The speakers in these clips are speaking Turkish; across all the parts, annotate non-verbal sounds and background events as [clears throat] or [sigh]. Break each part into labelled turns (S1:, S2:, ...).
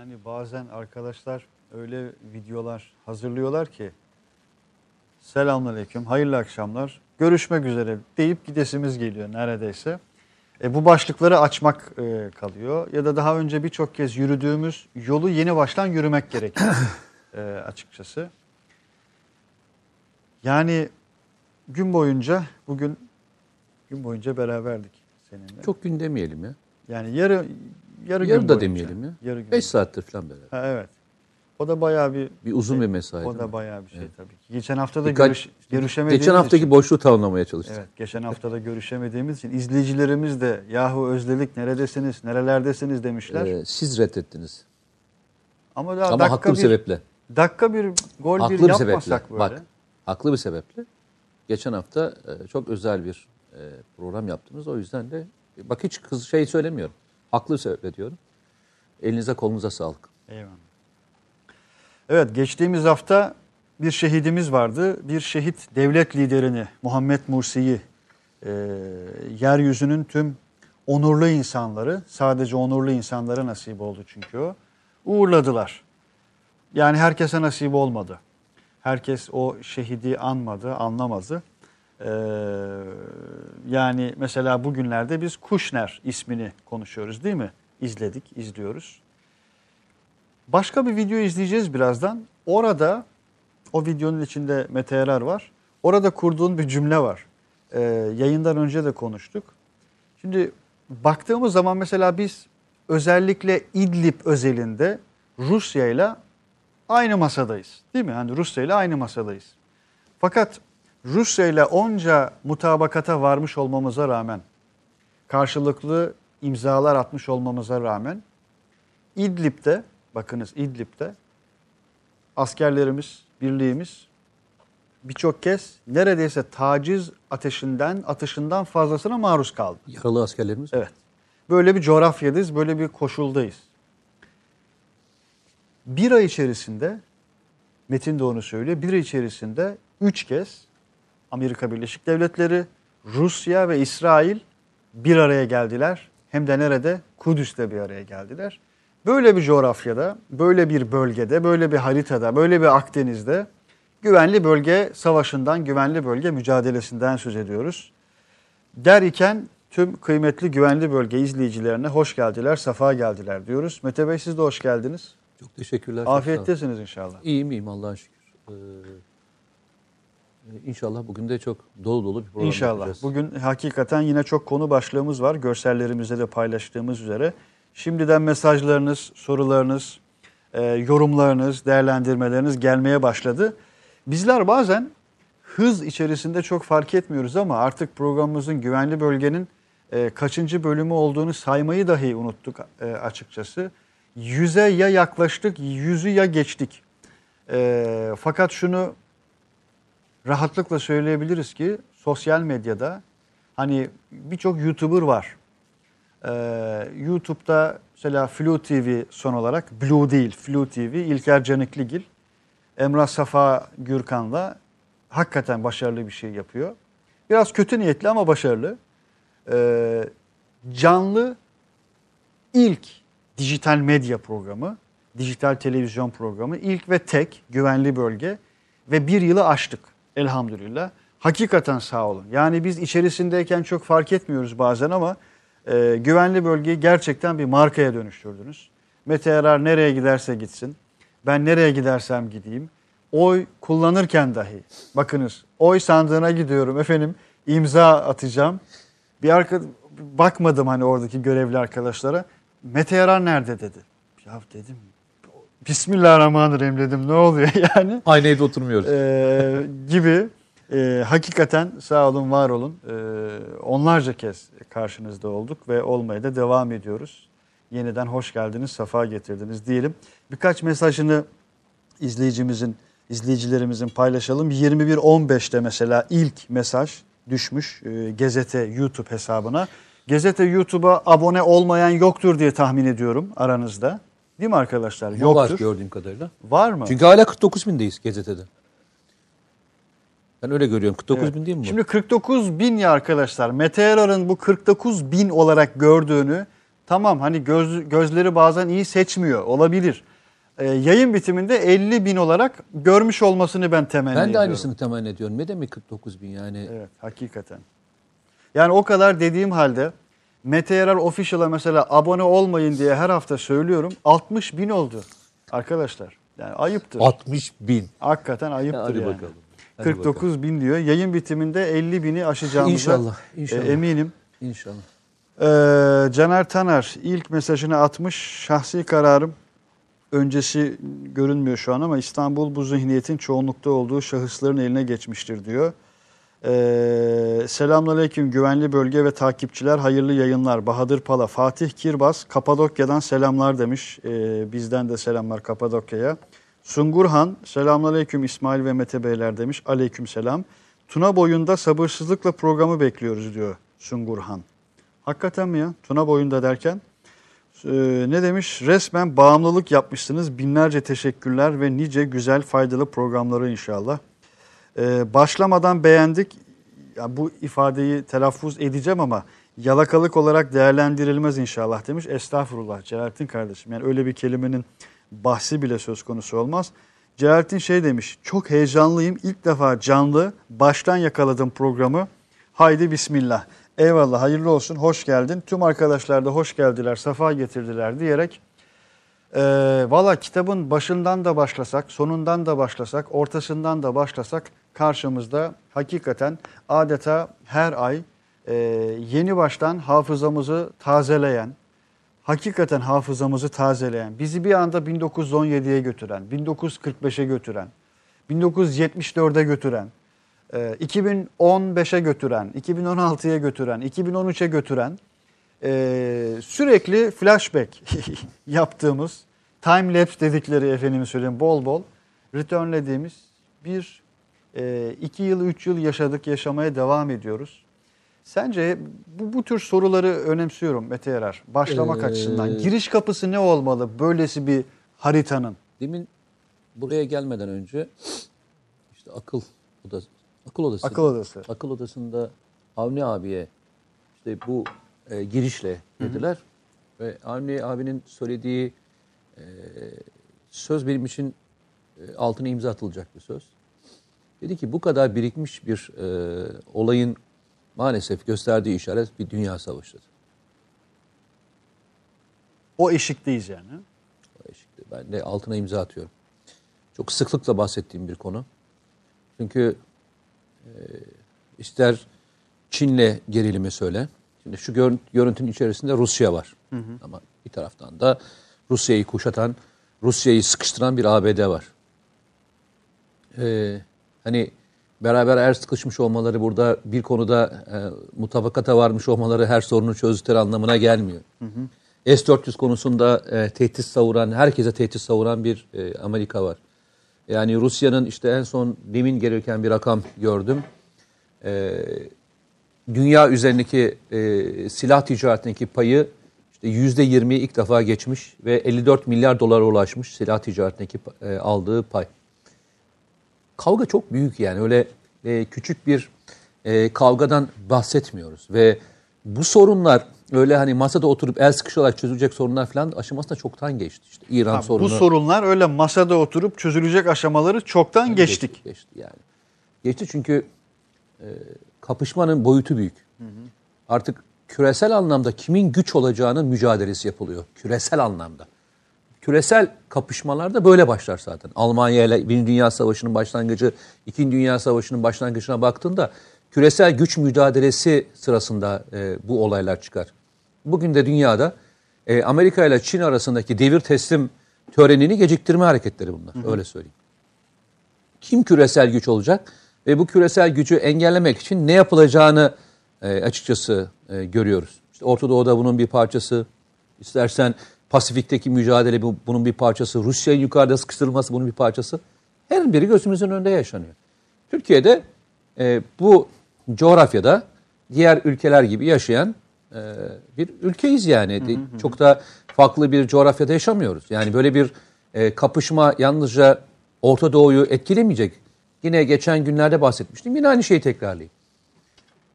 S1: Yani bazen arkadaşlar öyle videolar hazırlıyorlar ki selamünaleyküm, hayırlı akşamlar, görüşmek üzere deyip gidesimiz geliyor neredeyse. E, bu başlıkları açmak e, kalıyor ya da daha önce birçok kez yürüdüğümüz yolu yeni baştan yürümek gerekiyor [coughs] e, açıkçası. Yani gün boyunca bugün gün boyunca beraberdik seninle.
S2: Çok gün demeyelim ya.
S1: Yani yarı yarı,
S2: Yarı
S1: gün
S2: da
S1: boyunca.
S2: demeyelim ya.
S1: Yarı gün
S2: 5 saattir falan beraber.
S1: Ha, evet. O da bayağı bir
S2: Bir uzun bir mesai.
S1: o
S2: değil
S1: da
S2: mi?
S1: bayağı bir şey tabii ki. Geçen hafta da
S2: Birkaç-
S1: görüş, görüşemediğimiz
S2: Geçen haftaki
S1: için,
S2: boşluğu tamamlamaya çalıştık.
S1: Evet, geçen hafta da görüşemediğimiz için izleyicilerimiz de yahu özledik neredesiniz, nerelerdesiniz demişler.
S2: Ee, siz reddettiniz.
S1: Ama daha
S2: Ama
S1: dakika
S2: haklı bir
S1: bir,
S2: sebeple.
S1: dakika bir gol
S2: Haklı
S1: bir
S2: bir sebeple.
S1: yapmasak böyle.
S2: Bak, haklı bir sebeple. Geçen hafta e, çok özel bir e, program yaptınız. O yüzden de bak hiç kız şey söylemiyorum. Haklı sebeple diyorum. Elinize kolunuza sağlık.
S1: Eyvallah. Evet geçtiğimiz hafta bir şehidimiz vardı. Bir şehit devlet liderini Muhammed Mursi'yi e, yeryüzünün tüm onurlu insanları sadece onurlu insanlara nasip oldu çünkü o. Uğurladılar. Yani herkese nasip olmadı. Herkes o şehidi anmadı, anlamadı. Ee, yani mesela bugünlerde biz Kuşner ismini konuşuyoruz değil mi? İzledik, izliyoruz. Başka bir video izleyeceğiz birazdan. Orada o videonun içinde Mete Erer var. Orada kurduğun bir cümle var. Ee, yayından önce de konuştuk. Şimdi baktığımız zaman mesela biz özellikle İdlib özelinde Rusya ile aynı masadayız. Değil mi? Hani Rusya ile aynı masadayız. Fakat Rusya ile onca mutabakata varmış olmamıza rağmen, karşılıklı imzalar atmış olmamıza rağmen İdlib'de, bakınız İdlib'de askerlerimiz, birliğimiz birçok kez neredeyse taciz ateşinden, atışından fazlasına maruz kaldı.
S2: Yaralı askerlerimiz.
S1: Evet. Böyle bir coğrafyadayız, böyle bir koşuldayız. Bir ay içerisinde, Metin de onu söylüyor, bir ay içerisinde üç kez Amerika Birleşik Devletleri, Rusya ve İsrail bir araya geldiler. Hem de nerede? Kudüs'te bir araya geldiler. Böyle bir coğrafyada, böyle bir bölgede, böyle bir haritada, böyle bir Akdeniz'de güvenli bölge savaşından, güvenli bölge mücadelesinden söz ediyoruz. Der iken tüm kıymetli güvenli bölge izleyicilerine hoş geldiler, safa geldiler diyoruz. Mete Bey siz de hoş geldiniz.
S2: Çok teşekkürler.
S1: Afiyettesiniz inşallah.
S2: İyiyim iyiyim Allah'a şükür. Ee, inşallah bugün de çok dolu dolu bir program
S1: İnşallah.
S2: yapacağız.
S1: Bugün hakikaten yine çok konu başlığımız var. Görsellerimizde de paylaştığımız üzere. Şimdiden mesajlarınız, sorularınız, e, yorumlarınız, değerlendirmeleriniz gelmeye başladı. Bizler bazen hız içerisinde çok fark etmiyoruz ama artık programımızın güvenli bölgenin e, kaçıncı bölümü olduğunu saymayı dahi unuttuk e, açıkçası. Yüze ya yaklaştık, yüzü ya geçtik. Fakat şunu rahatlıkla söyleyebiliriz ki sosyal medyada hani birçok YouTuber var. Ee, YouTube'da mesela Flu TV son olarak Blue değil Flu TV İlker Canikligil Emrah Safa Gürkan'la hakikaten başarılı bir şey yapıyor. Biraz kötü niyetli ama başarılı. Ee, canlı ilk dijital medya programı, dijital televizyon programı ilk ve tek güvenli bölge ve bir yılı aştık elhamdülillah. Hakikaten sağ olun. Yani biz içerisindeyken çok fark etmiyoruz bazen ama e, güvenli bölgeyi gerçekten bir markaya dönüştürdünüz. Mete Erar nereye giderse gitsin, ben nereye gidersem gideyim, oy kullanırken dahi, bakınız oy sandığına gidiyorum efendim imza atacağım. Bir arka, bakmadım hani oradaki görevli arkadaşlara. Mete Yarar nerede dedi. Ya dedim Bismillahirrahmanirrahim dedim ne oluyor [laughs] yani.
S2: Aynı evde oturmuyoruz.
S1: Ee, gibi e, hakikaten sağ olun var olun e, onlarca kez karşınızda olduk ve olmaya da devam ediyoruz. Yeniden hoş geldiniz, safa getirdiniz diyelim. Birkaç mesajını izleyicimizin, izleyicilerimizin paylaşalım. 21.15'te mesela ilk mesaj düşmüş e, Gezete YouTube hesabına. Gezete YouTube'a abone olmayan yoktur diye tahmin ediyorum aranızda. Değil mi arkadaşlar?
S2: Var
S1: Yoktur.
S2: gördüğüm kadarıyla.
S1: Var mı?
S2: Çünkü hala 49 bindeyiz gazetede. Ben öyle görüyorum. 49
S1: Evet.
S2: bin değil mi bu?
S1: Şimdi 49 bin ya arkadaşlar. Mete Erar'ın bu 49 bin olarak gördüğünü Tamam hani göz, gözleri bazen iyi seçmiyor olabilir. Ee, yayın bitiminde 50 bin olarak görmüş olmasını ben temenni
S2: Ben de
S1: ediyorum.
S2: aynısını temenni ediyorum. Ne demek 49 bin yani?
S1: Evet hakikaten. Yani o kadar dediğim halde Mete Yarar Official'a mesela abone olmayın diye her hafta söylüyorum. 60 bin oldu arkadaşlar. Yani ayıptır.
S2: 60 bin.
S1: Hakikaten ayıptır
S2: Hadi
S1: yani.
S2: bakalım. Hadi
S1: 49 bin diyor. Yayın bitiminde 50 bini aşacağımıza
S2: İnşallah, inşallah.
S1: e, eminim.
S2: İnşallah.
S1: Ee, Caner Taner ilk mesajını atmış. Şahsi kararım öncesi görünmüyor şu an ama İstanbul bu zihniyetin çoğunlukta olduğu şahısların eline geçmiştir diyor. Ee, Selamünaleyküm güvenli bölge ve takipçiler hayırlı yayınlar. Bahadır Pala, Fatih Kirbaz Kapadokya'dan selamlar demiş. Ee, bizden de selamlar Kapadokya'ya. Sungurhan selamünaleyküm İsmail ve Mete Beyler demiş. Aleyküm selam. Tuna boyunda sabırsızlıkla programı bekliyoruz diyor Sungurhan. Hakikaten mi ya? Tuna boyunda derken ee, ne demiş? Resmen bağımlılık yapmışsınız. Binlerce teşekkürler ve nice güzel faydalı programları inşallah. Ee, başlamadan beğendik. Ya bu ifadeyi telaffuz edeceğim ama yalakalık olarak değerlendirilmez inşallah demiş. Estağfurullah Celalettin kardeşim. Yani öyle bir kelimenin bahsi bile söz konusu olmaz. Celalettin şey demiş. Çok heyecanlıyım. İlk defa canlı baştan yakaladım programı. Haydi bismillah. Eyvallah hayırlı olsun hoş geldin. Tüm arkadaşlar da hoş geldiler, safa getirdiler diyerek e, valla kitabın başından da başlasak, sonundan da başlasak, ortasından da başlasak karşımızda hakikaten adeta her ay e, yeni baştan hafızamızı tazeleyen, hakikaten hafızamızı tazeleyen, bizi bir anda 1917'ye götüren, 1945'e götüren, 1974'e götüren, e, 2015'e götüren, 2016'ya götüren, 2013'e götüren e, sürekli flashback [laughs] yaptığımız time lapse dedikleri efendim söyleyeyim bol bol returnlediğimiz bir e, iki yıl üç yıl yaşadık yaşamaya devam ediyoruz. Sence bu, bu tür soruları önemsiyorum Mete Yarar. Başlamak
S2: Ee,
S1: açısından. Giriş kapısı ne olmalı böylesi bir haritanın?
S2: Demin buraya gelmeden önce işte akıl odası, akıl odası.
S1: Akıl odası.
S2: Akıl odasında Avni abiye işte bu e, girişle dediler ve Avni abinin söylediği e, söz benim için e, altına imza atılacak bir söz. Dedi ki bu kadar birikmiş bir e, olayın maalesef gösterdiği işaret bir dünya savaşıdır.
S1: O eşikteyiz yani.
S2: O eşikte. Ben de altına imza atıyorum. Çok sıklıkla bahsettiğim bir konu. Çünkü e, ister Çin'le gerilimi söyle. Şu gör- görüntünün içerisinde Rusya var. Ama bir taraftan da Rusya'yı kuşatan, Rusya'yı sıkıştıran bir ABD var. Ee, hani beraber er sıkışmış olmaları burada bir konuda e, mutabakata varmış olmaları her sorunu çözdükleri anlamına gelmiyor. S-400 konusunda e, tehdit savuran, herkese tehdit savuran bir e, Amerika var. Yani Rusya'nın işte en son demin gelirken bir rakam gördüm. E, dünya üzerindeki e, silah ticaretindeki payı işte yüzde 20'yi ilk defa geçmiş ve 54 milyar dolara ulaşmış silah ticaretindeki e, aldığı pay. Kavga çok büyük yani öyle e, küçük bir e, kavgadan bahsetmiyoruz ve bu sorunlar öyle hani masada oturup el sıkışarak çözülecek sorunlar falan aşamasında çoktan geçti. İşte İran
S1: Ha,
S2: sorunu.
S1: bu sorunlar öyle masada oturup çözülecek aşamaları çoktan geçtik.
S2: Geçti, yani. Geçti çünkü e, kapışmanın boyutu büyük. Artık küresel anlamda kimin güç olacağının mücadelesi yapılıyor. Küresel anlamda. Küresel kapışmalarda böyle başlar zaten. Almanya ile Birinci Dünya Savaşı'nın başlangıcı, İkinci Dünya Savaşı'nın başlangıcına baktığında küresel güç mücadelesi sırasında e, bu olaylar çıkar. Bugün de dünyada e, Amerika ile Çin arasındaki devir teslim törenini geciktirme hareketleri bunlar. Öyle söyleyeyim kim küresel güç olacak ve bu küresel gücü engellemek için ne yapılacağını e, açıkçası e, görüyoruz. İşte Orta Doğu'da bunun bir parçası, istersen Pasifik'teki mücadele bu- bunun bir parçası, Rusya'nın yukarıda sıkıştırılması bunun bir parçası. Her biri gözümüzün önünde yaşanıyor. Türkiye'de e, bu coğrafyada diğer ülkeler gibi yaşayan e, bir ülkeyiz yani. De- Çok da farklı bir coğrafyada yaşamıyoruz. Yani böyle bir e, kapışma yalnızca Orta Doğu'yu etkilemeyecek. Yine geçen günlerde bahsetmiştim. Yine aynı şeyi tekrarlayayım.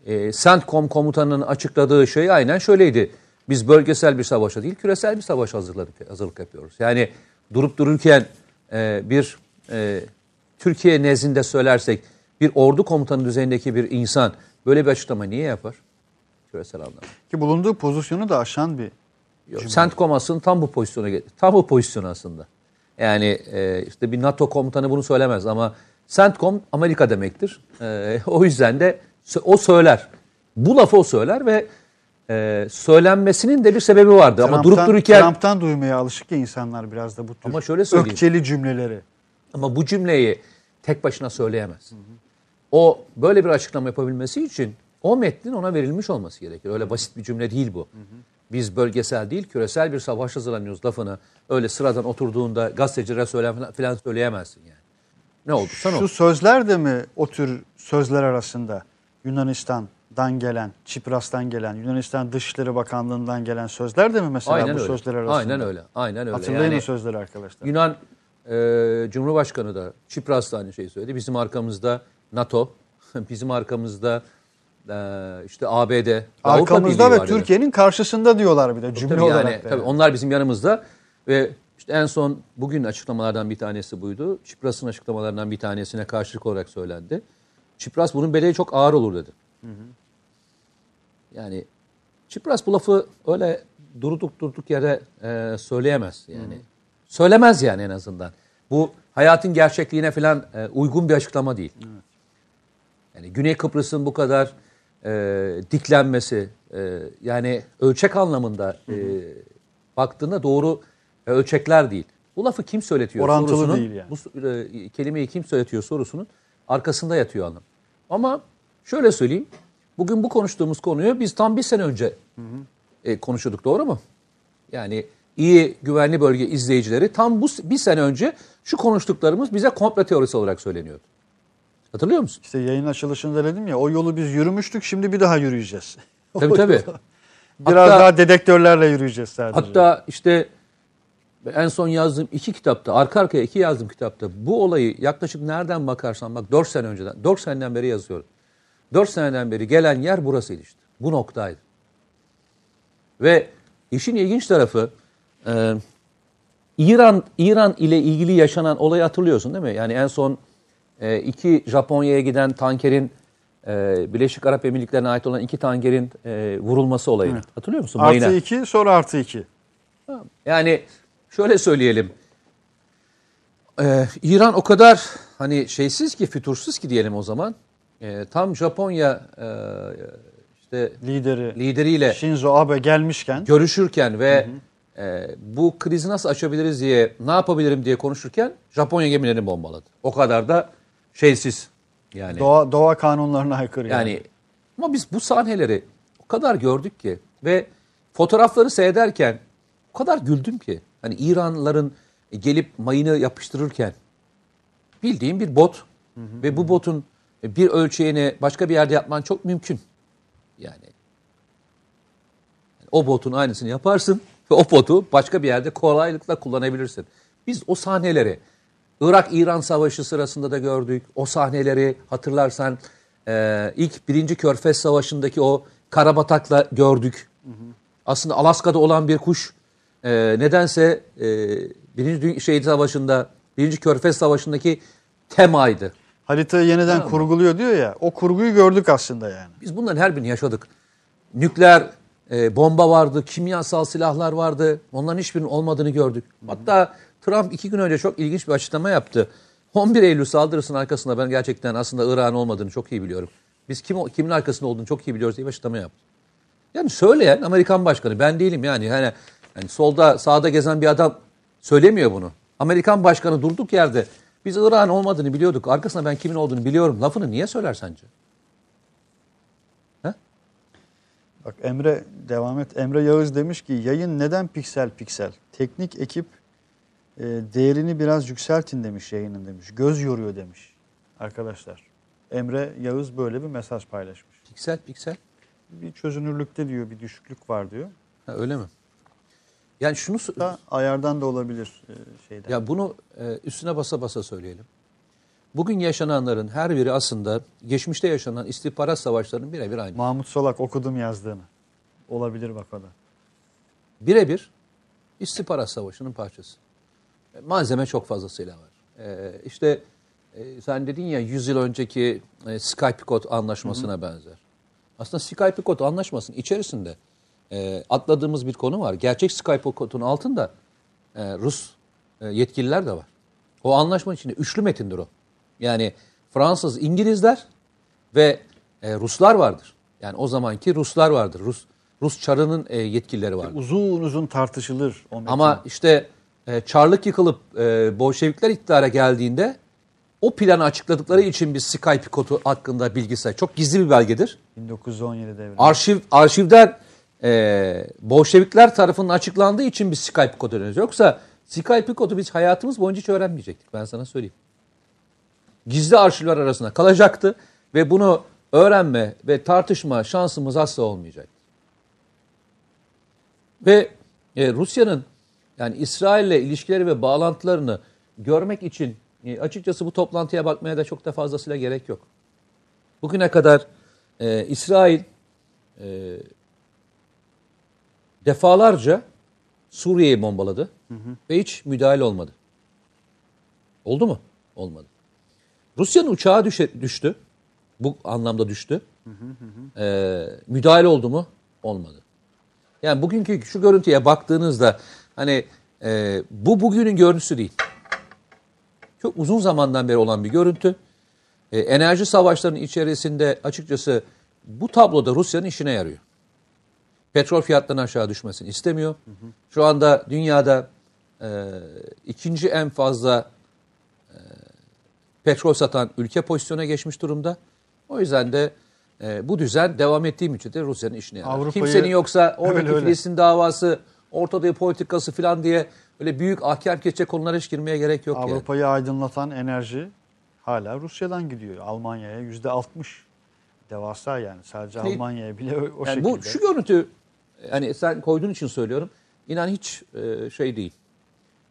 S2: E, CENTCOM komutanının açıkladığı şey aynen şöyleydi. Biz bölgesel bir savaşa değil, küresel bir savaş hazırlık, hazırlık yapıyoruz. Yani durup dururken e, bir e, Türkiye nezdinde söylersek bir ordu komutanı düzeyindeki bir insan böyle bir açıklama niye yapar? Küresel anlamda.
S1: Ki bulunduğu pozisyonu da aşan bir
S2: CENTCOM aslında tam bu pozisyona geldi. Tam bu pozisyon aslında. Yani e, işte bir NATO komutanı bunu söylemez ama CENTCOM Amerika demektir. E, [laughs] o yüzden de o söyler. Bu lafı o söyler ve e, söylenmesinin de bir sebebi vardı. ama durup
S1: Trump'tan-
S2: dururken
S1: Trump'tan duymaya alışık ya insanlar biraz da bu tür
S2: Ama şöyle söyleyeyim.
S1: ökçeli cümleleri.
S2: ama bu cümleyi tek başına söyleyemez. O böyle bir açıklama yapabilmesi için o metnin ona verilmiş olması gerekir. Öyle basit bir cümle değil bu. Biz bölgesel değil küresel bir savaş hazırlanıyoruz lafını öyle sıradan oturduğunda gazetecilere söylen falan söyleyemezsin yani. Ne olduysa ne
S1: Şu
S2: oldu.
S1: sözler de mi o tür sözler arasında Yunanistan'dan gelen, Çipras'tan gelen, Yunanistan Dışişleri Bakanlığı'ndan gelen sözler de mi mesela
S2: Aynen
S1: bu
S2: öyle.
S1: sözler arasında?
S2: Aynen öyle. Aynen öyle.
S1: Hatırlayın
S2: Yani
S1: o sözleri arkadaşlar.
S2: Yunan e, Cumhurbaşkanı da Çipras da aynı şeyi söyledi. Bizim arkamızda NATO, [laughs] bizim arkamızda e, işte ABD,
S1: Arkamızda ve. Türkiye'nin karşısında diyorlar bir de cümle
S2: Tabii
S1: olarak.
S2: yani, tabii onlar bizim yanımızda ve işte en son bugün açıklamalardan bir tanesi buydu. Çipras'ın açıklamalarından bir tanesine karşılık olarak söylendi. Çipras bunun bedeli çok ağır olur dedi. Yani Çipras bu lafı öyle durduk durduk yere e, söyleyemez yani. Söylemez yani en azından. Bu hayatın gerçekliğine falan e, uygun bir açıklama değil. Yani Güney Kıbrıs'ın bu kadar e, diklenmesi, e, yani ölçek anlamında e, baktığında doğru e, ölçekler değil. Bu lafı kim söyletiyor
S1: Orantılı
S2: sorusunun,
S1: değil yani.
S2: bu e, kelimeyi kim söyletiyor sorusunun arkasında yatıyor anlam. Ama şöyle söyleyeyim, bugün bu konuştuğumuz konuyu biz tam bir sene önce e, konuşuyorduk doğru mu? Yani iyi güvenli bölge izleyicileri tam bu bir sene önce şu konuştuklarımız bize komplo teorisi olarak söyleniyordu. Hatırlıyor musun?
S1: İşte yayın açılışında dedim ya o yolu biz yürümüştük şimdi bir daha yürüyeceğiz. [laughs]
S2: Tabii tabii.
S1: Biraz
S2: Hatta-
S1: daha dedektörlerle yürüyeceğiz sadece.
S2: Hatta işte en son yazdığım iki kitapta, arka arkaya iki yazdığım kitapta bu olayı yaklaşık nereden bakarsan bak 4 sene önceden, 4 seneden beri yazıyorum. 4 seneden beri gelen yer burasıydı işte. Bu noktaydı. Ve işin ilginç tarafı e, İran İran ile ilgili yaşanan olayı hatırlıyorsun değil mi? Yani en son e, iki Japonya'ya giden tankerin e, Birleşik Arap Emirlikleri'ne ait olan iki tankerin e, vurulması olayını. Hatırlıyor musun? Mayına.
S1: Artı iki sonra artı iki.
S2: Yani şöyle söyleyelim. Ee, İran o kadar hani şeysiz ki, fütursuz ki diyelim o zaman. Ee, tam Japonya e, işte
S1: Lideri
S2: lideriyle
S1: Shinzo Abe gelmişken
S2: görüşürken ve e, bu krizi nasıl aşabiliriz diye, ne yapabilirim diye konuşurken Japonya gemilerini bombaladı. O kadar da şeysiz yani.
S1: doğa, doğa kanunlarına aykırı. Yani.
S2: Yani ama biz bu sahneleri o kadar gördük ki ve fotoğrafları seyrederken o kadar güldüm ki. Hani İranlıların gelip mayını yapıştırırken bildiğin bir bot ve bu botun bir ölçeğini başka bir yerde yapman çok mümkün. Yani o botun aynısını yaparsın ve o botu başka bir yerde kolaylıkla kullanabilirsin. Biz o sahneleri Irak-İran savaşı sırasında da gördük. O sahneleri hatırlarsan e, ilk birinci Körfez Savaşı'ndaki o karabatakla gördük. Aslında Alaska'da olan bir kuş e, nedense e, birinci şey Savaşı'nda, birinci Körfez Savaşı'ndaki temaydı.
S1: Haritayı yeniden kurguluyor diyor ya. O kurguyu gördük aslında yani.
S2: Biz bunların her birini yaşadık. Nükleer e, bomba vardı, kimyasal silahlar vardı. Onların hiçbirinin olmadığını gördük. Hatta Trump iki gün önce çok ilginç bir açıklama yaptı. 11 Eylül saldırısının arkasında ben gerçekten aslında Irak'ın olmadığını çok iyi biliyorum. Biz kim, kimin arkasında olduğunu çok iyi biliyoruz diye bir açıklama yaptı. Yani söyleyen Amerikan başkanı ben değilim yani. Yani, yani solda sağda gezen bir adam söylemiyor bunu. Amerikan başkanı durduk yerde biz Irak'ın olmadığını biliyorduk. Arkasında ben kimin olduğunu biliyorum. Lafını niye söyler sence?
S1: Bak Emre devam et. Emre Yağız demiş ki yayın neden piksel piksel? Teknik ekip e, değerini biraz yükseltin demiş yayının demiş. Göz yoruyor demiş arkadaşlar. Emre Yağız böyle bir mesaj paylaşmış.
S2: Piksel piksel.
S1: Bir çözünürlükte diyor bir düşüklük var diyor.
S2: Ha, öyle mi? Yani şunu
S1: Da ayardan da olabilir e, şeyden.
S2: ya bunu e, üstüne basa basa söyleyelim. Bugün yaşananların her biri aslında geçmişte yaşanan istihbarat savaşlarının birebir aynı.
S1: Mahmut Solak okudum yazdığını. Olabilir bak o da.
S2: birebir istihbarat savaşının parçası. E, Malzeme çok fazlasıyla var. E, işte e, sen dedin ya 100 yıl önceki e, Skype-Picot anlaşmasına benzer. Aslında Skype-Picot anlaşmasının içerisinde e, atladığımız bir konu var. Gerçek Skype-Picot'un altında e, Rus e, yetkililer de var. O anlaşma içinde üçlü metindir o. Yani Fransız, İngilizler ve e, Ruslar vardır. Yani o zamanki Ruslar vardır. Rus Rus çarının e, yetkilileri vardır.
S1: Uzun uzun tartışılır o metin.
S2: Ama işte e, Çarlık yıkılıp e, Bolşevikler iktidara geldiğinde o planı açıkladıkları için biz Skype kodu hakkında bilgi say- Çok gizli bir belgedir.
S1: 1917 devrinde.
S2: Arşiv arşivden e, Bolşevikler tarafından açıklandığı için biz Skype kodu öğreniyoruz. Yoksa Skype kodu biz hayatımız boyunca hiç öğrenmeyecektik. Ben sana söyleyeyim. Gizli arşivler arasında kalacaktı ve bunu öğrenme ve tartışma şansımız asla olmayacak. Ve e, Rusya'nın yani İsrail'le ilişkileri ve bağlantılarını görmek için e, açıkçası bu toplantıya bakmaya da çok da fazlasıyla gerek yok. Bugüne kadar e, İsrail e, defalarca Suriye'yi bombaladı ve hiç müdahale olmadı. Oldu mu? Olmadı. Rusya'nın uçağı düşe, düştü. Bu anlamda düştü. E, müdahale oldu mu? Olmadı. Yani bugünkü şu görüntüye baktığınızda hani e, bu bugünün görüntüsü değil. Çok uzun zamandan beri olan bir görüntü. E, enerji savaşlarının içerisinde açıkçası bu tabloda Rusya'nın işine yarıyor. Petrol fiyatlarının aşağı düşmesini istemiyor. Şu anda dünyada e, ikinci en fazla e, petrol satan ülke pozisyona geçmiş durumda. O yüzden de e, bu düzen devam ettiği müddetçe Rusya'nın işine yarar. Kimsenin yoksa [laughs] oradaki
S1: Öyle, öyle.
S2: Filistin davası, Orta Doğu politikası falan diye öyle büyük ahkam kesecek konulara hiç girmeye gerek yok yani.
S1: Avrupa'yı aydınlatan enerji hala Rusya'dan gidiyor. Almanya'ya yüzde 60. Devasa yani. Sadece Almanya'ya bile o, o
S2: Yani
S1: şekilde.
S2: bu şu görüntü yani sen koyduğun için söylüyorum. İnan hiç e, şey değil.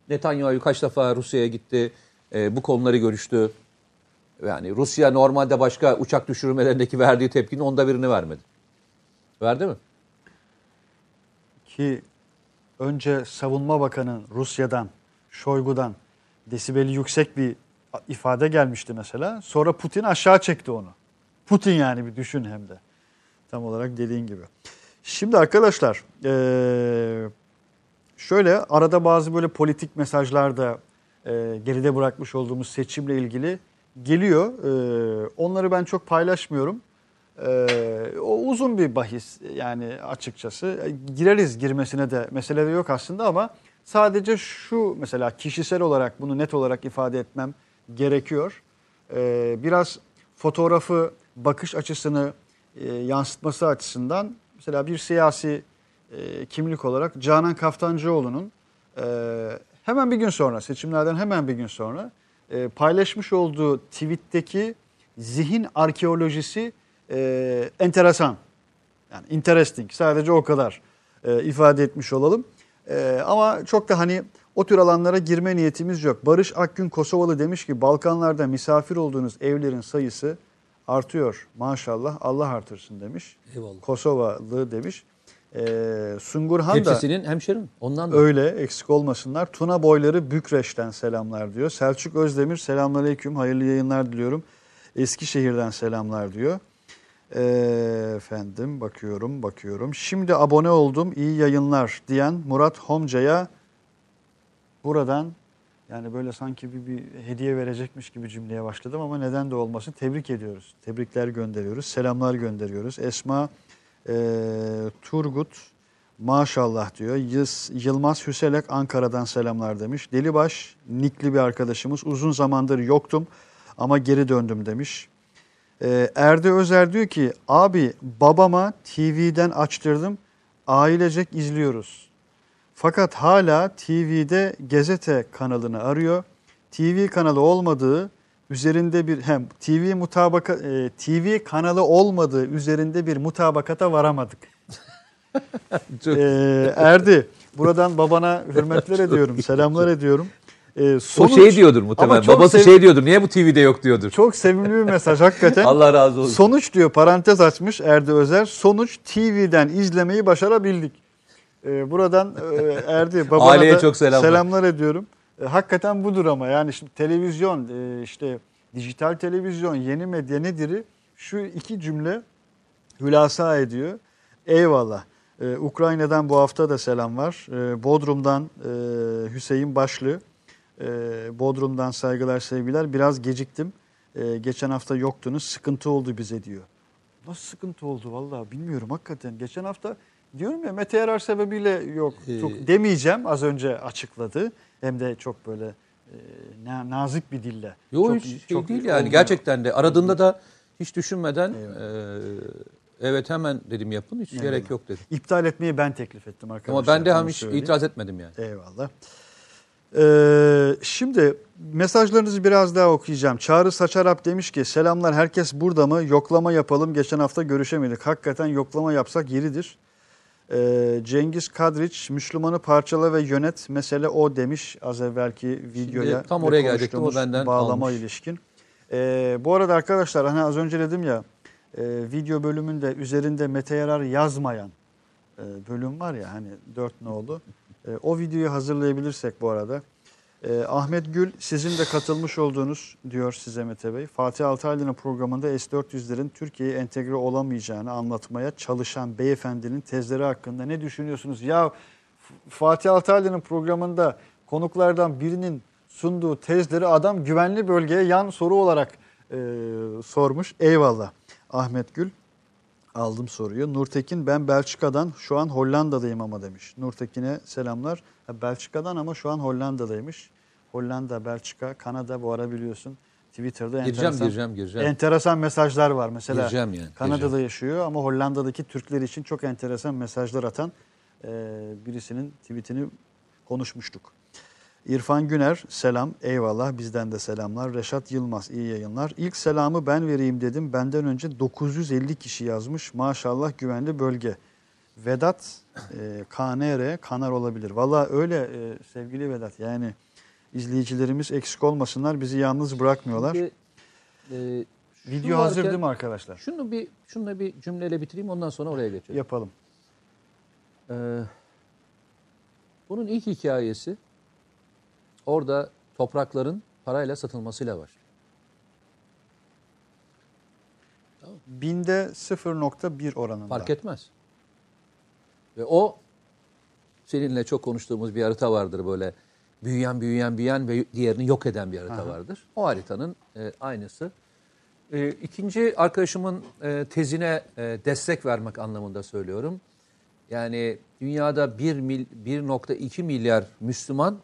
S2: Netanyahu kaç defa Rusya'ya gitti. e, bu konuları görüştü. Yani Rusya normalde başka uçak düşürmelerindeki verdiği tepkinin onda birini vermedi. Verdi mi?
S1: Ki önce savunma bakanı Rusya'dan, Şoygu'dan desibeli yüksek bir ifade gelmişti mesela. Sonra Putin aşağı çekti onu. Putin yani bir düşün hem de. Tam olarak dediğin gibi. Şimdi arkadaşlar şöyle arada bazı böyle politik mesajlar da geride bırakmış olduğumuz seçimle ilgili geliyor. Onları ben çok paylaşmıyorum. O uzun bir bahis yani açıkçası. E, Gireriz girmesine de mesele de yok aslında ama sadece şu mesela kişisel olarak bunu net olarak ifade etmem gerekiyor. Biraz fotoğrafı bakış açısını yansıtması açısından mesela bir siyasi e, kimlik olarak Canan Kaftancıoğlu'nun e, hemen bir gün sonra seçimlerden hemen bir gün sonra e, paylaşmış olduğu tweet'teki zihin arkeolojisi e, enteresan. Yani interesting sadece o kadar e, ifade etmiş olalım. E, ama çok da hani o tür alanlara girme niyetimiz yok. Barış Akgün Kosovalı demiş ki Balkanlarda misafir olduğunuz evlerin sayısı artıyor maşallah Allah artırsın demiş.
S2: Eyvallah.
S1: Kosovalı demiş. E, Sungurhan da
S2: Hepsinin hemşerim. Ondan da.
S1: öyle eksik olmasınlar. Tuna boyları Bükreş'ten selamlar diyor. Selçuk Özdemir selamünaleyküm hayırlı yayınlar diliyorum. Eskişehir'den selamlar diyor. Ee, efendim bakıyorum bakıyorum. Şimdi abone oldum iyi yayınlar diyen Murat Homca'ya buradan yani böyle sanki bir, bir hediye verecekmiş gibi cümleye başladım ama neden de olmasın tebrik ediyoruz. Tebrikler gönderiyoruz, selamlar gönderiyoruz. Esma e, Turgut maşallah diyor. Yız, Yılmaz Hüselek Ankara'dan selamlar demiş. Delibaş nikli bir arkadaşımız uzun zamandır yoktum ama geri döndüm demiş. Ee, Erde Özer diyor ki abi babama TV'den açtırdım ailecek izliyoruz. Fakat hala TV'de gazete kanalını arıyor. TV kanalı olmadığı üzerinde bir hem TV mutabaka e, TV kanalı olmadığı üzerinde bir mutabakata varamadık. [laughs] Ee, Erdi buradan babana hürmetler [laughs] ediyorum, selamlar ediyorum. Ee,
S2: o
S1: sonuç-
S2: şey diyordur muhtemelen. Babası
S1: sev-
S2: şey diyordur. Niye bu TV'de yok diyordur.
S1: Çok sevimli bir mesaj hakikaten. [laughs]
S2: Allah razı olsun.
S1: Sonuç diyor parantez açmış Erdi Özer. Sonuç TV'den izlemeyi başarabildik. E, buradan e, Erdi babana
S2: Aileye
S1: da
S2: çok selamlar.
S1: selamlar ediyorum. E, hakikaten budur ama yani şimdi televizyon e, işte dijital televizyon yeni medya nedir'i şu iki cümle hülasa ediyor. Eyvallah. Ee, Ukrayna'dan bu hafta da selam var. Ee, Bodrum'dan e, Hüseyin Başlı. Ee, Bodrum'dan saygılar sevgiler. Biraz geciktim. Ee, geçen hafta yoktunuz. Sıkıntı oldu bize diyor. Nasıl sıkıntı oldu vallahi bilmiyorum hakikaten. Geçen hafta diyorum ya meteorar sebebiyle yok.
S2: Ee,
S1: Çok demeyeceğim az önce açıkladı. Hem de çok böyle e, na- nazik bir dille.
S2: Yok
S1: çok,
S2: hiç şey değil yani.
S1: olmuyor.
S2: Gerçekten de aradığında da hiç düşünmeden e, evet hemen dedim yapın hiç gerek yok dedim.
S1: İptal etmeyi ben teklif ettim arkadaşlar.
S2: Ama ben de hem hiç
S1: söyleyeyim.
S2: itiraz etmedim yani.
S1: Eyvallah. Ee, şimdi mesajlarınızı biraz daha okuyacağım. Çağrı Saçarap demiş ki selamlar herkes burada mı? Yoklama yapalım. Geçen hafta görüşemedik. Hakikaten yoklama yapsak yeridir. Ee, Cengiz Kadriç Müslümanı parçala ve yönet mesele o demiş az evvelki videoya.
S2: tam
S1: ve
S2: oraya gelecektim, o benden
S1: Bağlama
S2: almış.
S1: ilişkin. Ee, bu arada arkadaşlar hani az önce dedim ya e, video bölümünde üzerinde Mete Yarar yazmayan e, bölüm var ya hani dört nolu. E, o videoyu hazırlayabilirsek bu arada. E, Ahmet Gül sizin de katılmış olduğunuz diyor size Mete Bey. Fatih Altaylı'nın programında S-400'lerin Türkiye'ye entegre olamayacağını anlatmaya çalışan beyefendinin tezleri hakkında ne düşünüyorsunuz? Ya Fatih Altaylı'nın programında konuklardan birinin sunduğu tezleri adam güvenli bölgeye yan soru olarak e, sormuş. Eyvallah Ahmet Gül. Aldım soruyu. Nurtekin ben Belçika'dan şu an Hollanda'dayım ama demiş. Nurtekin'e selamlar. Belçika'dan ama şu an Hollanda'daymış. Hollanda, Belçika, Kanada bu ara biliyorsun. Twitter'da
S2: Gireceğim,
S1: enteresan,
S2: gireceğim, gireceğim.
S1: enteresan mesajlar var. Mesela
S2: Gireceğim yani,
S1: Kanada'da
S2: gireceğim.
S1: yaşıyor ama Hollanda'daki Türkler için çok enteresan mesajlar atan e, birisinin tweetini konuşmuştuk. İrfan Güner selam eyvallah bizden de selamlar. Reşat Yılmaz iyi yayınlar. İlk selamı ben vereyim dedim. Benden önce 950 kişi yazmış. Maşallah güvenli bölge. Vedat e, KNR kanar olabilir. Valla öyle e, sevgili Vedat yani izleyicilerimiz eksik olmasınlar bizi yalnız bırakmıyorlar.
S2: Şimdi, e,
S1: Video hazır
S2: varken-
S1: değil mi arkadaşlar?
S2: Şunu bir şununla bir cümleyle bitireyim ondan sonra oraya geçelim.
S1: Yapalım.
S2: Ee, bunun ilk hikayesi orada toprakların parayla satılmasıyla var.
S1: Binde 0.1 oranında.
S2: Fark etmez. Ve o seninle çok konuştuğumuz bir harita vardır böyle büyüyen büyüyen büyüyen ve diğerini yok eden bir harita vardır. O haritanın e, aynısı. E, ikinci arkadaşımın e, tezine e, destek vermek anlamında söylüyorum. Yani dünyada 1 mil, 1.2 milyar Müslüman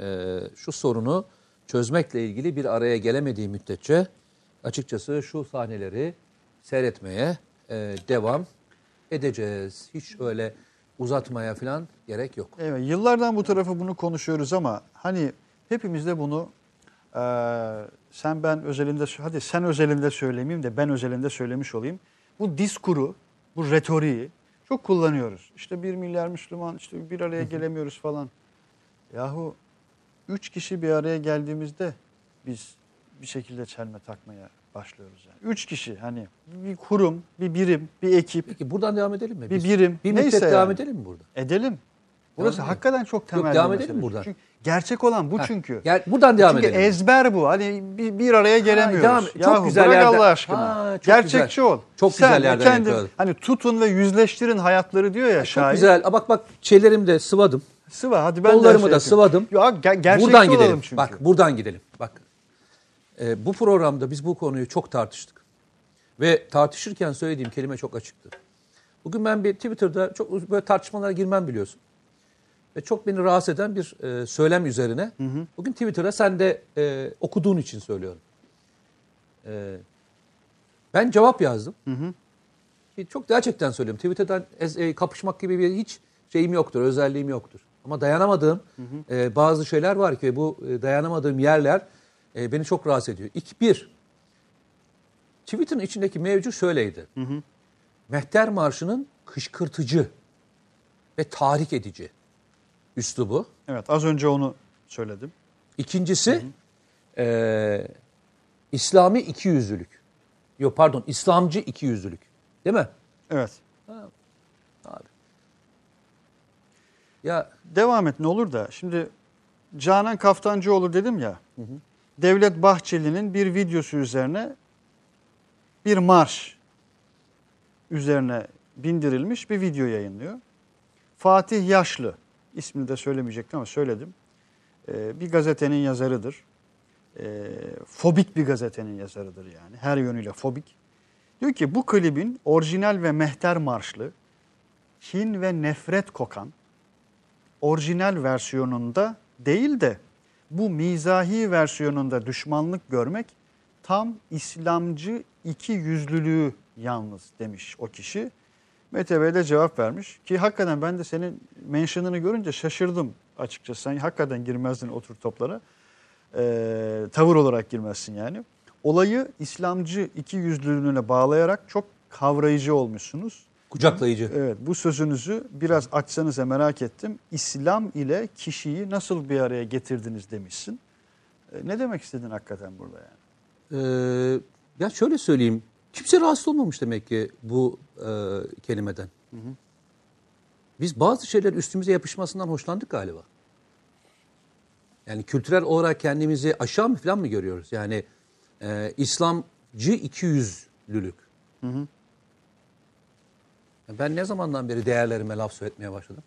S2: e, şu sorunu çözmekle ilgili bir araya gelemediği müddetçe açıkçası şu sahneleri seyretmeye e, devam edeceğiz. Hiç öyle uzatmaya falan gerek yok.
S1: Evet, yıllardan bu tarafa bunu konuşuyoruz ama hani hepimiz de bunu e, sen ben özelinde hadi sen özelinde söylemeyeyim de ben özelinde söylemiş olayım. Bu diskuru, bu retoriği çok kullanıyoruz. İşte bir milyar Müslüman işte bir araya gelemiyoruz falan. Yahu üç kişi bir araya geldiğimizde biz bir şekilde çelme takmaya başlıyoruz yani. Üç kişi hani bir kurum, bir birim, bir ekip,
S2: Peki buradan devam edelim mi?
S1: bir
S2: Biz
S1: birim.
S2: bir müddet
S1: neyse
S2: devam
S1: yani.
S2: edelim mi burada?
S1: Edelim. Burası
S2: Devam
S1: hakikaten çok temel
S2: Yok, devam
S1: mesele.
S2: edelim buradan.
S1: Çünkü gerçek olan bu
S2: Ha,
S1: çünkü.
S2: Gel, buradan devam
S1: çünkü
S2: edelim.
S1: ezber bu. Hani bir, bir araya gelemiyoruz.
S2: devam- çok
S1: Yahu
S2: güzel
S1: bırak
S2: yerden-
S1: Allah aşkına.
S2: Ha, çok
S1: Gerçekçi
S2: güzel.
S1: ol.
S2: Çok
S1: Sen
S2: güzel
S1: de
S2: yerden
S1: kendin-
S2: yakaladım.
S1: Hani tutun ve yüzleştirin hayatları diyor ya
S2: Çok
S1: şair.
S2: güzel. Aa, Bak bak şeylerimi de sıvadım.
S1: Sıva hadi ben de
S2: Kollarımı
S1: şey
S2: da
S1: yapayım.
S2: sıvadım.
S1: Ya, ger- gerçekçi
S2: buradan
S1: olalım
S2: gidelim.
S1: çünkü.
S2: Bak buradan gidelim. Bak. Ee, bu programda biz bu konuyu çok tartıştık. Ve tartışırken söylediğim kelime çok açıktı. Bugün ben bir Twitter'da çok böyle tartışmalara girmem biliyorsun. Ve çok beni rahatsız eden bir e, söylem üzerine. Bugün Twitter'da sen de e, okuduğun için söylüyorum. E, ben cevap yazdım. Ki Çok gerçekten söylüyorum. Twitter'dan e, kapışmak gibi bir hiç şeyim yoktur, özelliğim yoktur. Ama dayanamadığım e, bazı şeyler var ki bu e, dayanamadığım yerler e, beni çok rahatsız ediyor. İki, bir, Twitter'ın içindeki mevzu şöyleydi. Mehter Marşı'nın kışkırtıcı ve tahrik edici üslubu.
S1: Evet az önce onu söyledim.
S2: İkincisi e, İslami ikiyüzlülük. Yok pardon İslamcı ikiyüzlülük. Değil mi?
S1: Evet.
S2: Abi. Ya
S1: Devam et ne olur da. Şimdi Canan Kaftancıoğlu dedim ya. Devlet Bahçeli'nin bir videosu üzerine bir marş üzerine bindirilmiş bir video yayınlıyor. Fatih Yaşlı ismini de söylemeyecektim ama söyledim. Ee, bir gazetenin yazarıdır. Ee, fobik bir gazetenin yazarıdır yani. Her yönüyle fobik. Diyor ki bu klibin orijinal ve mehter marşlı, kin ve nefret kokan, orijinal versiyonunda değil de bu mizahi versiyonunda düşmanlık görmek tam İslamcı iki yüzlülüğü yalnız demiş o kişi. Mete Bey de cevap vermiş ki hakikaten ben de senin mentionını görünce şaşırdım açıkçası. Sen hakikaten girmezdin otur toplara. Ee, tavır olarak girmezsin yani. Olayı İslamcı iki yüzlülüğüne bağlayarak çok kavrayıcı olmuşsunuz.
S2: Kucaklayıcı.
S1: Evet bu sözünüzü biraz açsanıza merak ettim. İslam ile kişiyi nasıl bir araya getirdiniz demişsin. E, Ne demek istedin hakikaten burada yani?
S2: Ee, ya şöyle söyleyeyim. Kimse rahatsız olmamış demek ki bu e, kelimeden. Biz bazı şeyler üstümüze yapışmasından hoşlandık galiba. Yani kültürel olarak kendimizi aşağı mı falan mı görüyoruz? Yani e, İslamcı ikiyüzlülük. Ya Ben ne zamandan beri değerlerime laf söyletmeye başladım?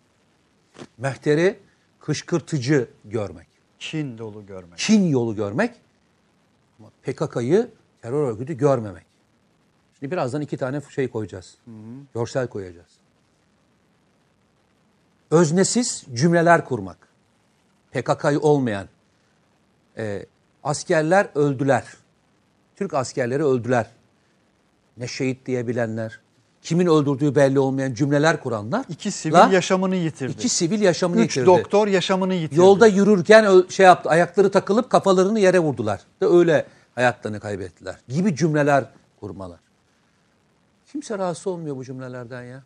S2: Mehteri kışkırtıcı görmek.
S1: Kin dolu görmek.
S2: Çin yolu görmek ama PKK'yı terör örgütü görmemek. Şimdi birazdan iki tane şey koyacağız. Görsel koyacağız. Öznesiz cümleler kurmak. PKK'yı olmayan. Ee, askerler öldüler. Türk askerleri öldüler. Ne şehit diyebilenler. Kimin öldürdüğü belli olmayan cümleler kuranlar.
S1: İki sivil
S2: la
S1: yaşamını yitirdi.
S2: iki sivil yaşamını
S1: Üç
S2: yitirdi.
S1: doktor yaşamını yitirdi.
S2: Yolda yürürken şey yaptı, ayakları takılıp kafalarını yere vurdular. Da öyle hayatlarını kaybettiler. Gibi cümleler kurmalar. Kimse rahatsız olmuyor bu cümlelerden ya.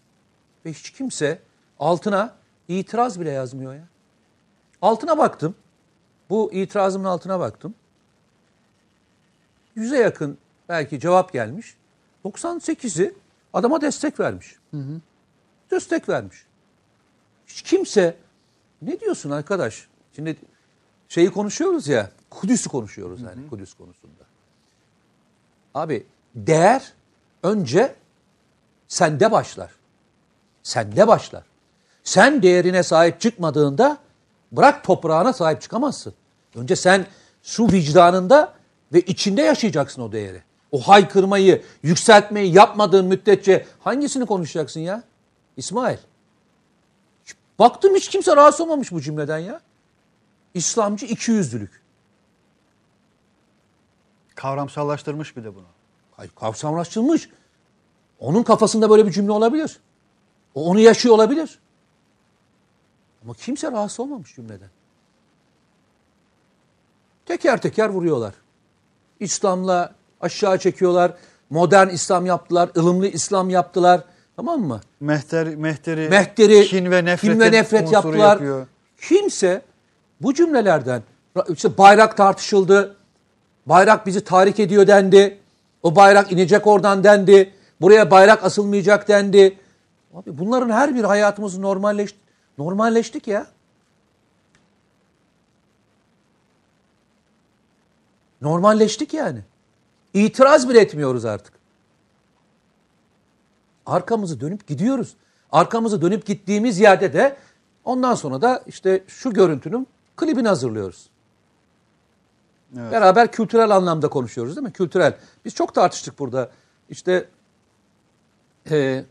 S2: Ve hiç kimse altına itiraz bile yazmıyor ya. Altına baktım. Bu itirazımın altına baktım. Yüze yakın belki cevap gelmiş. 98'i adama destek vermiş. Destek vermiş. Hiç kimse ne diyorsun arkadaş? Şimdi şeyi konuşuyoruz ya, Kudüs'ü konuşuyoruz yani Kudüs konusunda. Abi değer önce sende başlar. Sende başlar. Sen değerine sahip çıkmadığında bırak toprağına sahip çıkamazsın. Önce sen şu vicdanında ve içinde yaşayacaksın o değeri. O haykırmayı, yükseltmeyi yapmadığın müddetçe hangisini konuşacaksın ya? İsmail. Baktım hiç kimse rahatsız olmamış bu cümleden ya. İslamcı ikiyüzlülük.
S1: Kavramsallaştırmış bir de bunu.
S2: Hayır, kavramlaştırılmış. Onun kafasında böyle bir cümle olabilir. O onu yaşıyor olabilir. Ama kimse rahatsız olmamış cümleden. Teker teker vuruyorlar. İslam'la aşağı çekiyorlar. Modern İslam yaptılar. ılımlı İslam yaptılar. Tamam mı?
S1: Mehter, mehteri,
S2: Mehteri
S1: kin ve nefret,
S2: kin ve nefret yaptılar.
S1: Yapıyor.
S2: Kimse bu cümlelerden işte bayrak tartışıldı. Bayrak bizi tahrik ediyor dendi. O bayrak inecek oradan dendi. Buraya bayrak asılmayacak dendi. Abi bunların her bir hayatımız normalleşti. Normalleştik ya. Normalleştik yani. İtiraz bile etmiyoruz artık. Arkamızı dönüp gidiyoruz. Arkamızı dönüp gittiğimiz yerde de ondan sonra da işte şu görüntünün klibini hazırlıyoruz.
S1: Evet.
S2: Beraber kültürel anlamda konuşuyoruz değil mi? Kültürel. Biz çok tartıştık burada. İşte e,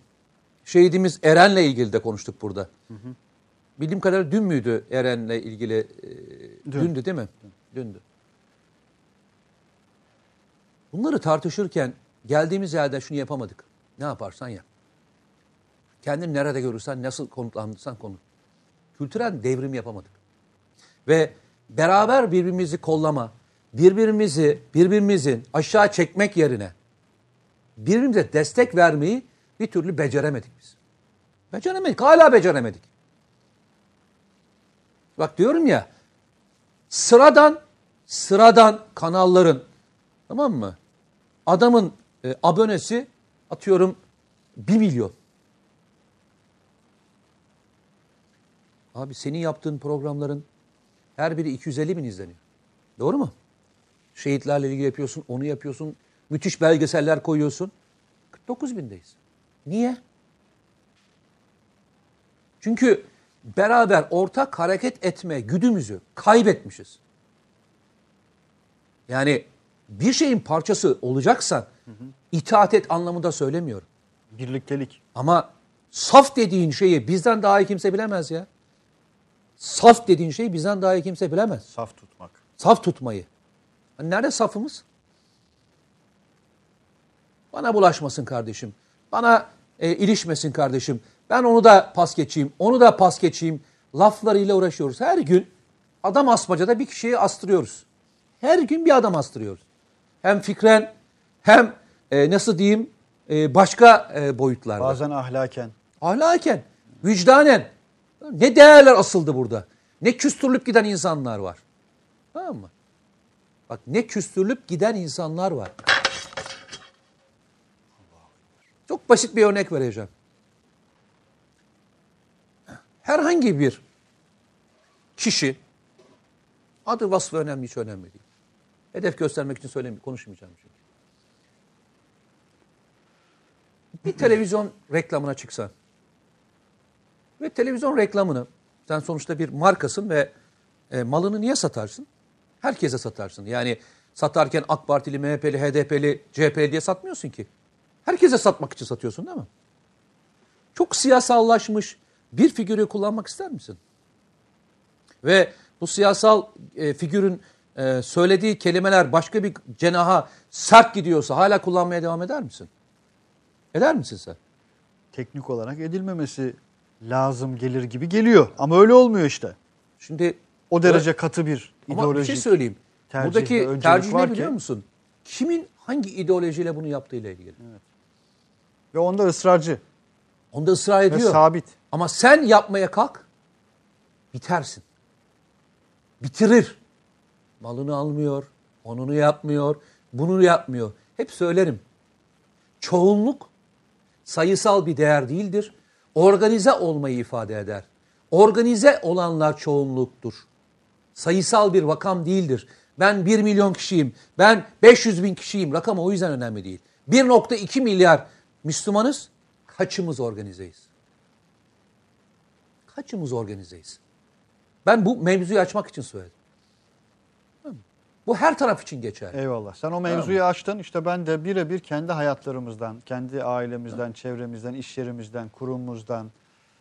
S2: şehidimiz Eren'le ilgili de konuştuk burada. Bildiğim kadarıyla dün müydü Eren'le ilgili? E,
S1: Dün.
S2: Dündü değil mi? Dündü. Bunları tartışırken geldiğimiz yerden şunu yapamadık. Ne yaparsan yap. Kendini nerede görürsen, nasıl konutlandırsan konut. Kültürel devrim yapamadık. Ve beraber birbirimizi kollama, birbirimizi, birbirimizin aşağı çekmek yerine birbirimize destek vermeyi bir türlü beceremedik biz. Beceremedik, hala beceremedik. Bak diyorum ya, sıradan, sıradan kanalların, tamam mı? Adamın e, abonesi atıyorum 1 milyon. Abi senin yaptığın programların her biri 250 bin izleniyor. Doğru mu? Şehitlerle ilgili yapıyorsun, onu yapıyorsun. Müthiş belgeseller koyuyorsun. 49 bindeyiz. Niye? Çünkü beraber ortak hareket etme güdümüzü kaybetmişiz. Yani bir şeyin parçası olacaksan itaat et anlamında söylemiyorum.
S1: Birliktelik.
S2: Ama saf dediğin şeyi bizden daha iyi kimse bilemez ya. Saf dediğin şeyi bizden daha iyi kimse bilemez.
S1: Saf tutmak.
S2: Saf tutmayı. Hani nerede safımız? Bana bulaşmasın kardeşim. Bana e, ilişmesin kardeşim. Ben onu da pas geçeyim, onu da pas geçeyim. Laflarıyla uğraşıyoruz. Her gün adam asmacada bir kişiyi astırıyoruz. Her gün bir adam astırıyoruz. Hem fikren hem e, nasıl diyeyim e, başka e, boyutlarda.
S1: Bazen ahlaken.
S2: Ahlaken, vicdanen. Ne değerler asıldı burada. Ne küstürülüp giden insanlar var. Tamam mı? Bak ne küstürülüp giden insanlar var. Çok basit bir örnek vereceğim. Herhangi bir kişi, adı vasfı önemli hiç önemli değil. Hedef göstermek için söylemiyorum, konuşmayacağım çünkü. Bir televizyon reklamına çıksan ve televizyon reklamını sen sonuçta bir markasın ve e, malını niye satarsın? Herkese satarsın. Yani satarken AK Partili, MHP'li, HDP'li, CHP'li diye satmıyorsun ki. Herkese satmak için satıyorsun değil mi? Çok siyasallaşmış bir figürü kullanmak ister misin? Ve bu siyasal e, figürün e, söylediği kelimeler başka bir cenaha sert gidiyorsa hala kullanmaya devam eder misin? Eder misin sen?
S1: Teknik olarak edilmemesi lazım gelir gibi geliyor. Ama öyle olmuyor işte.
S2: Şimdi
S1: O derece katı bir
S2: Ama
S1: ideolojik
S2: bir şey söyleyeyim.
S1: tercih ve
S2: Buradaki tercih ne biliyor
S1: ki-
S2: musun? Kimin hangi ideolojiyle bunu yaptığıyla ilgili.
S1: Ve onda ısrarcı
S2: Onda ısrar
S1: ve
S2: ediyor.
S1: sabit.
S2: Ama sen yapmaya kalk, bitersin. Bitirir. Malını almıyor, onunu yapmıyor, bunu yapmıyor. Hep söylerim. Çoğunluk sayısal bir değer değildir. Organize olmayı ifade eder. Organize olanlar çoğunluktur. Sayısal bir rakam değildir. Ben 1 milyon kişiyim, ben 500 bin kişiyim. Rakam o yüzden önemli değil. 1.2 milyar Müslümanız, kaçımız organizeyiz? Kaçımız organizeyiz? Ben bu mevzuyu açmak için söyledim. Tamam? Bu her taraf için geçer.
S1: Eyvallah. Sen o mevzuyu açtın. İşte ben de birebir kendi hayatlarımızdan, kendi ailemizden, çevremizden, iş yerimizden, kurumumuzdan,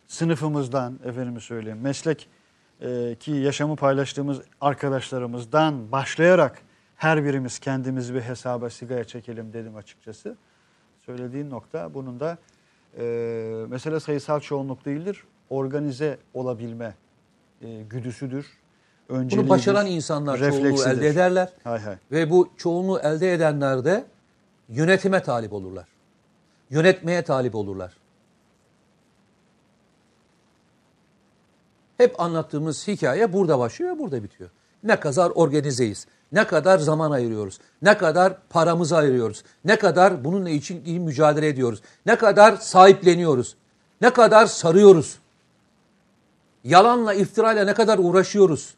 S1: sınıfımızdan, efendime söyleyeyim, meslek e, ki yaşamı paylaştığımız arkadaşlarımızdan başlayarak her birimiz kendimizi bir hesaba sigaya çekelim dedim açıkçası. Söylediğin nokta bunun da e, mesele sayısal çoğunluk değildir. Organize olabilme e, güdüsüdür.
S2: Bunu
S1: önceliğidir,
S2: başaran insanlar çoğunluğu
S1: refleksidir.
S2: elde ederler.
S1: Hay hay.
S2: Ve bu çoğunluğu elde edenler de yönetime talip olurlar. Yönetmeye talip olurlar. Hep anlattığımız hikaye burada başlıyor ve burada bitiyor. Ne kadar organizeyiz, ne kadar zaman ayırıyoruz, ne kadar paramızı ayırıyoruz, ne kadar bununla için iyi mücadele ediyoruz, ne kadar sahipleniyoruz, ne kadar sarıyoruz. Yalanla, iftirayla ne kadar uğraşıyoruz.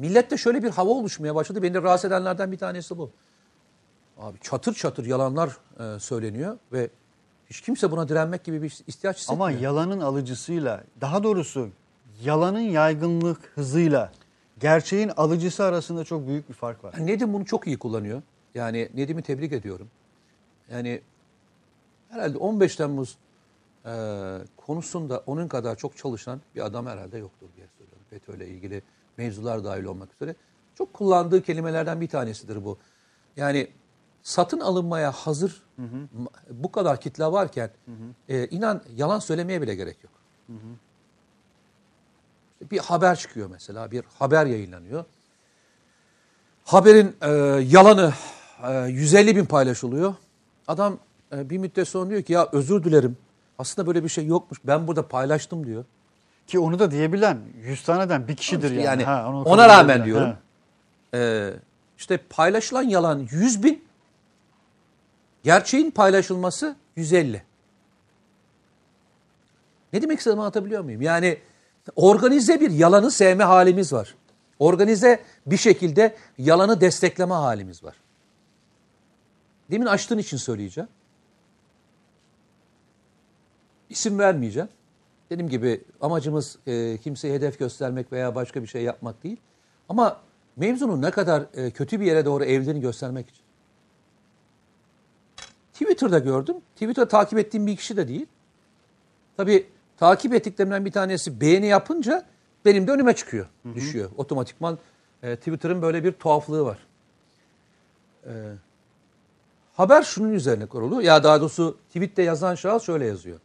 S2: Millette şöyle bir hava oluşmaya başladı. Beni de rahatsız edenlerden bir tanesi bu. Abi çatır çatır yalanlar e, söyleniyor ve hiç kimse buna direnmek gibi bir ihtiyaç hissetmiyor.
S1: Ama yalanın alıcısıyla, daha doğrusu yalanın yaygınlık hızıyla gerçeğin alıcısı arasında çok büyük bir fark var.
S2: Nedim bunu çok iyi kullanıyor. Yani Nedim'i tebrik ediyorum. Yani herhalde 15 Temmuz e, konusunda onun kadar çok çalışan bir adam herhalde yoktur diye söylüyorum. FETÖ'yle ilgili mevzular dahil olmak üzere. Çok kullandığı kelimelerden bir tanesidir bu. Yani satın alınmaya hazır ma- bu kadar kitle varken e, inan yalan söylemeye bile gerek yok. İşte bir haber çıkıyor mesela, bir haber yayınlanıyor. Haberin e, yalanı e, 150 bin paylaşılıyor. Adam e, bir müddet sonra diyor ki ya özür dilerim. Aslında böyle bir şey yokmuş. Ben burada paylaştım diyor.
S1: Ki onu da diyebilen 100 taneden bir kişidir yani.
S2: yani
S1: Ha, onu
S2: ona rağmen
S1: edebilen.
S2: diyorum.
S1: Ha.
S2: E, işte paylaşılan yalan 100 bin. Gerçeğin paylaşılması 150. Ne demek istediğimi anlatabiliyor muyum? Yani organize bir yalanı sevme halimiz var. Organize bir şekilde yalanı destekleme halimiz var. Demin açtığın için söyleyeceğim. İsim vermeyeceğim. Dediğim gibi amacımız e, kimseye hedef göstermek veya başka bir şey yapmak değil. Ama mevzunun ne kadar e, kötü bir yere doğru evliliğini göstermek için. Twitter'da gördüm. Twitter'da takip ettiğim bir kişi de değil. Tabii takip ettiklerimden bir tanesi beğeni yapınca benim de önüme çıkıyor, düşüyor. Otomatikman e, Twitter'ın böyle bir tuhaflığı var. E, haber şunun üzerine kurulu. Ya daha doğrusu tweette yazan şahıs şöyle yazıyor.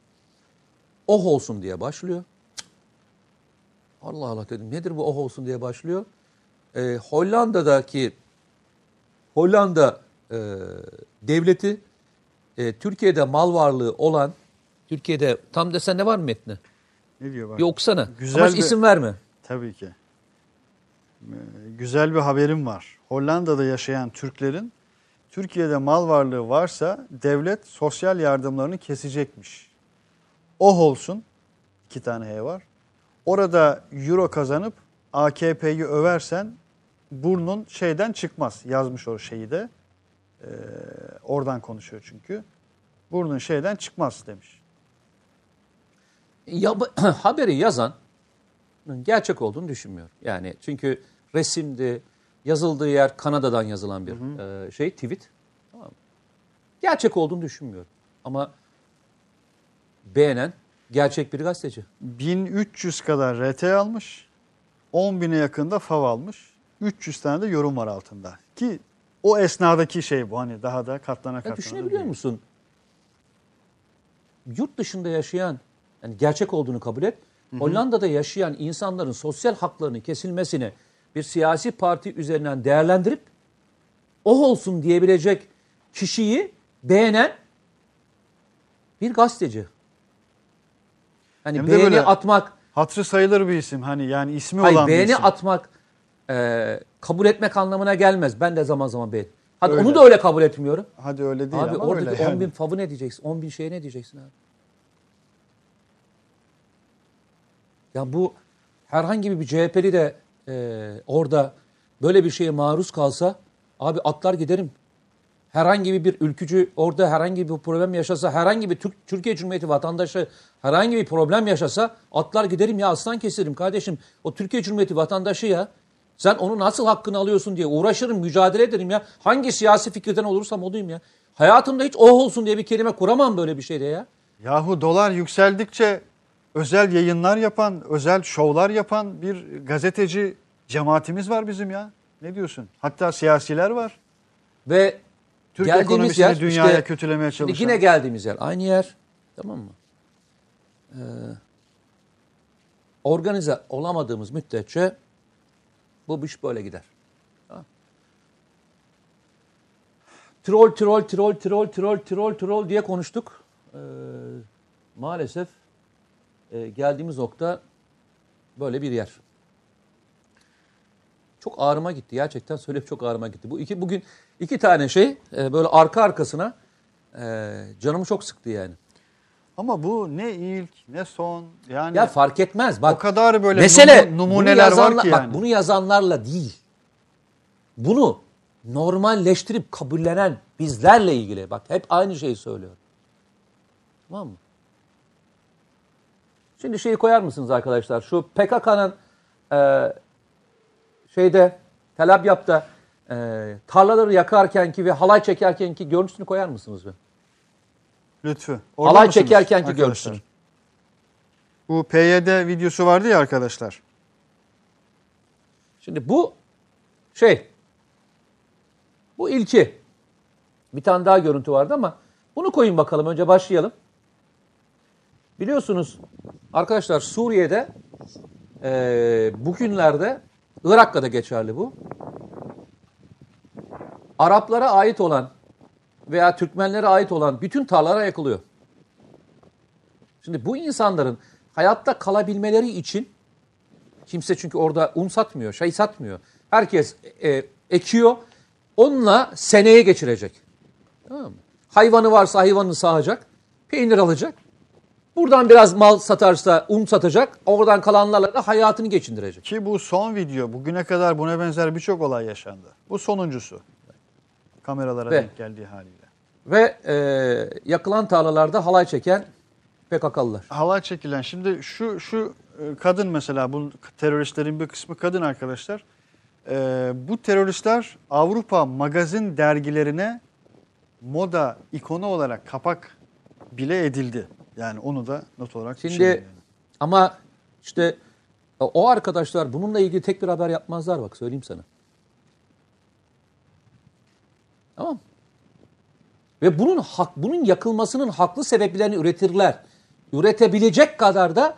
S2: Oh olsun diye başlıyor. Cık. Allah Allah dedim nedir bu oh olsun diye başlıyor. E, Hollanda'daki Hollanda e, devleti e, Türkiye'de mal varlığı olan Türkiye'de tam desen ne var mı metni?
S1: Ne diyor bak.
S2: Bir okusana.
S1: Güzel
S2: Ama
S1: bir-
S2: isim verme.
S1: Tabii ki. Ee, Güzel bir haberim var. Hollanda'da yaşayan Türklerin Türkiye'de mal varlığı varsa devlet sosyal yardımlarını kesecekmiş. Oh olsun. iki tane H var. Orada euro kazanıp AKP'yi översen burnun şeyden çıkmaz. Yazmış o şeyi de. Ee, oradan konuşuyor çünkü. Burnun şeyden çıkmaz demiş.
S2: Ya, [clears throat] haberi yazan gerçek olduğunu düşünmüyorum. Yani çünkü resimdi, yazıldığı yer Kanada'dan yazılan bir e, şey, tweet. Tamam? Gerçek olduğunu düşünmüyorum. Ama beğenen gerçek bir gazeteci.
S1: 1300 kadar RT almış. 10 bine yakında fav almış. 300 tane de yorum var altında. Ki o esnadaki şey bu hani daha da katlana
S2: Ya
S1: katlana.
S2: düşünebiliyor
S1: değil.
S2: musun? Yurt dışında yaşayan, yani gerçek olduğunu kabul et. Hollanda'da yaşayan insanların sosyal haklarının kesilmesini bir siyasi parti üzerinden değerlendirip o olsun diyebilecek kişiyi beğenen bir gazeteci. Hani
S1: Hem de
S2: beğeni
S1: böyle
S2: atmak,
S1: Hatırı sayılır bir isim hani yani ismi
S2: hayır
S1: olan bir
S2: beğeni
S1: isim.
S2: atmak e, kabul etmek anlamına gelmez. Ben de zaman zaman beğen. Hadi
S1: Öyle.
S2: onu da öyle kabul etmiyorum.
S1: Hadi öyle değil
S2: Abi
S1: ama
S2: oradaki
S1: öyle
S2: 10
S1: yani.
S2: bin favı ne diyeceksin? 10 bin şeye ne diyeceksin abi? Ya bu herhangi bir CHP'li de e, orada böyle bir şeye maruz kalsa abi atlar giderim. Herhangi bir ülkücü orada herhangi bir problem yaşasa, herhangi bir Türk, Türkiye Cumhuriyeti vatandaşı herhangi bir problem yaşasa atlar giderim ya aslan kesirim kardeşim. O Türkiye Cumhuriyeti vatandaşı ya. Sen onun nasıl hakkını alıyorsun diye uğraşırım, mücadele ederim ya. Hangi siyasi fikirden olursam olayım ya. Hayatımda hiç oh olsun diye bir kelime kuramam böyle bir şeyde ya.
S1: Yahu dolar yükseldikçe özel yayınlar yapan, özel şovlar yapan bir gazeteci cemaatimiz var bizim ya. Ne diyorsun? Hatta siyasiler var.
S2: Ve
S1: Türk
S2: geldiğimiz
S1: ekonomisini
S2: yer
S1: dünyaya
S2: işte-
S1: kötülemeye çalışan.
S2: yine geldiğimiz yer aynı yer. Tamam mı? Ee, organize olamadığımız müddetçe bu iş böyle gider. Tamam. Troll, troll, troll, troll, troll, troll, troll diye konuştuk. Ee, maalesef e, geldiğimiz nokta böyle bir yer. Çok ağrıma gitti gerçekten söyleyip çok ağrıma gitti. Bu iki bugün iki tane şey e, böyle arka arkasına e, canımı çok sıktı yani.
S1: Ama bu ne ilk ne son yani
S2: Ya fark etmez. Bak
S1: o kadar böyle
S2: mesele
S1: numuneler
S2: yazanla-
S1: var ki
S2: Bak
S1: yani.
S2: bunu yazanlarla değil. Bunu normalleştirip kabullenen bizlerle ilgili. Bak hep aynı şeyi söylüyorum. Tamam mı? Şimdi şeyi koyar mısınız arkadaşlar? Şu PKK'nın e, şeyde Tel Abyad'da e, tarlaları yakarkenki ve halay çekerkenki görüntüsünü koyar mısınız? Be?
S1: Lütfü.
S2: Halay
S1: mısınız
S2: çekerkenki
S1: arkadaşlar?
S2: görüntüsünü.
S1: Bu PYD videosu vardı ya arkadaşlar.
S2: Şimdi bu şey, bu ilki. Bir tane daha görüntü vardı ama bunu koyun bakalım. Önce başlayalım. Biliyorsunuz arkadaşlar Suriye'de eee bugünlerde Irak'ta da geçerli bu. Araplara ait olan veya Türkmenlere ait olan bütün tarlalara yakılıyor. Şimdi bu insanların hayatta kalabilmeleri için Kimse çünkü orada un satmıyor, şey satmıyor. Herkes e, ekiyor, onunla seneye geçirecek. Tamam mı? Hayvanı varsa hayvanını sağacak, peynir alacak. Buradan biraz mal satarsa un satacak. Oradan kalanlarla da hayatını geçindirecek.
S1: Ki bu son video bugüne kadar buna benzer birçok olay yaşandı. Bu sonuncusu. Kameralara
S2: Ve-
S1: denk geldiği haliyle.
S2: Ve e, yakılan tarlalarda halay çeken PKK'lılar.
S1: Halay çekilen şimdi şu şu e, kadın mesela bu teröristlerin bir kısmı kadın arkadaşlar. Ee, bu teröristler Avrupa magazin dergilerine moda ikonu olarak kapak bile edildi. Yani onu da not olarak
S2: Şimdi
S1: yani.
S2: ama işte o arkadaşlar bununla ilgili tek bir haber yapmazlar bak söyleyeyim sana. Tamam. Ve bunun hak bunun yakılmasının haklı sebeplerini üretirler. Üretebilecek kadar da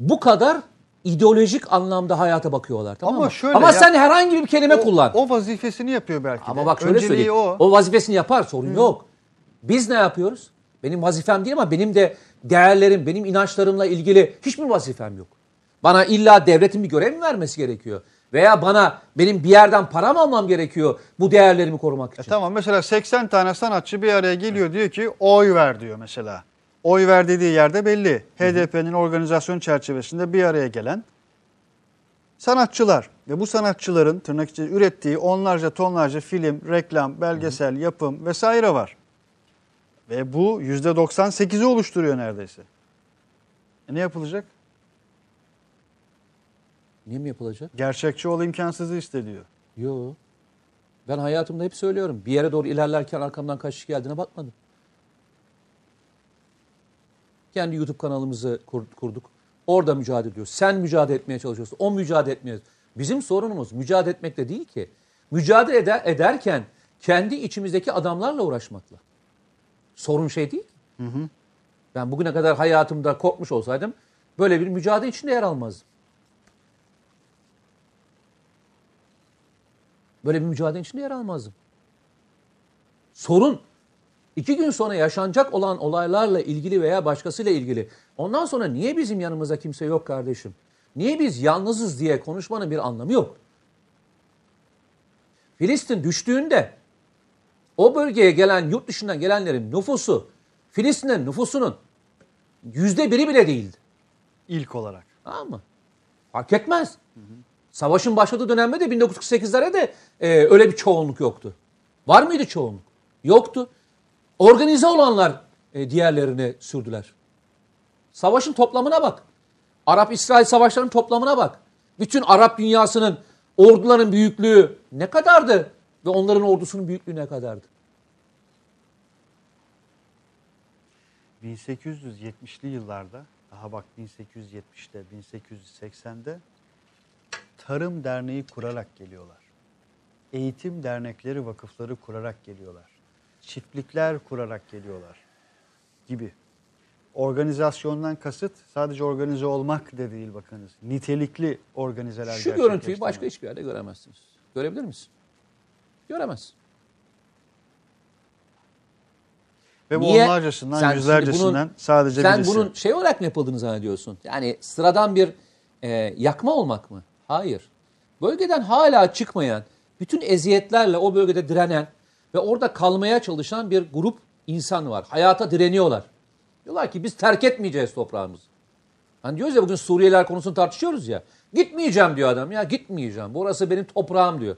S2: bu kadar ideolojik anlamda hayata bakıyorlar tamam
S1: Ama
S2: mı?
S1: şöyle
S2: Ama
S1: ya-
S2: sen herhangi bir kelime
S1: o,
S2: kullan.
S1: o vazifesini yapıyor belki
S2: Ama
S1: de.
S2: bak şöyle
S1: Önceliği
S2: söyleyeyim.
S1: o.
S2: O. vazifesini yapar sorun yok. Biz ne yapıyoruz? Benim vazifem değil ama benim de değerlerim, benim inançlarımla ilgili hiçbir vazifem yok. Bana illa devletin bir görev mi vermesi gerekiyor? Veya bana benim bir yerden param almam gerekiyor bu değerlerimi korumak için.
S1: E tamam mesela 80 tane sanatçı bir araya geliyor diyor ki oy ver diyor mesela. Oy ver dediği yerde belli. HDP'nin organizasyon çerçevesinde bir araya gelen sanatçılar ve bu sanatçıların tırnak içinde ürettiği onlarca tonlarca film, reklam, belgesel, yapım vesaire var. Ve bu %98'i oluşturuyor neredeyse. E ne yapılacak?
S2: Niye mi yapılacak?
S1: Gerçekçi ol imkansızı istediyor.
S2: Yo. Ben hayatımda hep söylüyorum. Bir yere doğru ilerlerken arkamdan kaç kişi geldiğine bakmadım. Kendi YouTube kanalımızı kur- kurduk. Orada mücadele ediyoruz. Sen mücadele etmeye çalışıyorsun. O mücadele etmeye Bizim sorunumuz mücadele etmekte değil ki. Mücadele eder, ederken kendi içimizdeki adamlarla uğraşmakla. Sorun şey değil. ki. Ben bugüne kadar hayatımda korkmuş olsaydım böyle bir mücadele içinde yer almazdım. Böyle bir mücadele içinde yer almazdım. Sorun iki gün sonra yaşanacak olan olaylarla ilgili veya başkasıyla ilgili. Ondan sonra niye bizim yanımızda kimse yok kardeşim? Niye biz yalnızız diye konuşmanın bir anlamı yok. Filistin düştüğünde o bölgeye gelen yurt dışından gelenlerin nüfusu Filistin'in nüfusunun yüzde biri bile değildi.
S1: İlk olarak.
S2: Tamam mı? Fark etmez. Savaşın başladığı dönemde de 1948'lere de e, öyle bir çoğunluk yoktu. Var mıydı çoğunluk? Yoktu. Organize olanlar e, diğerlerini sürdüler. Savaşın toplamına bak. Arap-İsrail savaşlarının toplamına bak. Bütün Arap dünyasının orduların büyüklüğü ne kadardı? Ve onların ordusunun büyüklüğü ne kadardı?
S1: 1870'li yıllarda, daha bak 1870'te, 1880'de Tarım Derneği kurarak geliyorlar. Eğitim dernekleri, vakıfları kurarak geliyorlar. Çiftlikler kurarak geliyorlar gibi. Organizasyondan kasıt sadece organize olmak da değil bakınız. Nitelikli organizeler
S2: Şu görüntüyü başka hiçbir yerde göremezsiniz. Görebilir misin? Göremez.
S1: Ve bu
S2: Niye?
S1: onlarcasından,
S2: Sen
S1: yüzlercesinden
S2: bunun-
S1: sadece
S2: Sen
S1: birisi.
S2: bunun şey olarak mı yapıldığını zannediyorsun? Yani sıradan bir e, yakma olmak mı? Hayır. Bölgeden hala çıkmayan, bütün eziyetlerle o bölgede direnen ve orada kalmaya çalışan bir grup insan var. Hayata direniyorlar. Diyorlar ki biz terk etmeyeceğiz toprağımızı. Hani diyoruz ya bugün Suriyeliler konusunu tartışıyoruz ya. Gitmeyeceğim diyor adam ya gitmeyeceğim. Burası benim toprağım diyor.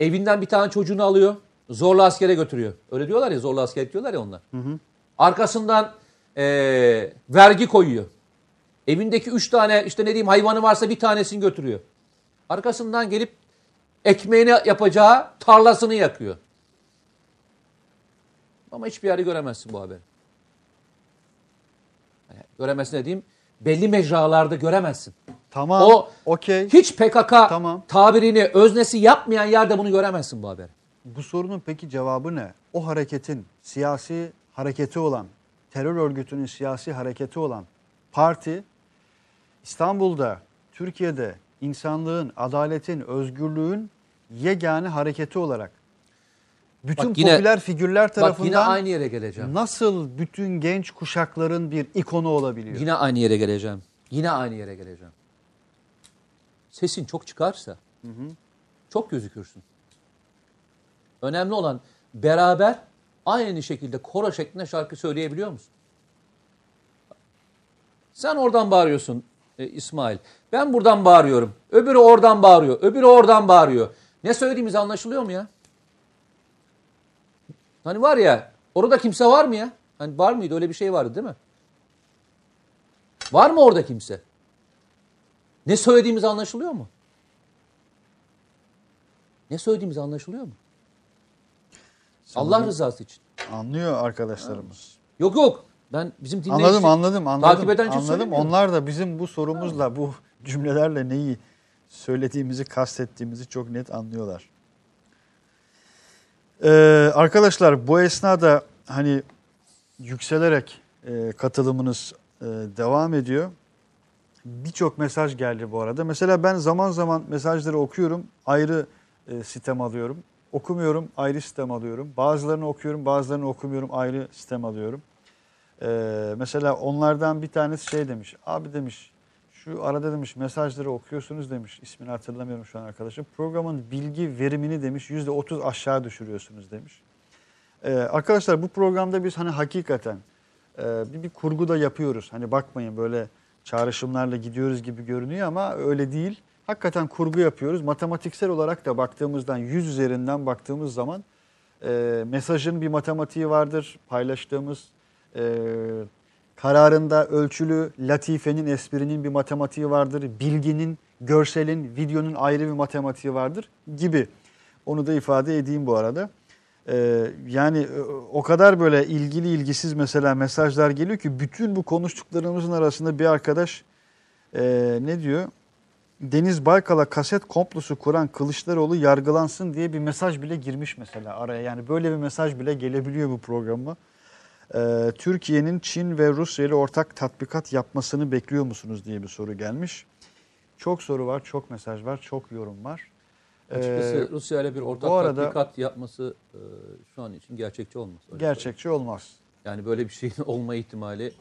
S2: Evinden bir tane çocuğunu alıyor. Zorla askere götürüyor. Öyle diyorlar ya zorla asker diyorlar ya onlar. Arkasından eee, vergi koyuyor. Evindeki üç tane işte ne diyeyim hayvanı varsa bir tanesini götürüyor. Arkasından gelip ekmeğini yapacağı tarlasını yakıyor. Ama hiçbir yerde göremezsin bu haberi. Yani göremezsin dediğim belli mecralarda göremezsin.
S1: Tamam,
S2: O
S1: okey.
S2: hiç PKK
S1: Tamam.
S2: tabirini, öznesi yapmayan yerde bunu göremezsin bu haberi.
S1: Bu sorunun peki cevabı ne? O hareketin siyasi hareketi olan, terör örgütünün siyasi hareketi olan parti İstanbul'da, Türkiye'de insanlığın, adaletin, özgürlüğün yegane hareketi olarak bütün
S2: Bak yine-
S1: popüler figürler
S2: Bak yine
S1: tarafından
S2: aynı yere geleceğim.
S1: nasıl bütün genç kuşakların bir ikonu olabiliyor?
S2: Yine aynı yere geleceğim. Yine aynı yere geleceğim. Sesin çok çıkarsa çok gözükürsün. Önemli olan beraber aynı şekilde koro şeklinde şarkı söyleyebiliyor musun? Sen oradan bağırıyorsun e, İsmail. Ben buradan bağırıyorum. Öbürü oradan bağırıyor. Öbürü oradan bağırıyor. Ne söylediğimiz anlaşılıyor mu ya? Hani var ya orada kimse var mı ya? Hani var mıydı öyle bir şey vardı değil mi? Var mı orada kimse? Ne söylediğimiz anlaşılıyor mu? Ne söylediğimiz anlaşılıyor mu? Allah rızası için.
S1: Anlıyor arkadaşlarımız.
S2: Yok yok. Ben bizim dinleyici
S1: Anladım anladım anladım.
S2: takip eden
S1: anladım. Onlar da bizim bu sorumuzla bu cümlelerle neyi söylediğimizi kastettiğimizi çok net anlıyorlar. Ee, arkadaşlar bu esnada hani yükselerek e, katılımınız e, devam ediyor. Birçok mesaj geldi bu arada. Mesela ben zaman zaman mesajları okuyorum, ayrı e, sistem alıyorum. Okumuyorum, ayrı sistem alıyorum. Bazılarını okuyorum, bazılarını okumuyorum, ayrı sistem alıyorum. Ee, mesela onlardan bir tanesi şey demiş. Abi demiş şu arada demiş mesajları okuyorsunuz demiş. İsmini hatırlamıyorum şu an arkadaşım. Programın bilgi verimini demiş yüzde otuz aşağı düşürüyorsunuz demiş. Ee, arkadaşlar bu programda biz hani hakikaten e, bir, bir kurgu da yapıyoruz. Hani bakmayın böyle çağrışımlarla gidiyoruz gibi görünüyor ama öyle değil. Hakikaten kurgu yapıyoruz. Matematiksel olarak da baktığımızdan 100 üzerinden baktığımız zaman e, mesajın bir matematiği vardır. Paylaştığımız e, kararında ölçülü latifenin, esprinin bir matematiği vardır. Bilginin, görselin, videonun ayrı bir matematiği vardır gibi. Onu da ifade edeyim bu arada. Ee, yani e, o kadar böyle ilgili ilgisiz mesela mesajlar geliyor ki bütün bu konuştuklarımızın arasında bir arkadaş e, ne diyor? Deniz Baykal'a kaset komplosu kuran Kılıçdaroğlu yargılansın diye bir mesaj bile girmiş mesela araya. Yani böyle bir mesaj bile gelebiliyor bu programa. Ee, Türkiye'nin Çin ve Rusya ile ortak tatbikat yapmasını bekliyor musunuz diye bir soru gelmiş. Çok soru var, çok mesaj var, çok yorum var.
S2: Açıkçası
S1: Ee,
S2: Rusya ile bir ortak
S1: arada-
S2: tatbikat yapması e, şu an için gerçekçi olmaz. Öyle
S1: gerçekçi olmaz.
S2: söyleyeyim. Yani böyle bir şeyin [laughs] olma ihtimali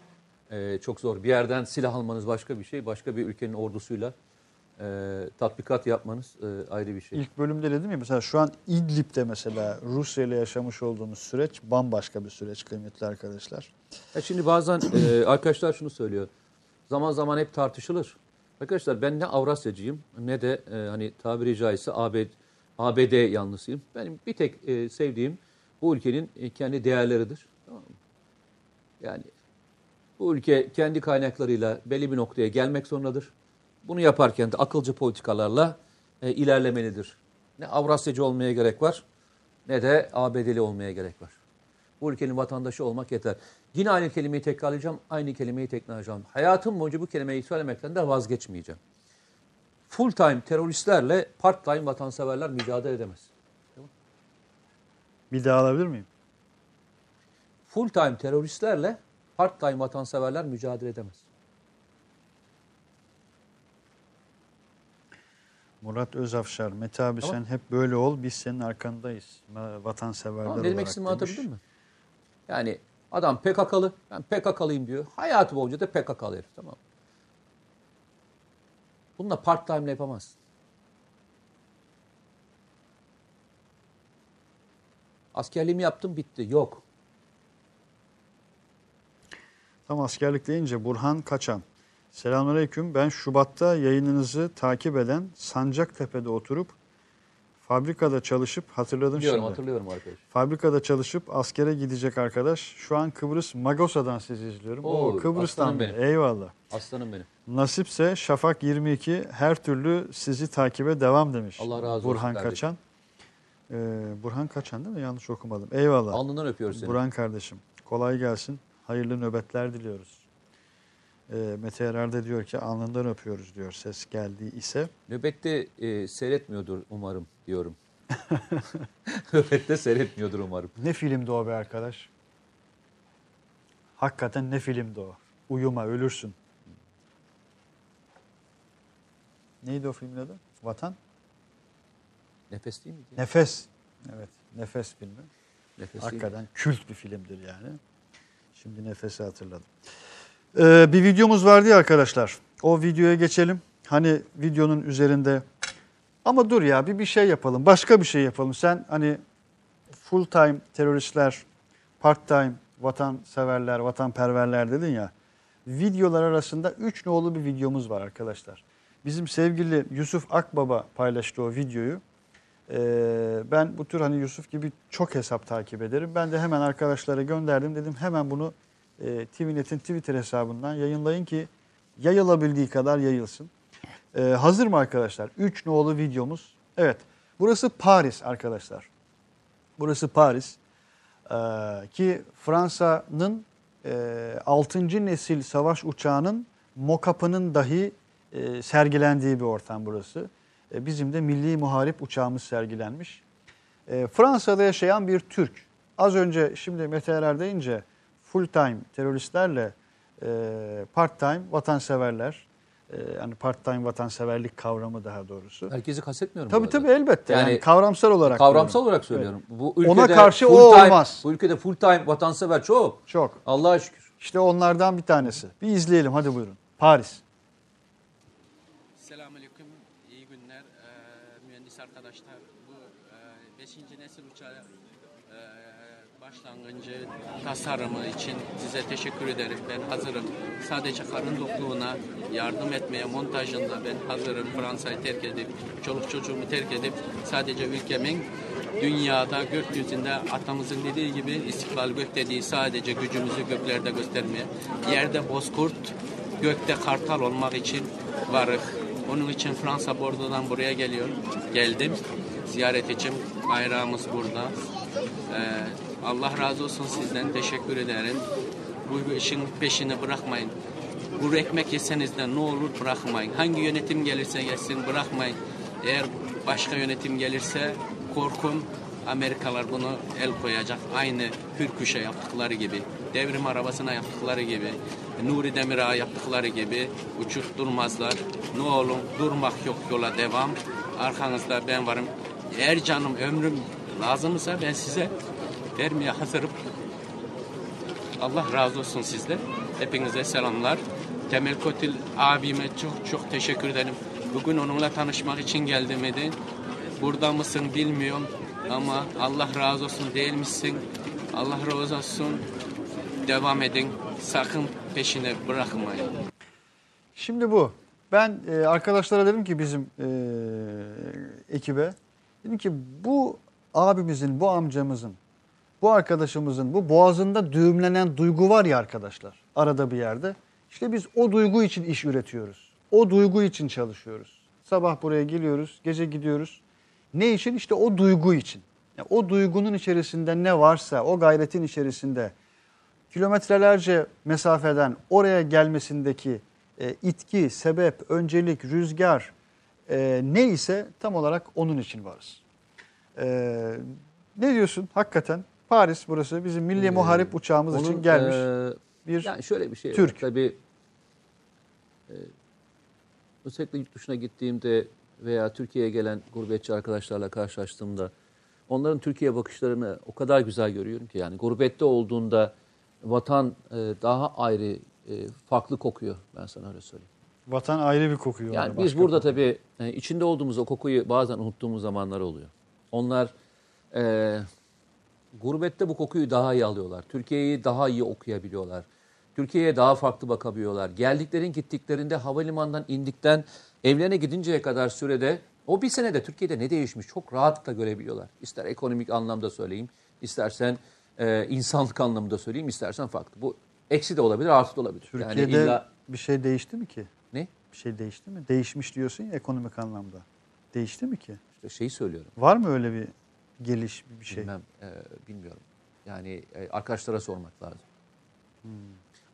S2: e, çok zor. Bir yerden silah almanız başka bir şey. Başka bir ülkenin ordusuyla e, tatbikat yapmanız e, ayrı bir şey.
S1: İlk bölümde dedim ya mesela şu an İdlib'de mesela Rusya ile yaşamış olduğumuz süreç bambaşka bir süreç kıymetli arkadaşlar.
S2: Ya şimdi bazen e, arkadaşlar şunu söylüyor. Zaman zaman hep tartışılır. Arkadaşlar ben ne Avrasyacıyım ne de e, hani tabiri caizse ABD, ABD yanlısıyım. Benim bir tek e, sevdiğim bu ülkenin e, kendi değerleridir. Tamam mı? Yani bu ülke kendi kaynaklarıyla belli bir noktaya gelmek zorundadır. Bunu yaparken de akılcı politikalarla e, ilerlemelidir. Ne Avrasyacı olmaya gerek var ne de ABD'li olmaya gerek var. Bu ülkenin vatandaşı olmak yeter. Yine aynı kelimeyi tekrarlayacağım, aynı kelimeyi tekrarlayacağım. Hayatım boyunca bu kelimeyi söylemekten de vazgeçmeyeceğim. Full time teröristlerle part time vatanseverler mücadele edemez.
S1: Bir daha alabilir miyim?
S2: Full time teröristlerle part time vatanseverler mücadele edemez.
S1: Murat Özafşar, Mete abi
S2: Tamam.
S1: sen hep böyle ol biz senin arkandayız. Vatanseverler
S2: Tamam,
S1: olarak
S2: demek istediğimi anlatabildim mi? Yani adam PKK'lı, ben PKK'lıyım diyor. Hayatı boyunca da PKK'lı herif tamam? Bununla part time'le yapamazsın. Askerliğimi yaptım bitti. Yok.
S1: Tam askerlik deyince Burhan Kaçan. Selamünaleyküm. Ben Şubat'ta yayınınızı takip eden Sancaktepe'de oturup fabrikada çalışıp hatırladım
S2: Biliyorum
S1: şimdi.
S2: hatırlıyorum arkadaş.
S1: Fabrikada çalışıp askere gidecek arkadaş. Şu an Kıbrıs Magosa'dan sizi izliyorum.
S2: Oo,
S1: Oo, Kıbrıs'tan
S2: benim.
S1: Eyvallah.
S2: Aslanım benim.
S1: Nasipse Şafak 22 her türlü sizi takibe devam demiş.
S2: Allah razı olsun
S1: Burhan
S2: kardeşim.
S1: Kaçan. Ee, Burhan Kaçan değil mi? Yanlış okumadım. Eyvallah.
S2: Alnından öpüyoruz seni.
S1: Burhan kardeşim. Kolay gelsin. Hayırlı nöbetler diliyoruz. Ee, Mete de diyor ki alnından öpüyoruz diyor ses geldiği ise.
S2: Nöbette e, seyretmiyordur umarım diyorum. [laughs] Nöbette seyretmiyordur umarım.
S1: Ne filmdi o be arkadaş? Hakikaten ne filmdi o? Uyuma ölürsün. Neydi o filmin adı? Vatan?
S2: Nefes değil miydi?
S1: Nefes. Evet. Nefes filmi.
S2: Nefes?
S1: Hakikaten kült bir filmdir yani. Şimdi nefesi hatırladım. Ee, bir videomuz vardı ya arkadaşlar. O videoya geçelim. Hani videonun üzerinde ama dur ya bir bir şey yapalım. Başka bir şey yapalım. Sen hani full time teröristler, part time vatanseverler, vatanperverler dedin ya. videolar arasında 3 nolu bir videomuz var arkadaşlar. Bizim sevgili Yusuf Akbaba paylaştı o videoyu. Ee, ben bu tür hani Yusuf gibi çok hesap takip ederim. Ben de hemen arkadaşlara gönderdim. Dedim hemen bunu e, TVNet'in Twitter hesabından yayınlayın ki yayılabildiği kadar yayılsın. Ee, hazır mı arkadaşlar? 3 nolu videomuz. Evet. Burası Paris arkadaşlar. Burası Paris. Ee, ki Fransa'nın e, 6. nesil savaş uçağının mock-up'ının dahi e, sergilendiği bir ortam burası. E, bizim de milli muharip uçağımız sergilenmiş. E, Fransa'da yaşayan bir Türk. Az önce şimdi Mete Erer deyince full time teröristlerle e, part time vatanseverler, e, yani part time vatanseverlik kavramı daha doğrusu.
S2: Herkesi kastetmiyorum. bu
S1: Tabii tabii elbette. Yani,
S2: Yani
S1: kavramsal olarak.
S2: Kavramsal
S1: diyorum.
S2: olarak söylüyorum. Bu
S1: Ona
S2: ülkede
S1: karşı
S2: full
S1: o
S2: time-
S1: olmaz.
S2: Bu ülkede full time vatansever çok.
S1: Çok.
S2: Allah'a şükür.
S1: İşte onlardan bir tanesi. Bir izleyelim hadi buyurun. Paris.
S3: Selamünaleyküm, iyi günler Ee, mühendis arkadaşlar. Bu 5. nesil uçağı e, başlangıcı tasarımı için size teşekkür ederim. Ben hazırım. Sadece karın dokluğuna yardım etmeye, montajında ben hazırım. Fransa'yı terk edip, çoluk çocuğumu terk edip sadece ülkemin dünyada gökyüzünde atamızın dediği gibi istiklal gök dediği sadece gücümüzü göklerde göstermeye, yerde bozkurt, gökte kartal olmak için varık. Onun için Fransa Bordo'dan buraya geliyor. Geldim. Ziyaret için bayrağımız burada. Ee, Allah razı olsun sizden. Teşekkür ederim. Bu işin peşini bırakmayın. Kuru ekmek yeseniz de ne olur bırakmayın. Hangi yönetim gelirse gelsin bırakmayın. Eğer başka yönetim gelirse korkun Amerikalılar bunu el koyacak. Aynı Hürküş'e yaptıkları gibi, devrim arabasına yaptıkları gibi, Nuri Demirağ'a yaptıkları gibi uçurtturmazlar. Ne olun durmak yok yola devam. Arkanızda ben varım. Eğer canım ömrüm lazımsa ben size vermeye hazırım. Allah razı olsun sizden. Hepinize selamlar. Temel Kotil abime çok çok teşekkür ederim. Bugün onunla tanışmak için geldim dedi. Burada mısın bilmiyorum ama Allah razı olsun değil misin? Allah razı olsun. Devam edin. Sakın peşine bırakmayın.
S1: Şimdi bu. Ben e, arkadaşlara dedim ki bizim e, ekibe dedim ki bu abimizin, bu amcamızın, bu arkadaşımızın bu boğazında düğümlenen duygu var ya arkadaşlar arada bir yerde. İşte biz o duygu için iş üretiyoruz. O duygu için çalışıyoruz. Sabah buraya geliyoruz, gece gidiyoruz. Ne için? İşte o duygu için. Yani o duygunun içerisinde ne varsa, o gayretin içerisinde kilometrelerce mesafeden oraya gelmesindeki e, itki, sebep, öncelik, rüzgar e, ne tam olarak onun için varız. E, ne diyorsun? Hakikaten Paris burası bizim milli muharip uçağımız için
S2: Onun,
S1: gelmiş.
S2: e,
S1: bir
S2: yani şöyle bir şey
S1: Türk.
S2: var. Tabii e, özellikle yurt dışına gittiğimde veya Türkiye'ye gelen gurbetçi arkadaşlarla karşılaştığımda onların Türkiye bakışlarını o kadar güzel görüyorum ki yani gurbette olduğunda vatan e, daha ayrı e, farklı kokuyor ben sana öyle söyleyeyim.
S1: vatan ayrı bir kokuyor.
S2: Yani biz burada
S1: koku.
S2: tabii e, içinde olduğumuz o kokuyu bazen unuttuğumuz zamanlar oluyor. Onlar e, gurbette bu kokuyu daha iyi alıyorlar. Türkiye'yi daha iyi okuyabiliyorlar. Türkiye'ye daha farklı bakabiliyorlar. Geldiklerin gittiklerinde havalimanından indikten evlerine gidinceye kadar sürede o bir senede Türkiye'de ne değişmiş çok rahatlıkla görebiliyorlar. İster ekonomik anlamda söyleyeyim, istersen e, insanlık [laughs] anlamında söyleyeyim, istersen farklı. Bu eksi de olabilir, artı da olabilir.
S1: Türkiye'de
S2: yani illa
S1: bir şey değişti mi ki?
S2: ne?
S1: Bir şey değişti mi? Değişmiş diyorsun ya ekonomik anlamda. Değişti mi ki?
S2: İşte şeyi söylüyorum.
S1: Var mı öyle bir geliş bir şey?
S2: Bilmem, e, bilmiyorum. Yani e, arkadaşlara sormak lazım.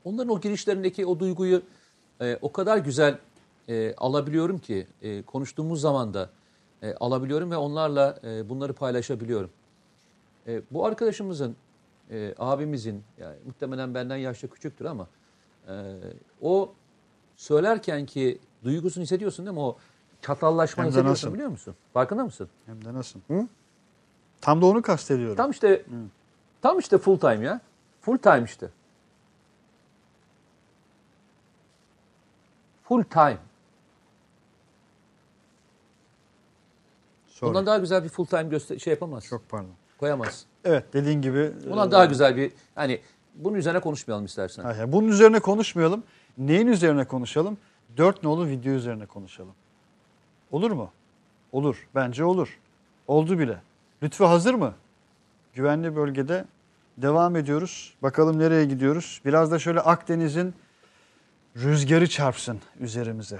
S2: Onların o girişlerindeki o duyguyu e, o kadar güzel e, alabiliyorum ki e, konuştuğumuz zaman da e, alabiliyorum ve onlarla e, bunları paylaşabiliyorum. E, bu arkadaşımızın, e, abimizin, yani muhtemelen benden yaşça küçüktür ama e, o söylerken ki duygusunu hissediyorsun değil mi? O çatallaşma hissediyorsun
S1: nasıl?
S2: biliyor musun? Farkında mısın?
S1: Hem de nasıl? Tam da onu kastediyorum.
S2: Tam işte tam işte full time ya. Full time işte. Full time.
S1: Sorry.
S2: Ondan daha güzel bir full time göster şey yapamaz.
S1: Çok pardon.
S2: Koyamaz.
S1: Evet dediğin gibi.
S2: Ondan
S1: e,
S2: daha güzel bir hani bunun üzerine konuşmayalım istersen.
S1: Hayır, bunun üzerine konuşmayalım. Neyin üzerine konuşalım? Dört nolu video üzerine konuşalım. Olur mu? Olur. Bence olur. Oldu bile. Lütfü hazır mı? Güvenli bölgede devam ediyoruz. Bakalım nereye gidiyoruz? Biraz da şöyle Akdeniz'in rüzgarı çarpsın üzerimize.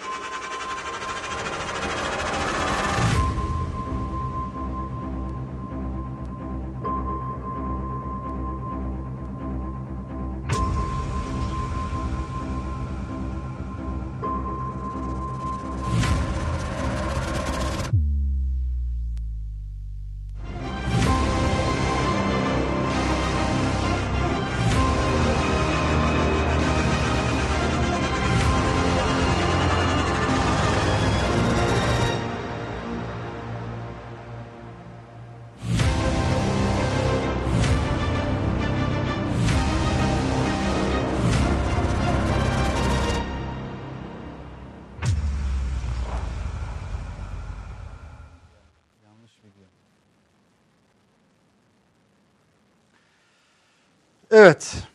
S1: Evet.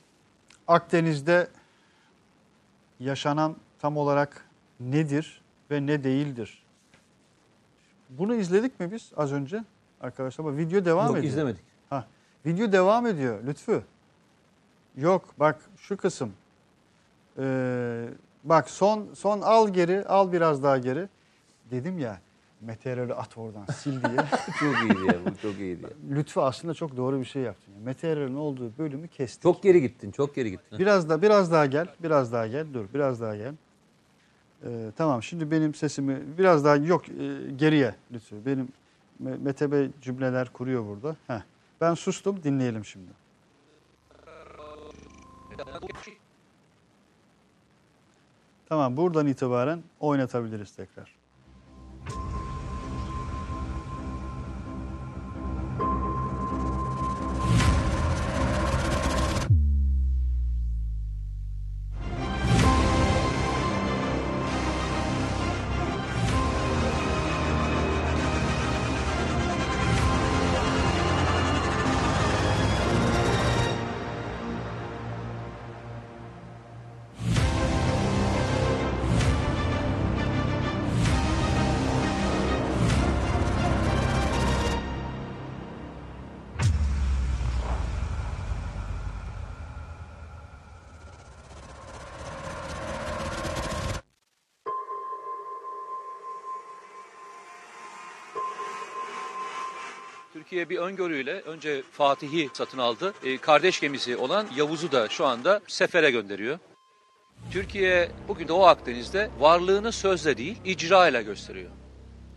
S1: Akdeniz'de yaşanan tam olarak nedir ve ne değildir? Bunu izledik mi biz az önce arkadaşlar? Ama video devam
S2: Yok
S1: ediyor.
S2: izlemedik.
S1: Ha, video devam ediyor Lütfü. Yok bak şu kısım. Ee, bak son son al geri al biraz daha geri. Dedim ya meteorolu at oradan sil diye. [laughs]
S2: çok iyiydi ya bu çok iyiydi ya.
S1: Lütfü aslında çok doğru bir şey yaptın. Yani meteorolun olduğu bölümü kestik.
S2: Çok geri gittin çok geri gittin.
S1: Biraz da biraz daha gel, biraz daha gel. Dur, biraz daha gel. Ee, tamam, şimdi benim sesimi biraz daha yok e, geriye lütfen. Benim Me- Mete Bey cümleler kuruyor burada. Heh. Ben sustum, dinleyelim şimdi. Tamam, buradan itibaren oynatabiliriz tekrar.
S2: Türkiye bir öngörüyle önce Fatih'i satın aldı. E, kardeş gemisi olan Yavuz'u da şu anda sefere gönderiyor. Türkiye bugün Doğu Akdeniz'de varlığını sözle değil, icra ile gösteriyor.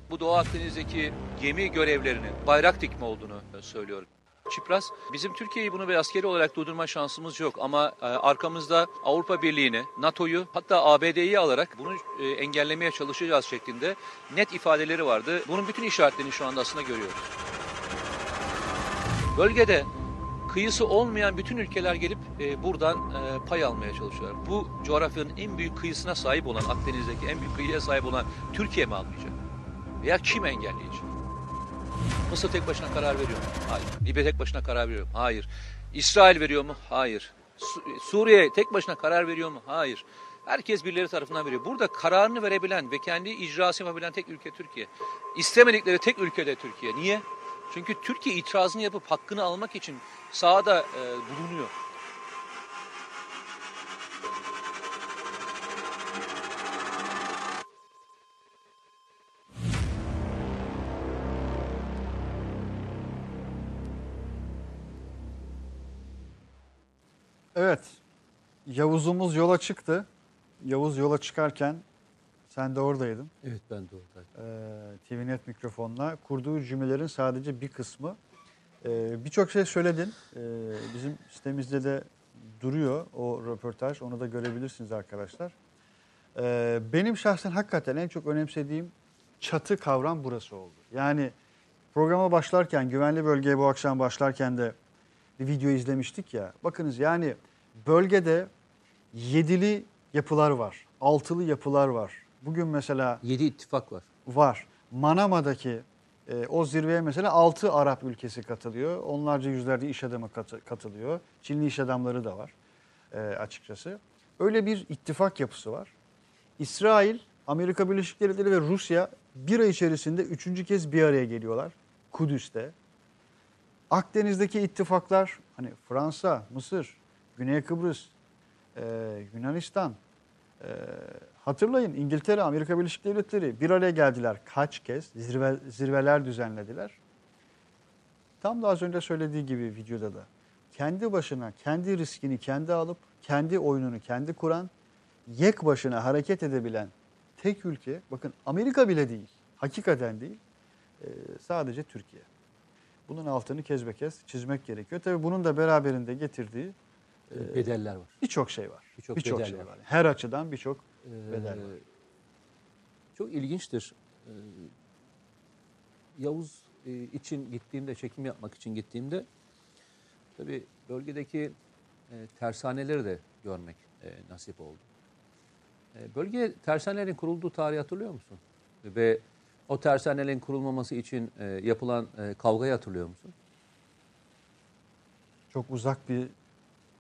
S2: Bu Doğu Akdeniz'deki gemi görevlerinin bayrak dikme olduğunu söylüyorum. Çipras, bizim Türkiye'yi bunu bir askeri olarak durdurma şansımız yok ama e, arkamızda Avrupa Birliği'ni, NATO'yu hatta ABD'yi alarak bunu e, engellemeye çalışacağız şeklinde net ifadeleri vardı. Bunun bütün işaretlerini şu anda aslında görüyoruz. Bölgede kıyısı olmayan bütün ülkeler gelip e, buradan e, pay almaya çalışıyorlar. Bu coğrafyanın en büyük kıyısına sahip olan, Akdeniz'deki en büyük kıyıya sahip olan Türkiye mi almayacak? Veya kim engelleyecek? Mısır tek başına karar veriyor mu? Hayır. Libya tek başına karar veriyor mu? Hayır. İsrail veriyor mu? Hayır. Su- Suriye tek başına karar veriyor mu? Hayır. Herkes birileri tarafından veriyor. Burada kararını verebilen ve kendi icrası yapabilen tek ülke Türkiye. İstemedikleri tek ülke de Türkiye. Niye? Çünkü Türkiye itirazını yapıp hakkını almak için sahada e, bulunuyor.
S1: Evet. Yavuz'umuz yola çıktı. Yavuz yola çıkarken sen de oradaydın.
S2: Evet ben de oradayım.
S1: Ee, TVNet mikrofonla kurduğu cümlelerin sadece bir kısmı. Ee, Birçok şey söyledin. Ee, bizim sitemizde de duruyor o röportaj. Onu da görebilirsiniz arkadaşlar. Ee, benim şahsen hakikaten en çok önemsediğim çatı kavram burası oldu. Yani programa başlarken, güvenli bölgeye bu akşam başlarken de bir video izlemiştik ya. Bakınız yani bölgede yedili yapılar var, altılı yapılar var. Bugün mesela
S2: Yedi ittifak var.
S1: var. Manama'daki e, o zirveye mesela 6 Arap ülkesi katılıyor. Onlarca yüzlerce iş adamı katı- katılıyor. Çinli iş adamları da var e, açıkçası. Öyle bir ittifak yapısı var. İsrail, Amerika Birleşik Devletleri ve Rusya bir ay içerisinde üçüncü kez bir araya geliyorlar. Kudüs'te. Akdeniz'deki ittifaklar hani Fransa, Mısır, Güney Kıbrıs, e, Yunanistan, e, hatırlayın İngiltere, Amerika Birleşik Devletleri bir araya geldiler kaç kez zirve, zirveler düzenlediler. Tam da az önce söylediği gibi videoda da kendi başına kendi riskini kendi alıp kendi oyununu kendi kuran yek başına hareket edebilen tek ülke bakın Amerika bile değil hakikaten değil e, sadece Türkiye. Bunun altını kez be kez çizmek gerekiyor. Tabii bunun da beraberinde getirdiği
S2: Bedeller var.
S1: birçok şey var.
S2: Birçok bedel
S1: şey
S2: var.
S1: Her açıdan birçok bedel var.
S2: Çok ilginçtir. Ee, Yavuz e, için gittiğimde, çekim yapmak için gittiğimde tabii bölgedeki e, tersaneleri de görmek e, nasip oldu. E, bölge tersanelerin kurulduğu tarihi hatırlıyor musun? Ve o tersanelerin kurulmaması için e, yapılan e, kavgayı hatırlıyor musun?
S1: Çok uzak bir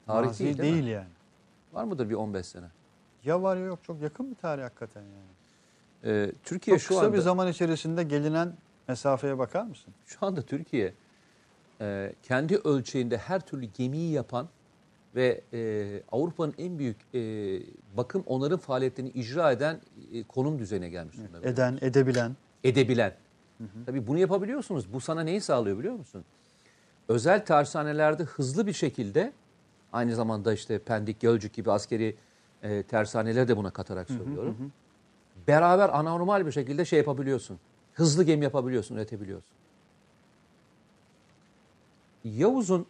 S2: Tarih değil,
S1: değil
S2: mi?
S1: yani.
S2: Var mıdır bir 15 sene?
S1: Ya var ya yok çok yakın bir tarih hakikaten yani.
S2: E, Türkiye
S1: Çok
S2: şu
S1: kısa
S2: anda...
S1: bir zaman içerisinde gelinen mesafeye bakar mısın?
S2: Şu anda Türkiye e, kendi ölçeğinde her türlü gemiyi yapan ve e, Avrupa'nın en büyük e, bakım onarım faaliyetlerini icra eden e, konum düzeyine gelmiş durumda.
S1: Eden, edebilen.
S2: Edebilen. Tabii bunu yapabiliyorsunuz. Bu sana neyi sağlıyor biliyor musun? Özel tersanelerde hızlı bir şekilde aynı zamanda işte Pendik, Gölcük gibi askeri e, tersaneleri de buna katarak söylüyorum. Beraber anormal bir şekilde şey yapabiliyorsun. Hızlı gemi yapabiliyorsun, üretebiliyorsun. Yavuz'un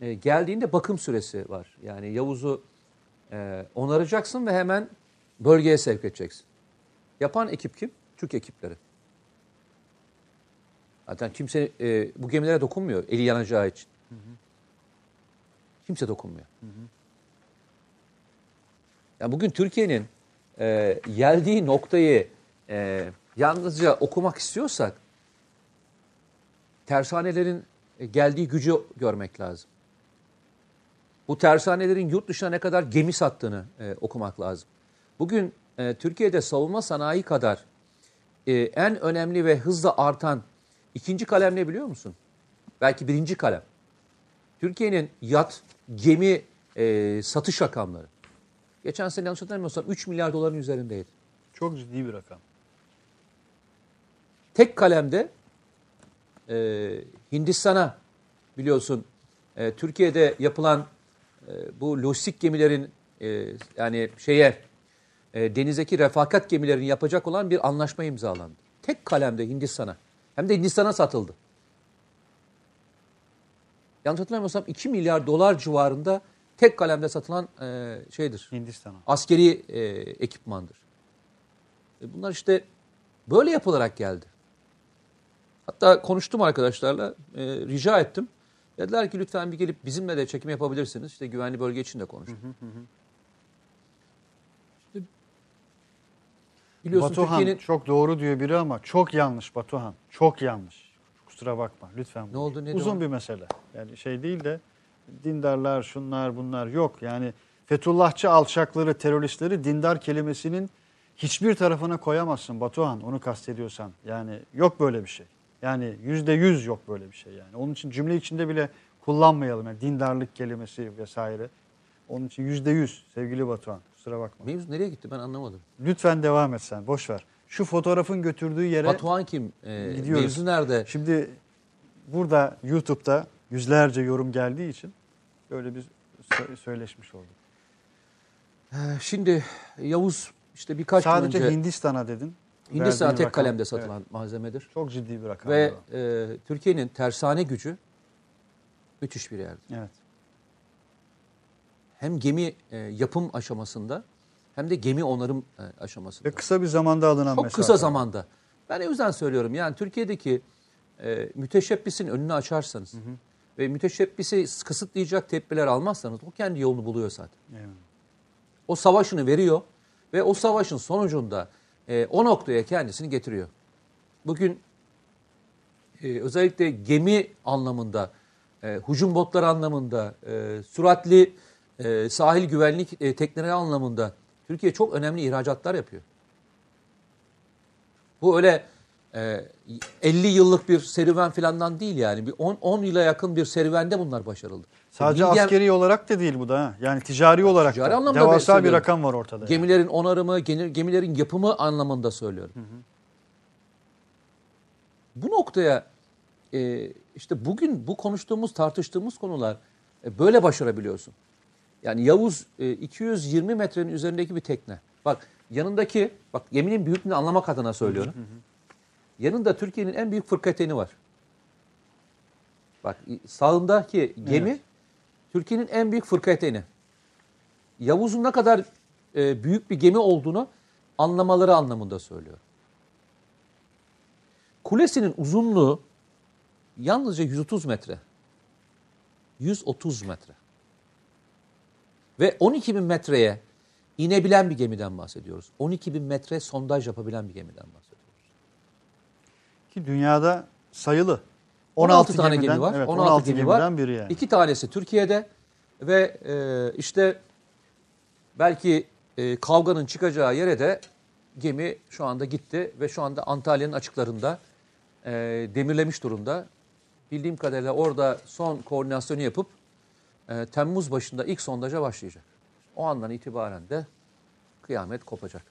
S2: e, geldiğinde bakım süresi var. Yani Yavuz'u e, onaracaksın ve hemen bölgeye sevk edeceksin. Yapan ekip kim? Türk ekipleri. Zaten kimse e, bu gemilere dokunmuyor eli yanacağı için. Kimse dokunmuyor. Yani bugün Türkiye'nin e, geldiği noktayı e, yalnızca okumak istiyorsak tersanelerin e, geldiği gücü görmek lazım. Bu tersanelerin yurt dışına ne kadar gemi sattığını e, okumak lazım. Bugün e, Türkiye'de savunma sanayi kadar e, en önemli ve hızla artan ikinci kalem ne biliyor musun? Belki birinci kalem. Türkiye'nin yat, gemi e, satış rakamları. Geçen sene yanlış hatırlamıyorsam 3 milyar doların üzerindeydi.
S1: Çok ciddi bir rakam.
S2: Tek kalemde e, Hindistan'a biliyorsun e, Türkiye'de yapılan e, bu lojistik gemilerin e, yani şeye e, denizdeki refakat gemilerini yapacak olan bir anlaşma imzalandı. Tek kalemde Hindistan'a. Hem de Hindistan'a satıldı. Yanlış hatırlamıyorsam 2 milyar dolar civarında tek kalemde satılan e, şeydir.
S1: Hindistan'a.
S2: Askeri e, ekipmandır. E, bunlar işte böyle yapılarak geldi. Hatta konuştum arkadaşlarla, e, rica ettim. Dediler ki lütfen bir gelip bizimle de çekim yapabilirsiniz. İşte güvenli bölge için de konuştuk. İşte biliyorsun
S1: Batuhan
S2: Türkiye'nin
S1: çok doğru diyor biri ama çok yanlış Batuhan. Çok yanlış. Kusura bakma lütfen.
S2: Ne oldu, nedir
S1: Uzun bir mesele. Yani şey değil de dindarlar şunlar bunlar yok. Yani Fethullahçı alçakları, teröristleri dindar kelimesinin hiçbir tarafına koyamazsın Batuhan onu kastediyorsan. Yani yok böyle bir şey. Yani yüzde yüz yok böyle bir şey yani. Onun için cümle içinde bile kullanmayalım. Yani dindarlık kelimesi vesaire. Onun için yüzde yüz sevgili Batuhan. Kusura bakma.
S2: mevzu nereye gitti ben anlamadım.
S1: Lütfen devam et sen. Boş ver. Şu fotoğrafın götürdüğü yere
S2: Batuhan kim? E,
S1: gidiyoruz.
S2: mevzu nerede?
S1: Şimdi burada YouTube'da yüzlerce yorum geldiği için böyle bir sö- söyleşmiş olduk.
S2: E, Şimdi Yavuz işte birkaç gün
S1: Sadece
S2: önce
S1: Hindistan'a dedin.
S2: Hindistan tek
S1: rakam-
S2: kalemde satılan
S1: Evet,
S2: malzemedir.
S1: çok ciddi bir rakam.
S2: Ve e, Türkiye'nin tersane gücü müthiş bir yerde.
S1: evet.
S2: Hem gemi e, yapım aşamasında hem de gemi onarım e, aşamasında.
S1: Ve kısa bir zamanda alınan
S2: Çok
S1: mesafe.
S2: kısa zamanda. Ben o yüzden söylüyorum yani Türkiye'deki e, müteşebbisin önünü açarsanız ve müteşebbisi kısıtlayacak tedbirler almazsanız o kendi yolunu buluyor zaten.
S1: Evet.
S2: O savaşını veriyor ve o savaşın sonucunda e, o noktaya kendisini getiriyor. Bugün e, özellikle gemi anlamında, e, hücum botları anlamında, e, süratli e, sahil güvenlik e, tekneleri anlamında Türkiye çok önemli ihracatlar yapıyor. Bu öyle e, 50 yıllık bir serüven falandan değil yani. Bir 10, 10 yıla yakın bir serüvende bunlar başarıldı.
S1: Sadece
S2: Bilgen-
S1: askeri olarak da değil bu da. ha. Yani ticari olarak
S2: ticari
S1: da.
S2: anlamda
S1: Devasa bir rakam var ortada. yani.
S2: Gemilerin onarımı, gemi- gemilerin yapımı anlamında söylüyorum. Bu noktaya e, işte bugün bu konuştuğumuz, tartıştığımız konular e, böyle başarabiliyorsun. Yani Yavuz e, 220 metrenin üzerindeki bir tekne. Bak yanındaki, bak geminin büyüklüğünü anlamak adına söylüyorum. Yanında Türkiye'nin en büyük fırkateyni var. Bak sağındaki gemi
S1: Evet.
S2: Türkiye'nin en büyük fırkateyni. Yavuz'un ne kadar e, büyük bir gemi olduğunu anlamaları anlamında söylüyor. Kulesinin uzunluğu yalnızca 130 metre. 130 metre. Ve 12 bin metreye inebilen bir gemiden bahsediyoruz. 12 bin metre sondaj yapabilen bir gemiden bahsediyoruz.
S1: Ki dünyada sayılı.
S2: 16, tane
S1: gemiden-
S2: gemi var.
S1: Evet,
S2: 16, gemi var.
S1: gemiden biri yani.
S2: İki tanesi Türkiye'de ve e, işte belki e, kavganın çıkacağı yere de gemi şu anda gitti ve şu anda Antalya'nın açıklarında e, demirlemiş durumda. Bildiğim kadarıyla orada son koordinasyonu yapıp e, Temmuz başında ilk sondaja başlayacak. O andan itibaren de kıyamet kopacak.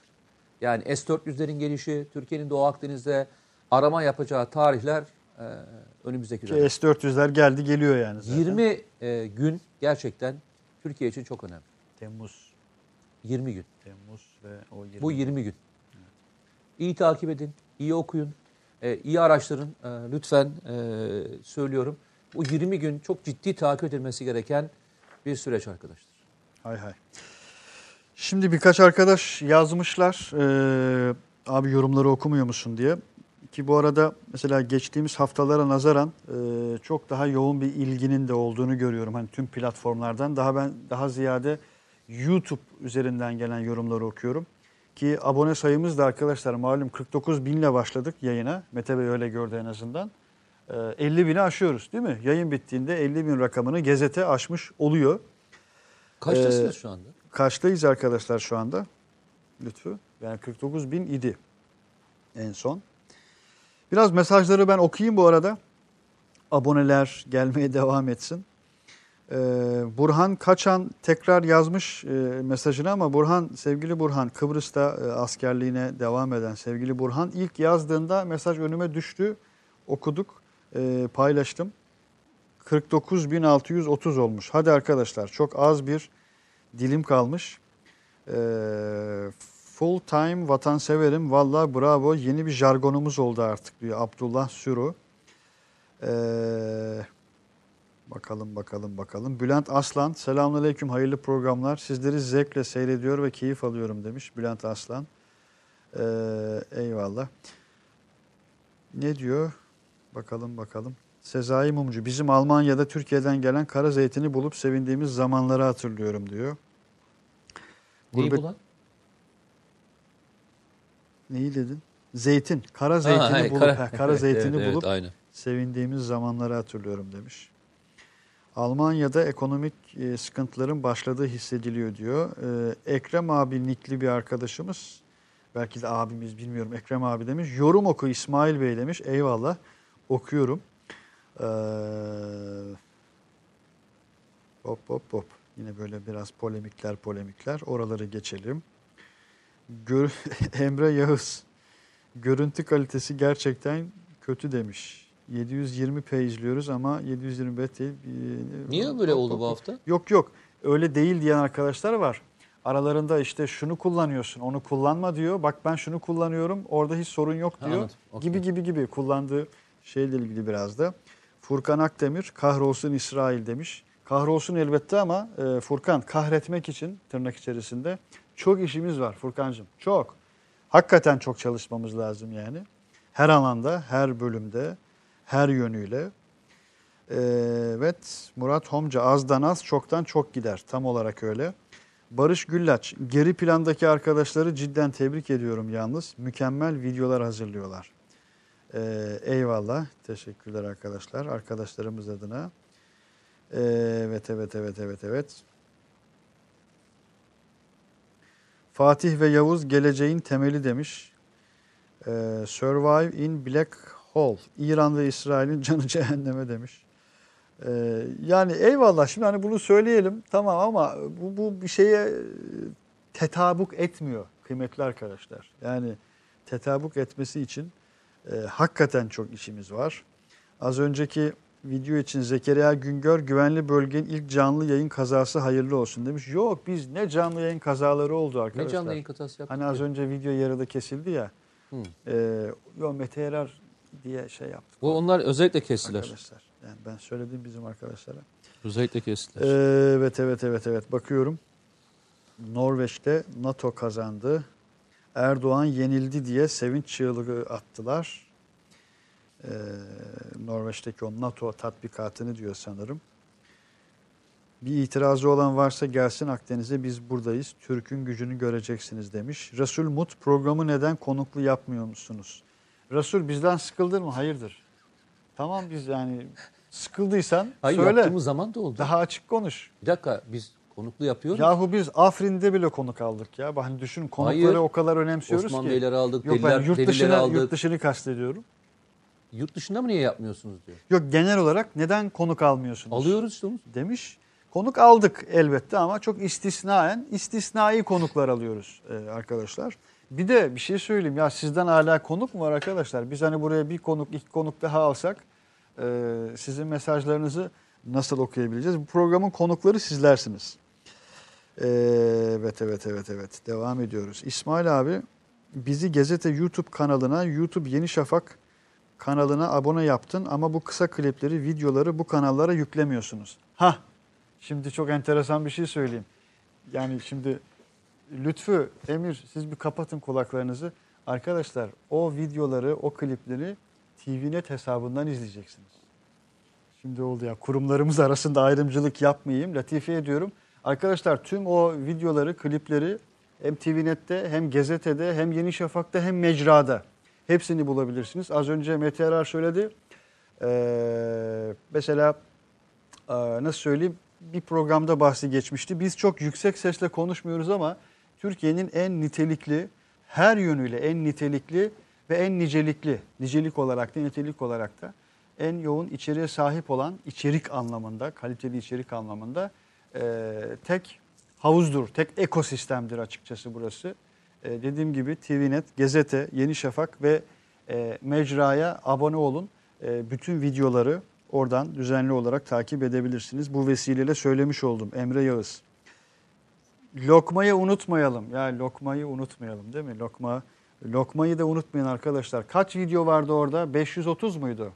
S2: Yani S-400'lerin gelişi, Türkiye'nin Doğu Akdeniz'de arama yapacağı tarihler e, önümüzdeki
S1: Ki
S2: dönem.
S1: S-400'ler geldi geliyor yani zaten.
S2: 20 e, gün gerçekten Türkiye için çok önemli.
S1: Temmuz.
S2: 20 gün.
S1: Temmuz ve o 20.
S2: Bu 20 gün. İyi takip edin, iyi okuyun, e, iyi araştırın. E, lütfen e, söylüyorum. Bu 20 gün çok ciddi takip edilmesi gereken bir süreç arkadaşlar.
S1: Hay hay. Şimdi birkaç arkadaş yazmışlar. Ee, abi yorumları okumuyor musun diye. Ki bu arada mesela geçtiğimiz haftalara nazaran e, çok daha yoğun bir ilginin de olduğunu görüyorum. Hani tüm platformlardan daha ben daha ziyade YouTube üzerinden gelen yorumları okuyorum. Ki abone sayımız da arkadaşlar malum 49 binle başladık yayına. Mete Bey öyle gördü en azından. Ee, 50 bini aşıyoruz değil mi? Yayın bittiğinde 50 bin rakamını gezete aşmış oluyor.
S2: Kaçtasınız
S1: Ee,
S2: şu anda?
S1: Kaçtayız arkadaşlar şu anda? Lütfü. Yani 49 bin idi en son. Biraz mesajları ben okuyayım bu arada. Aboneler gelmeye [laughs] devam etsin. Ee, Burhan Kaçan tekrar yazmış e, mesajını ama Burhan, sevgili Burhan, Kıbrıs'ta e, askerliğine devam eden sevgili Burhan ilk yazdığında mesaj önüme düştü. Okuduk. e, paylaştım. 49.630 olmuş. Hadi arkadaşlar çok az bir dilim kalmış. E, full time vatanseverim. Valla bravo. Yeni bir jargonumuz oldu artık diyor Abdullah Sürü. E, bakalım bakalım bakalım. Bülent Aslan. Selamünaleyküm. Hayırlı programlar. Sizleri zevkle seyrediyor ve keyif alıyorum demiş Bülent Aslan. E, eyvallah. Ne diyor? Bakalım bakalım. Sezai Mumcu. Bizim Almanya'da Türkiye'den gelen kara zeytini bulup sevindiğimiz zamanları hatırlıyorum diyor.
S2: Neyi
S1: Gurbet-
S2: bulan?
S1: Neyi dedin? Zeytin. Kara zeytini
S2: Ha, hayır,
S1: bulup
S2: kara-
S1: kara [laughs] zeytini
S2: Evet, evet,
S1: bulup
S2: aynen.
S1: sevindiğimiz zamanları hatırlıyorum demiş. Almanya'da ekonomik e, sıkıntıların başladığı hissediliyor diyor. E, Ekrem abi nikli bir arkadaşımız, belki de abimiz bilmiyorum Ekrem abi demiş. Yorum oku İsmail Bey demiş. Eyvallah okuyorum. Ee, hop hop hop. Yine böyle biraz polemikler polemikler. Oraları geçelim. Gör [laughs] Emre Yağız. Görüntü kalitesi gerçekten kötü demiş. 720p izliyoruz ama 720p değil.
S2: Niye böyle oldu bu hafta?
S1: Yok yok öyle değil diyen arkadaşlar var. Aralarında işte şunu kullanıyorsun onu kullanma diyor. Bak ben şunu kullanıyorum orada hiç sorun yok
S2: Ha,
S1: diyor.
S2: anladım. Okey.
S1: Gibi gibi gibi kullandığı şeyle ilgili biraz da. Furkan Akdemir kahrolsun İsrail demiş. Kahrolsun elbette ama e, Furkan kahretmek için tırnak içerisinde çok işimiz var Furkancığım. Çok. Hakikaten çok çalışmamız lazım yani. Her alanda, her bölümde, her yönüyle. Ee, Evet Murat Homca azdan az çoktan çok gider. Tam olarak öyle. Barış Güllaç geri plandaki arkadaşları cidden tebrik ediyorum yalnız. Mükemmel videolar hazırlıyorlar. Ee, eyvallah. Teşekkürler arkadaşlar. Arkadaşlarımız adına. Ee, evet evet evet evet evet. Fatih ve Yavuz geleceğin temeli demiş. Ee, Survive in Black Hole. İran ve İsrail'in [laughs] canı cehenneme demiş. Ee, yani eyvallah şimdi hani bunu söyleyelim tamam ama bu, bu bir şeye e, tetabuk etmiyor kıymetli arkadaşlar. Yani tetabuk etmesi için e, hakikaten çok işimiz var. Az önceki video için Zekeriya Güngör güvenli bölgenin ilk canlı yayın kazası hayırlı olsun demiş. Yok biz ne canlı yayın kazaları oldu arkadaşlar.
S2: Ne canlı yayın katası yaptık?
S1: Hani az
S2: ki?
S1: önce video yarıda kesildi ya.
S2: Hı.
S1: E, yo Mete Erer diye şey yaptık.
S2: Bu onlar özellikle kestiler.
S1: Arkadaşlar. Yani ben söyledim bizim arkadaşlara.
S2: Özellikle kestiler.
S1: Ee, Evet evet evet evet bakıyorum. Norveç'te NATO kazandı. Erdoğan yenildi diye sevinç çığlığı attılar. Ee, Norveç'teki o NATO tatbikatını diyor sanırım. Bir itirazı olan varsa gelsin Akdeniz'e biz buradayız. Türk'ün gücünü göreceksiniz demiş. Resul Mut programı neden konuklu yapmıyor musunuz? Resul bizden sıkıldın mı? Hayırdır. Tamam biz yani sıkıldıysan
S2: Hayır
S1: söyle.
S2: yaptığımız zaman da oldu.
S1: Daha açık konuş.
S2: Bir dakika biz konuklu yapıyoruz.
S1: Yahu biz Afrin'de bile konuk aldık ya. Hani düşün konukları
S2: Hayır.
S1: o kadar önemsiyoruz
S2: Osman
S1: ki.
S2: Beyleri aldık,
S1: Yok
S2: deliler,
S1: ben yurt dışını,
S2: aldık.
S1: yurt dışını kastediyorum.
S2: Yurt dışında mı niye yapmıyorsunuz diyor.
S1: Yok genel olarak neden konuk almıyorsunuz?
S2: Alıyoruz işte onu.
S1: Demiş. Konuk aldık elbette ama çok istisnaen istisnai konuklar alıyoruz e, arkadaşlar. Bir de bir şey söyleyeyim ya sizden hala konuk mu var arkadaşlar? Biz hani buraya bir konuk iki konuk daha alsak e, sizin mesajlarınızı nasıl okuyabileceğiz? Bu programın konukları sizlersiniz. E, evet evet evet evet devam ediyoruz. İsmail abi bizi Gazete YouTube kanalına YouTube Yeni Şafak kanalına abone yaptın ama bu kısa klipleri, videoları bu kanallara yüklemiyorsunuz. Ha, şimdi çok enteresan bir şey söyleyeyim. Yani şimdi Lütfü, Emir siz bir kapatın kulaklarınızı. Arkadaşlar o videoları, o klipleri TVNet hesabından izleyeceksiniz. Şimdi oldu ya kurumlarımız arasında ayrımcılık yapmayayım. Latife ediyorum. Arkadaşlar tüm o videoları, klipleri hem TVNet'te hem gazetede hem Yeni Şafak'ta hem mecrada hepsini bulabilirsiniz. Az önce Mete Erar söyledi. Ee, mesela e, nasıl söyleyeyim bir programda bahsi geçmişti. Biz çok yüksek sesle konuşmuyoruz ama Türkiye'nin en nitelikli, her yönüyle en nitelikli ve en nicelikli, nicelik olarak da nitelik olarak da en yoğun içeriğe sahip olan içerik anlamında, kaliteli içerik anlamında e, tek havuzdur, tek ekosistemdir açıkçası burası. E, dediğim gibi TVNet, Gazete, Yeni Şafak ve e, mecraya abone olun. e, bütün videoları oradan düzenli olarak takip edebilirsiniz. Bu vesileyle söylemiş oldum Emre Yağız. Lokmayı unutmayalım. Ya lokmayı unutmayalım değil mi? Lokma lokmayı da unutmayın arkadaşlar. Kaç video vardı orada? 530 muydu?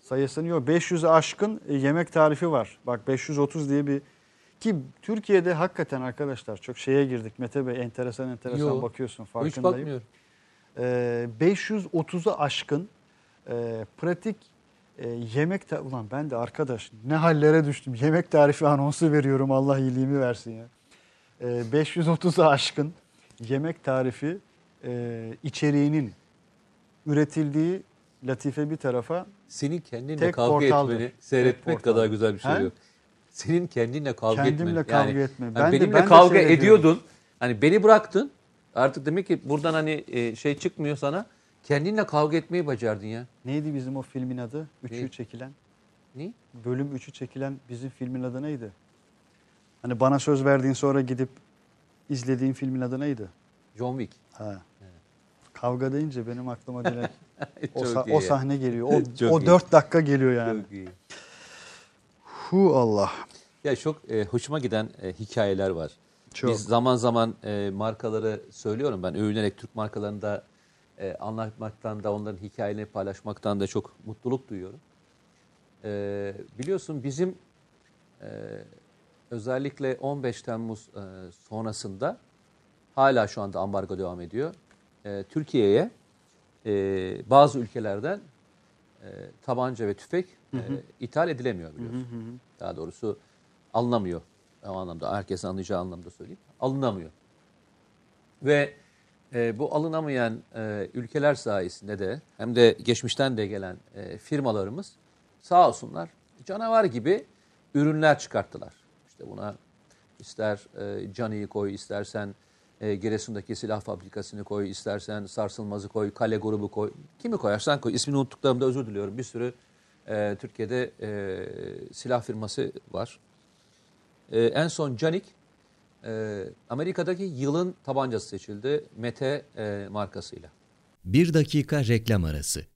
S1: Sayısını yok. 500'ü aşkın e, yemek tarifi var. Bak 530 diye bir ki Türkiye'de hakikaten arkadaşlar çok şeye girdik. Mete Bey enteresan enteresan
S2: Yo,
S1: bakıyorsun
S2: Hiç
S1: farkındayım.
S2: bakmıyorum.
S1: Ee, 530'u aşkın e, pratik e, yemek ta- ulan ben de arkadaş ne hallere düştüm. Yemek tarifi anonsu veriyorum Allah iyiliğimi versin ya. Ee, 530'u aşkın yemek tarifi e, içeriğinin üretildiği latife bir tarafa
S2: Senin kendinle
S1: Tek
S2: kavga
S1: portaldır.
S2: etmeni
S1: Tek
S2: seyretmek
S1: portal.
S2: kadar güzel bir şey
S1: He?
S2: yok. Senin kendinle kavga
S1: Kendimle
S2: etmen.
S1: kavga etme.
S2: hani
S1: Ben de-
S2: benimle
S1: ben de
S2: kavga
S1: seyrediyorum.
S2: ediyordun. Hani beni bıraktın. Artık demek ki buradan hani e, şey çıkmıyor sana. Kendinle kavga etmeyi becerdin ya.
S1: neydi bizim o filmin adı? Üçü
S2: Ne?
S1: çekilen.
S2: Ne?
S1: Bölüm 3'ü çekilen bizim filmin adı neydi? Hani bana söz verdiğin sonra gidip izlediğin filmin adı neydi?
S2: John Wick.
S1: Ha. Kavga deyince benim aklıma direkt [laughs] o, sa- o sahne geliyor. O, [laughs]
S2: Çok
S1: o
S2: iyi.
S1: 4 dakika geliyor yani.
S2: Çok iyi.
S1: Hu Allah.
S2: Ya çok e, hoşuma giden e, hikayeler var.
S1: Çok.
S2: Biz zaman zaman e, markaları söylüyorum ben övünerek Türk markalarını da e, anlatmaktan da onların hikayelerini paylaşmaktan da çok mutluluk duyuyorum. E, biliyorsun bizim e, özellikle 15 Temmuz e, sonrasında hala şu anda ambargo devam ediyor. E, Türkiye'ye e, bazı ülkelerden e, tabanca ve tüfek e, ithal edilemiyor biliyorsun. Daha doğrusu alınamıyor. O anlamda herkesin anlayacağı anlamda söyleyeyim. Alınamıyor. Ve e, bu alınamayan e, ülkeler sayesinde de hem de geçmişten de gelen e, firmalarımız sağ olsunlar canavar gibi ürünler çıkarttılar. İşte buna ister e, Cani'yi koy, istersen e, Giresun'daki silah fabrikasını koy, istersen Sarsılmaz'ı koy, Kale grubu koy. Kimi koyarsan koy. İsmini unuttuklarımda özür diliyorum. Bir sürü e, Türkiye'de e, silah firması var. E, en son Canik e, Amerika'daki yılın tabancası seçildi. Mete e, markasıyla.
S4: Bir dakika reklam arası.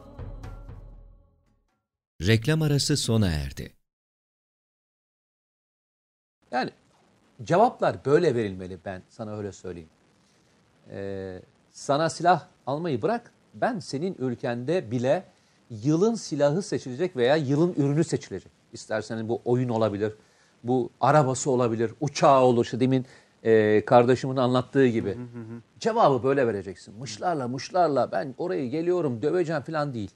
S4: Reklam arası sona erdi.
S2: Yani cevaplar böyle verilmeli ben sana öyle söyleyeyim. Ee, sana silah almayı bırak ben senin ülkende bile yılın silahı seçilecek veya yılın ürünü seçilecek. İstersen bu oyun olabilir, bu arabası olabilir, uçağı olur. İşte demin e, kardeşimin anlattığı gibi. Cevabı böyle vereceksin. Mışlarla mışlarla ben orayı geliyorum döveceğim falan değil.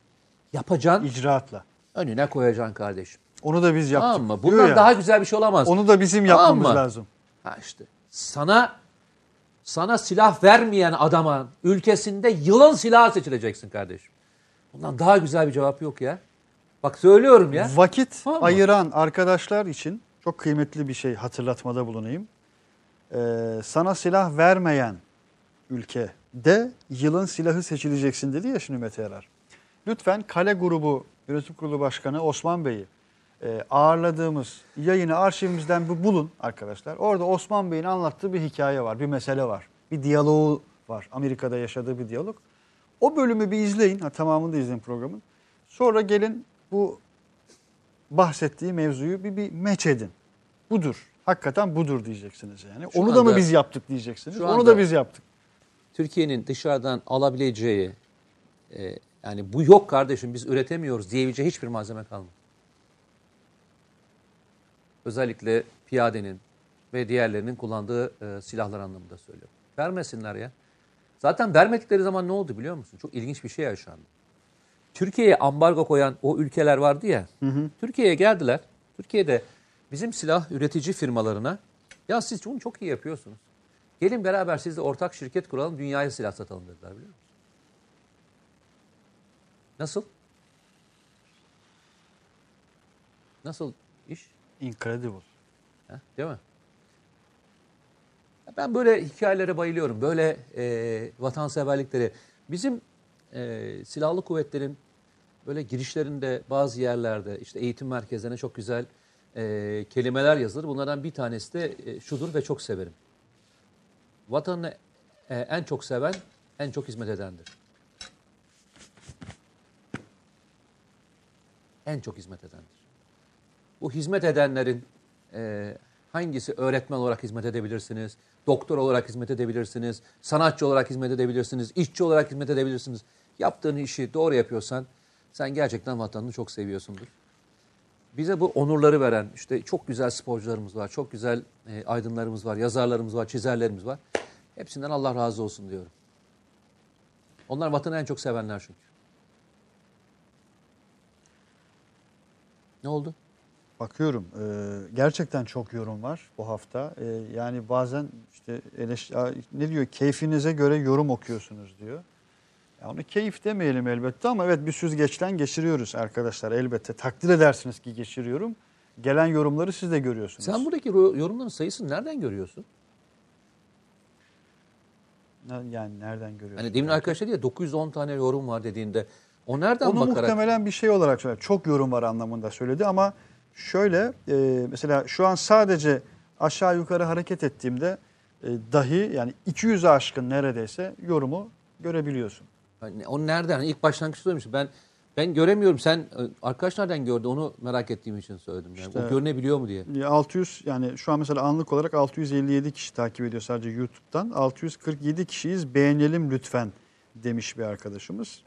S2: Yapacaksın
S1: İcraatla.
S2: Önüne koyacaksın kardeşim.
S1: Onu da biz yaptık.
S2: Tamam mı? Bundan
S1: ya.
S2: daha güzel bir şey olamaz.
S1: Onu da bizim
S2: Tamam
S1: yapmamız
S2: mı?
S1: lazım.
S2: Ha işte sana sana silah vermeyen adama ülkesinde yılın silahı seçileceksin kardeşim. Bundan daha güzel bir cevap yok ya. Bak söylüyorum ya.
S1: Vakit
S2: Tamam mı?
S1: ayıran arkadaşlar için çok kıymetli bir şey hatırlatmada bulunayım. Ee, sana silah vermeyen ülkede yılın silahı seçileceksin dedi ya şimdi Mete Yarar. Lütfen Kale Grubu Yönetim Kurulu Başkanı Osman Bey'i e, ağırladığımız yayını arşivimizden bir bulun arkadaşlar. Orada Osman Bey'in anlattığı bir hikaye var, bir mesele var. Bir diyaloğu var. Amerika'da yaşadığı bir diyalog. O bölümü bir izleyin. Ha, tamamını da izleyin programın. Sonra gelin bu bahsettiği mevzuyu bir, bir meç edin. Budur. Hakikaten budur diyeceksiniz yani.
S2: Şu
S1: Onu da mı
S2: anda-
S1: biz yaptık diyeceksiniz. Onu
S2: anda-
S1: da biz yaptık.
S2: Türkiye'nin dışarıdan alabileceği e, yani bu yok kardeşim biz üretemiyoruz diyebileceği hiçbir malzeme kalmadı. Özellikle piyadenin, ve diğerlerinin kullandığı e, silahlar anlamında söylüyorum. Vermesinler ya. Zaten vermedikleri zaman ne oldu biliyor musun? Çok ilginç bir şey yaşandı. Türkiye'ye ambargo koyan o ülkeler vardı ya. Türkiye'ye geldiler. Türkiye'de bizim silah üretici firmalarına ya siz bunu çok iyi yapıyorsunuz. Gelin beraber sizle ortak şirket kuralım dünyaya silah satalım dediler biliyor musun? Nasıl? Nasıl iş?
S1: Incredible.
S2: Ha, değil mi? Ben böyle hikayelere bayılıyorum. Böyle e, vatanseverlikleri. Bizim e, silahlı kuvvetlerin böyle girişlerinde bazı yerlerde işte eğitim merkezlerine çok güzel e, kelimeler yazılır. Bunlardan bir tanesi de e, şudur ve çok severim. Vatanını e, en çok seven en çok hizmet edendir. En çok hizmet edendir bu hizmet edenlerin e, hangisi öğretmen olarak hizmet edebilirsiniz, doktor olarak hizmet edebilirsiniz, sanatçı olarak hizmet edebilirsiniz, işçi olarak hizmet edebilirsiniz. Yaptığın işi doğru yapıyorsan sen gerçekten vatanını çok seviyorsundur. Bize bu onurları veren işte çok güzel sporcularımız var, çok güzel e, aydınlarımız var, yazarlarımız var, çizerlerimiz var. Hepsinden Allah razı olsun diyorum. Onlar vatanı en çok sevenler çünkü. Ne oldu?
S1: Bakıyorum e, gerçekten çok yorum var bu hafta. E, yani bazen işte eleş, ne diyor keyfinize göre yorum okuyorsunuz diyor. Ya onu keyif demeyelim elbette ama evet bir süzgeçten geçiriyoruz arkadaşlar elbette. Takdir edersiniz ki geçiriyorum. Gelen yorumları siz de görüyorsunuz.
S2: Sen buradaki ro- yorumların sayısını nereden görüyorsun?
S1: Ne- Yani nereden görüyorsunuz?
S2: Hani demin arkadaşlar diye 910 tane yorum var dediğinde o nereden
S1: Onu
S2: bakarak?
S1: muhtemelen bir şey olarak söyledi. Çok yorum var anlamında söyledi ama şöyle e, mesela şu an sadece aşağı yukarı hareket ettiğimde e, dahi yani 200'e aşkın neredeyse yorumu görebiliyorsun.
S2: Hani onu nereden? İlk başlangıçta söylemiştim. Ben ben göremiyorum. Sen e, arkadaş nereden gördü? Onu merak ettiğim için söyledim. Yani
S1: İşte-
S2: o görünebiliyor mu diye.
S1: E, 600 yani şu an mesela anlık olarak 657 kişi takip ediyor sadece YouTube'dan. 647 kişiyiz beğenelim lütfen demiş bir arkadaşımız.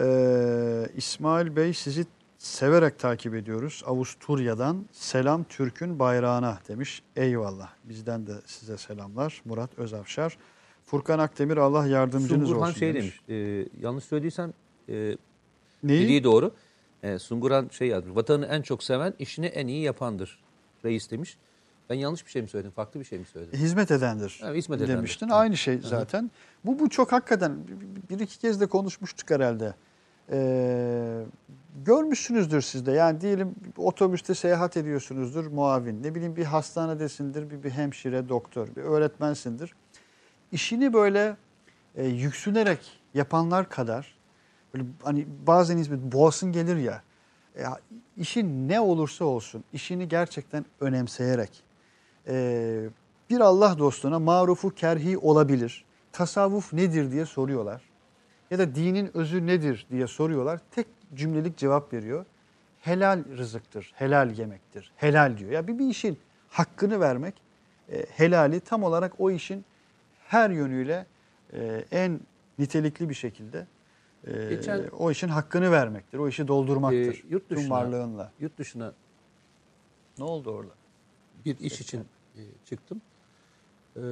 S1: Ee, İsmail Bey sizi severek takip ediyoruz. Avusturya'dan selam Türk'ün bayrağına demiş. Eyvallah. Bizden de size selamlar. Murat Özavşar. Furkan Akdemir Allah yardımcınız
S2: Sungurhan
S1: olsun
S2: şey
S1: demiş.
S2: demiş. e, yanlış söylediysem e,
S1: Neyi?
S2: dediği doğru. E, Sungurhan şey yazmış. Vatanı en çok seven işini en iyi yapandır. Reis demiş. Ben yanlış bir şey mi söyledim? Farklı bir şey mi söyledim?
S1: hizmet edendir
S2: Evet, hizmet edendir.
S1: demiştin. Aynı şey zaten. Bu bu çok hakikaten bir- iki kez de konuşmuştuk herhalde. Ee, görmüşsünüzdür siz de. Yani diyelim otobüste seyahat ediyorsunuzdur muavin. Ne bileyim bir hastanedesindir, bir, bir hemşire, doktor, bir öğretmensindir. İşini böyle e, yüksünerek yapanlar kadar böyle hani bazen bir boğasın gelir ya. ya işin ne olursa olsun işini gerçekten önemseyerek e, bir Allah dostuna marufu kerhi olabilir. Tasavvuf nedir diye soruyorlar. Ya da dinin özü nedir diye soruyorlar. Tek cümlelik cevap veriyor. Helal rızıktır, helal yemektir, helal diyor. Ya bir, bir işin hakkını vermek, e, helali tam olarak o işin her yönüyle e, en nitelikli bir şekilde e,
S2: Geçen-
S1: o işin hakkını vermektir. O işi doldurmaktır.
S2: E, yurt
S1: tüm
S2: dışına-
S1: varlığınla.
S2: Yurt dışına
S1: Ne oldu orada?
S2: bir iş için e, çıktım. E,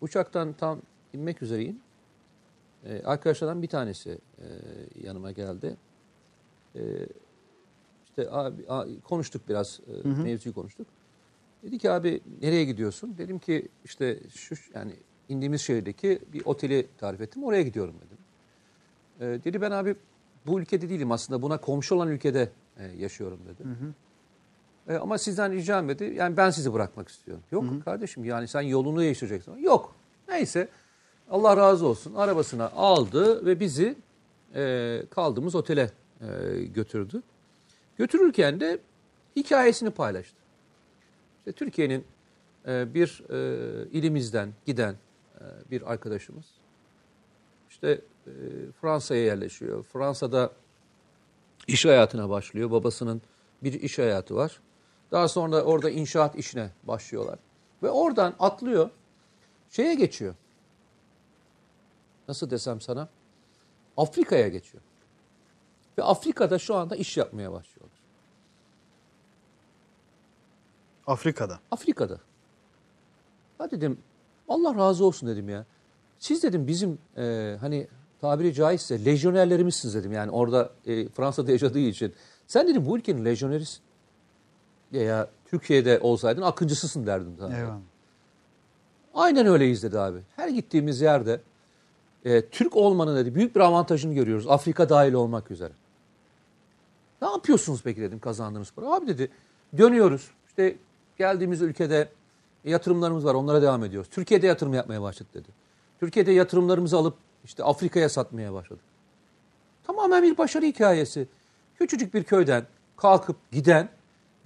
S2: uçaktan tam inmek üzereyim. E, arkadaşlardan bir tanesi e, yanıma geldi. E, işte abi, a- konuştuk biraz, e, mevzuyu konuştuk. Dedi ki abi nereye gidiyorsun? Dedim ki işte şu yani indiğimiz şehirdeki bir oteli tarif ettim. Oraya gidiyorum dedim. E, dedi ben abi bu ülkede değilim aslında buna komşu olan ülkede e, yaşıyorum dedi. E, ama sizden ricam dedi. Yani ben sizi bırakmak istiyorum. Yok kardeşim yani sen yolunu değiştireceksin. Yok. Neyse. Allah razı olsun. Arabasına aldı ve bizi e, kaldığımız otele e, götürdü. Götürürken de hikayesini paylaştı. İşte Türkiye'nin e, bir e, ilimizden giden e, bir arkadaşımız işte e, Fransa'ya yerleşiyor. Fransa'da iş hayatına başlıyor. Babasının bir iş hayatı var. Daha sonra orada inşaat işine başlıyorlar. Ve oradan atlıyor. Şeye geçiyor. Nasıl desem sana? Afrika'ya geçiyor. Ve Afrika'da şu anda iş yapmaya başlıyorlar.
S1: Afrika'da.
S2: Afrika'da. Ha dedim Allah razı olsun dedim ya. Siz dedim bizim e, hani tabiri caizse lejyonerlerimizsiniz dedim. Yani orada e, Fransa'da yaşadığı için. Sen dedim bu ülkenin lejyonerisin. Ya Türkiye'de olsaydın akıncısısın derdim. Sana.
S1: Eyvallah.
S2: Aynen öyleyiz dedi abi. Her gittiğimiz yerde e, Türk olmanın dedi büyük bir avantajını görüyoruz. Afrika dahil olmak üzere. Ne yapıyorsunuz peki dedim kazandığınız para. Abi dedi dönüyoruz. İşte geldiğimiz ülkede yatırımlarımız var onlara devam ediyoruz. Türkiye'de yatırım yapmaya başladık dedi. Türkiye'de yatırımlarımızı alıp işte Afrika'ya satmaya başladık. Tamamen bir başarı hikayesi. Küçücük bir köyden kalkıp giden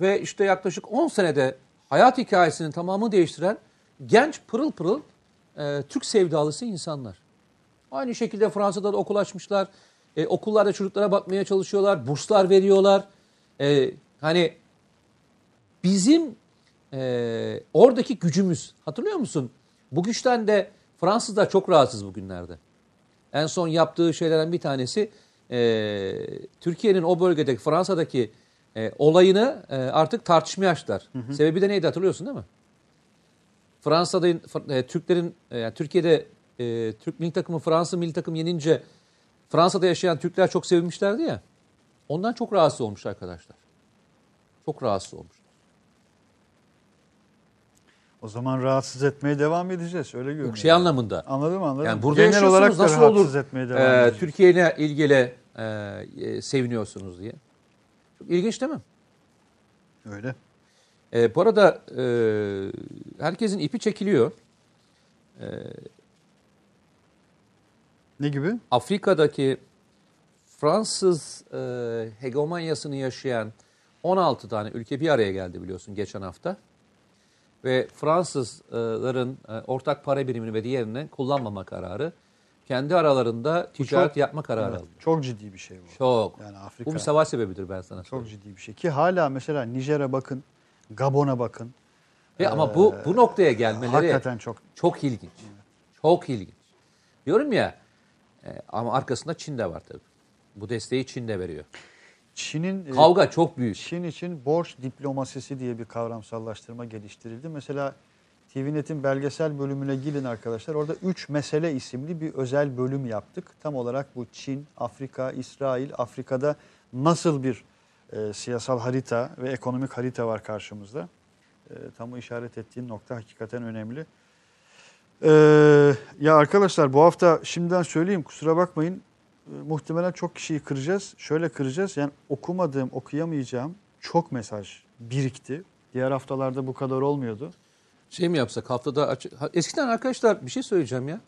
S2: ve işte yaklaşık 10 senede hayat hikayesinin tamamını değiştiren genç pırıl pırıl e, Türk sevdalısı insanlar. Aynı şekilde Fransa'da da okul açmışlar. E, okullarda çocuklara bakmaya çalışıyorlar. Burslar veriyorlar. E, hani bizim e, oradaki gücümüz hatırlıyor musun? Bu güçten de Fransız da çok rahatsız bugünlerde. En son yaptığı şeylerden bir tanesi e, Türkiye'nin o bölgedeki Fransa'daki e, olayını e, artık tartışmaya açtılar. Sebebi de neydi hatırlıyorsun değil mi? Fransa'da e, Türklerin e, yani Türkiye'de e, Türk milli takımı Fransa milli takım yenince Fransa'da yaşayan Türkler çok sevinmişlerdi ya. Ondan çok rahatsız olmuş arkadaşlar. Çok rahatsız olmuş.
S1: O zaman rahatsız etmeye devam edeceğiz. Öyle görünüyor.
S2: Yok şey anlamında.
S1: Anladım anladım.
S2: Yani burada
S1: Genel olarak da
S2: nasıl olur
S1: etmeye devam
S2: e. Türkiye ile ilgili e, e, seviniyorsunuz diye. Çok ilginç değil mi?
S1: Öyle.
S2: E, bu arada e, herkesin ipi çekiliyor.
S1: Ne gibi?
S2: Afrika'daki Fransız e, hegemonyasını yaşayan 16 tane ülke bir araya geldi biliyorsun geçen hafta. Ve Fransızların e, ortak para birimini ve diğerini kullanmama kararı kendi aralarında ticaret
S1: çok-
S2: yapma kararı
S1: Evet,
S2: aldı.
S1: çok ciddi bir şey bu.
S2: Çok.
S1: Yani Afrika
S2: Bu bir savaş sebebidir ben sana
S1: çok
S2: söyleyeyim.
S1: ciddi bir şey. Ki hala mesela Nijer'e bakın, Gabon'a bakın.
S2: Ve ama bu bu noktaya gelmeleri
S1: Hakikaten çok
S2: çok ilginç. Çok ilginç. Diyorum ya e, ama arkasında Çin de var tabii. Bu desteği Çin de veriyor.
S1: Çin'in e,
S2: Kavga çok büyük.
S1: Çin için borç diplomasisi diye bir kavramsallaştırma geliştirildi. Mesela TVNet'in belgesel bölümüne gidin arkadaşlar. Orada 3 mesele isimli bir özel bölüm yaptık. Tam olarak bu Çin, Afrika, İsrail, Afrika'da nasıl bir e, siyasal harita ve ekonomik harita var karşımızda. E, tam o işaret ettiğin nokta hakikaten önemli. E, ya arkadaşlar bu hafta şimdiden söyleyeyim kusura bakmayın. E, muhtemelen çok kişiyi kıracağız. Şöyle kıracağız. Yani okumadığım, okuyamayacağım çok mesaj birikti. Diğer haftalarda bu kadar olmuyordu.
S2: Şey mi yapsak haftada. Ha, Eskiden arkadaşlar bir şey söyleyeceğim ya.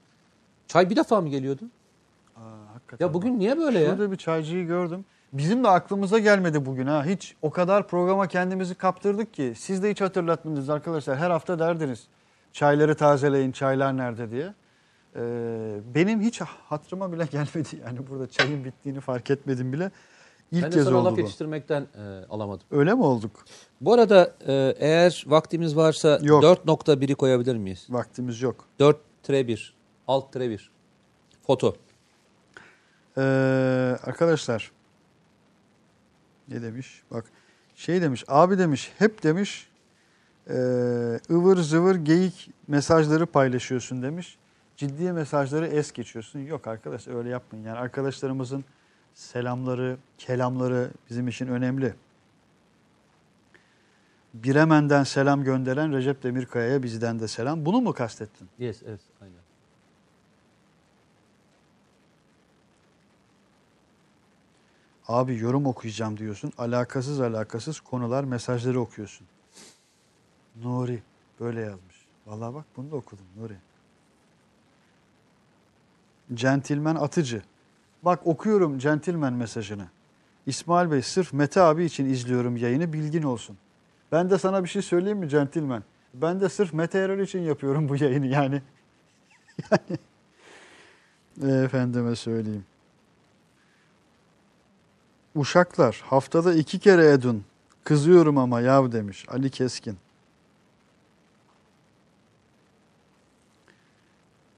S2: Çay bir defa mı geliyordu?
S1: Aa, hakikaten.
S2: Ya bugün niye böyle ya?
S1: Şurada bir çaycıyı gördüm. Bizim de aklımıza gelmedi bugün ha. Hiç o kadar programa kendimizi kaptırdık ki. Siz de hiç hatırlatmadınız arkadaşlar. Her hafta derdiniz. Çayları tazeleyin, çaylar nerede diye. Ee, benim hiç hatırıma bile [laughs] gelmedi. Yani burada çayın bittiğini fark etmedim bile. İlk
S2: ben
S1: kez oldu
S2: laf yetiştirmekten e, alamadım.
S1: Öyle mi olduk?
S2: Bu arada e, eğer vaktimiz varsa
S1: Yok.
S2: 4.1'i koyabilir miyiz?
S1: Vaktimiz yok.
S2: 4-1, alt 1. Foto.
S1: Ee, arkadaşlar ne demiş? Bak şey demiş abi demiş hep demiş e, ıvır zıvır geyik mesajları paylaşıyorsun demiş. Ciddi mesajları es geçiyorsun. Yok arkadaş öyle yapmayın. Yani arkadaşlarımızın selamları, kelamları bizim için önemli. Biremen'den selam gönderen Recep Demirkaya'ya bizden de selam. Bunu mu kastettin?
S2: Yes, evet, aynen.
S1: Abi yorum okuyacağım diyorsun. Alakasız alakasız konular, mesajları okuyorsun. Nuri böyle yazmış. Vallahi bak bunu da okudum Nuri. Centilmen Atıcı. Bak okuyorum centilmen mesajını. İsmail Bey sırf Mete abi için izliyorum yayını bilgin olsun. Ben de sana bir şey söyleyeyim mi centilmen? Ben de sırf Mete Erol için yapıyorum bu yayını yani. [laughs] yani. Efendime söyleyeyim. Uşaklar haftada iki kere edun. Kızıyorum ama yav demiş Ali Keskin.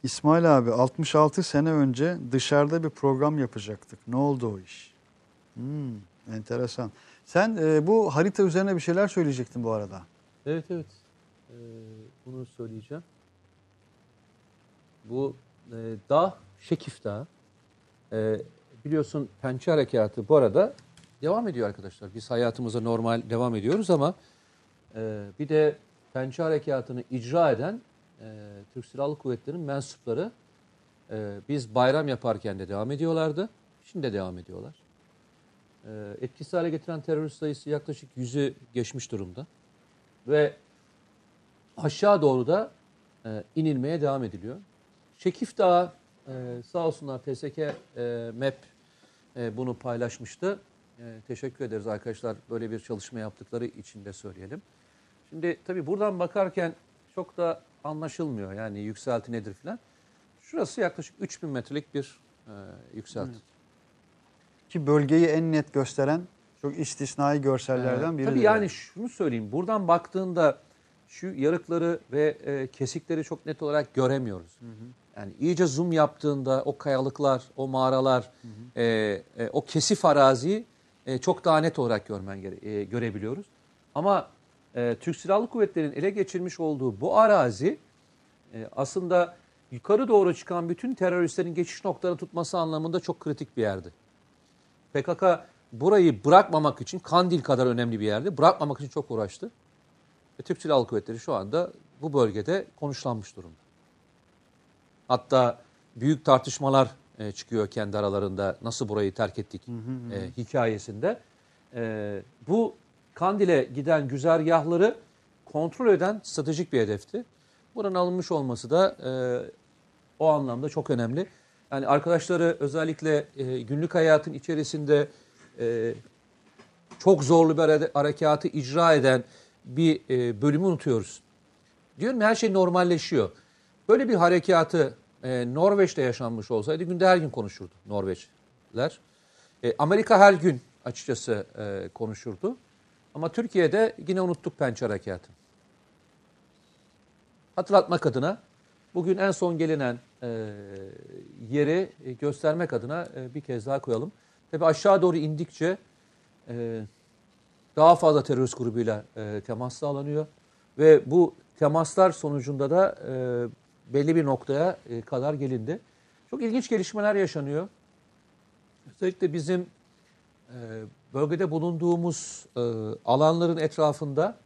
S1: İsmail abi 66 sene önce dışarıda bir program yapacaktık. Ne oldu o iş? Hmm, enteresan. Sen e, bu harita üzerine bir şeyler söyleyecektin bu arada.
S2: Evet evet. Ee, bunu söyleyeceğim. Bu e, dağ Şekif Dağı. Ee, biliyorsun pençe harekatı bu arada devam ediyor arkadaşlar. Biz hayatımıza normal devam ediyoruz ama e, bir de pençe harekatını icra eden e, Türk Silahlı Kuvvetleri'nin mensupları e, biz bayram yaparken de devam ediyorlardı. Şimdi de devam ediyorlar. E, etkisiz hale getiren terörist sayısı yaklaşık yüzü geçmiş durumda. Ve aşağı doğru da e, inilmeye devam ediliyor. Şekif Dağı e, sağ olsunlar TSK e, MEP e, bunu paylaşmıştı. E, teşekkür ederiz arkadaşlar böyle bir çalışma yaptıkları için de söyleyelim. Şimdi tabii buradan bakarken çok da anlaşılmıyor yani yükselti nedir filan. Şurası yaklaşık 3000 metrelik bir e, yükselti.
S1: Ki bölgeyi en net gösteren çok istisnai görsellerden
S2: Ee,
S1: biri.
S2: Tabii yani şunu söyleyeyim. Buradan baktığında şu yarıkları ve e, kesikleri çok net olarak göremiyoruz. Yani iyice zoom yaptığında o kayalıklar, o mağaralar, e, e, o kesif araziyi e, çok daha net olarak görmen gere- e, görebiliyoruz. Ama e, Türk Silahlı Kuvvetleri'nin ele geçirmiş olduğu bu arazi e, aslında yukarı doğru çıkan bütün teröristlerin geçiş noktalarını tutması anlamında çok kritik bir yerdi. PKK burayı bırakmamak için Kandil kadar önemli bir yerde bırakmamak için çok uğraştı. Ve Türk Silahlı Kuvvetleri şu anda bu bölgede konuşlanmış durumda. Hatta büyük tartışmalar e, çıkıyor kendi aralarında nasıl burayı terk ettik e, hikayesinde. E, bu Kandil'e giden güzergahları kontrol eden stratejik bir hedefti. Buranın alınmış olması da e, o anlamda çok önemli. Yani arkadaşları özellikle e, günlük hayatın içerisinde e, çok zorlu bir hare- harekatı icra eden bir e, bölümü unutuyoruz. Diyorum her şey normalleşiyor. Böyle bir harekatı e, Norveç'te yaşanmış olsaydı günde her gün konuşurdu Norveçler. E, Amerika her gün açıkçası e, konuşurdu. Ama Türkiye'de yine unuttuk pençe harekatı. Hatırlatmak adına bugün en son gelinen e, yeri e, göstermek adına e, bir kez daha koyalım. Tabi aşağı doğru indikçe e, daha fazla terörist grubuyla e, temas sağlanıyor. Ve bu temaslar sonucunda da e, belli bir noktaya e, kadar gelindi. Çok ilginç gelişmeler yaşanıyor. Özellikle bizim e, bölgede bulunduğumuz e, alanların etrafında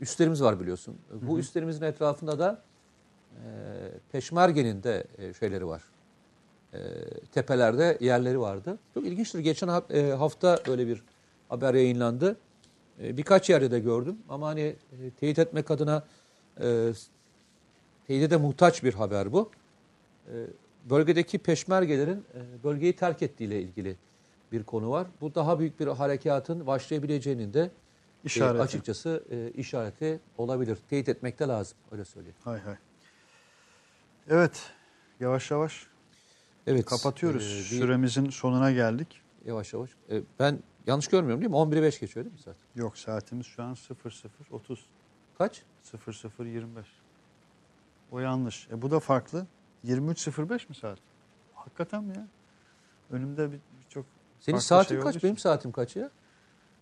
S2: üstlerimiz var biliyorsun. Bu üstlerimizin etrafında da e, Peşmerge'nin de e, şeyleri var. E, tepelerde yerleri vardı. Çok ilginçtir. Geçen ha- e, hafta öyle bir haber yayınlandı. E, birkaç yerde de gördüm ama hani e, teyit etmek adına e, teyide de muhtaç bir haber bu. E, bölgedeki peşmergelerin e, bölgeyi terk ettiğiyle ilgili bir konu var. Bu daha büyük bir harekatın başlayabileceğinin de e,
S1: İşareti.
S2: açıkçası e, işareti olabilir. Teyit etmek de lazım öyle söyleyeyim.
S1: Hay hay. Evet. Yavaş yavaş
S2: Evet.
S1: kapatıyoruz.
S2: e, bir-
S1: Süremizin sonuna geldik.
S2: Yavaş yavaş. E, ben yanlış görmüyorum değil mi? 11'e 5 geçiyor değil mi saat?
S1: Yok saatimiz şu an 00.30.
S2: Kaç?
S1: 00.25. O yanlış. E bu da farklı. 23.05 mi saat? Hakikaten mi ya? Önümde bir- birçok
S2: Senin
S1: farklı
S2: saatin
S1: şey
S2: kaç? Benim saatim kaç ya?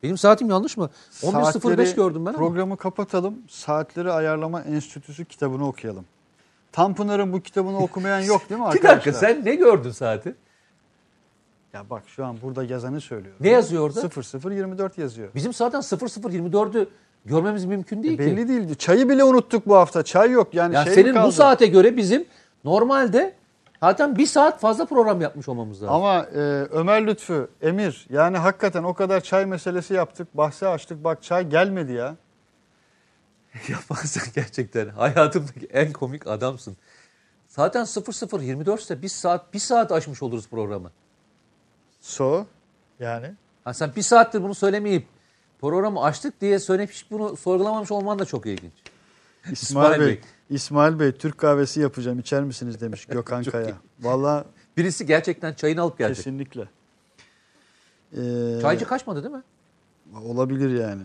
S2: Benim saatim yanlış mı? 11.05
S1: Saatleri,
S2: gördüm ben ama.
S1: Programı kapatalım. Saatleri Ayarlama Enstitüsü kitabını okuyalım. Tanpınar'ın bu kitabını okumayan yok değil mi [laughs]
S2: Bir
S1: arkadaşlar?
S2: dakika sen ne gördün saati?
S1: Ya bak şu an burada yazanı söylüyorum.
S2: Ne yazıyor orada?
S1: 0024 yazıyor.
S2: Bizim zaten 0024'ü görmemiz mümkün değil
S1: E
S2: ki.
S1: belli değildi. Çayı bile unuttuk bu hafta. Çay yok. Yani
S2: Ya
S1: şey
S2: senin bu
S1: kaldı?
S2: saate göre bizim normalde zaten bir saat fazla program yapmış olmamız lazım.
S1: Ama e, Ömer Lütfü, Emir yani hakikaten o kadar çay meselesi yaptık. Bahse açtık. Bak çay gelmedi ya. [laughs]
S2: Yaparsın gerçekten. Hayatımdaki en komik adamsın. Zaten 0024 ise bir saat bir saat aşmış oluruz programı.
S1: So yani.
S2: Ha sen bir saattir bunu söylemeyip programı açtık diye söyleyip hiç bunu sorgulamamış olman da çok ilginç.
S1: İsmail,
S2: İsmail
S1: Bey,
S2: Bey.
S1: İsmail Bey Türk kahvesi yapacağım. içer misiniz demiş [laughs] Gökhan Kaya.
S2: iyi.
S1: Vallahi
S2: Birisi gerçekten çayını alıp gelecek.
S1: kesinlikle. Ee,
S2: Çaycı kaçmadı değil mi?
S1: Olabilir yani.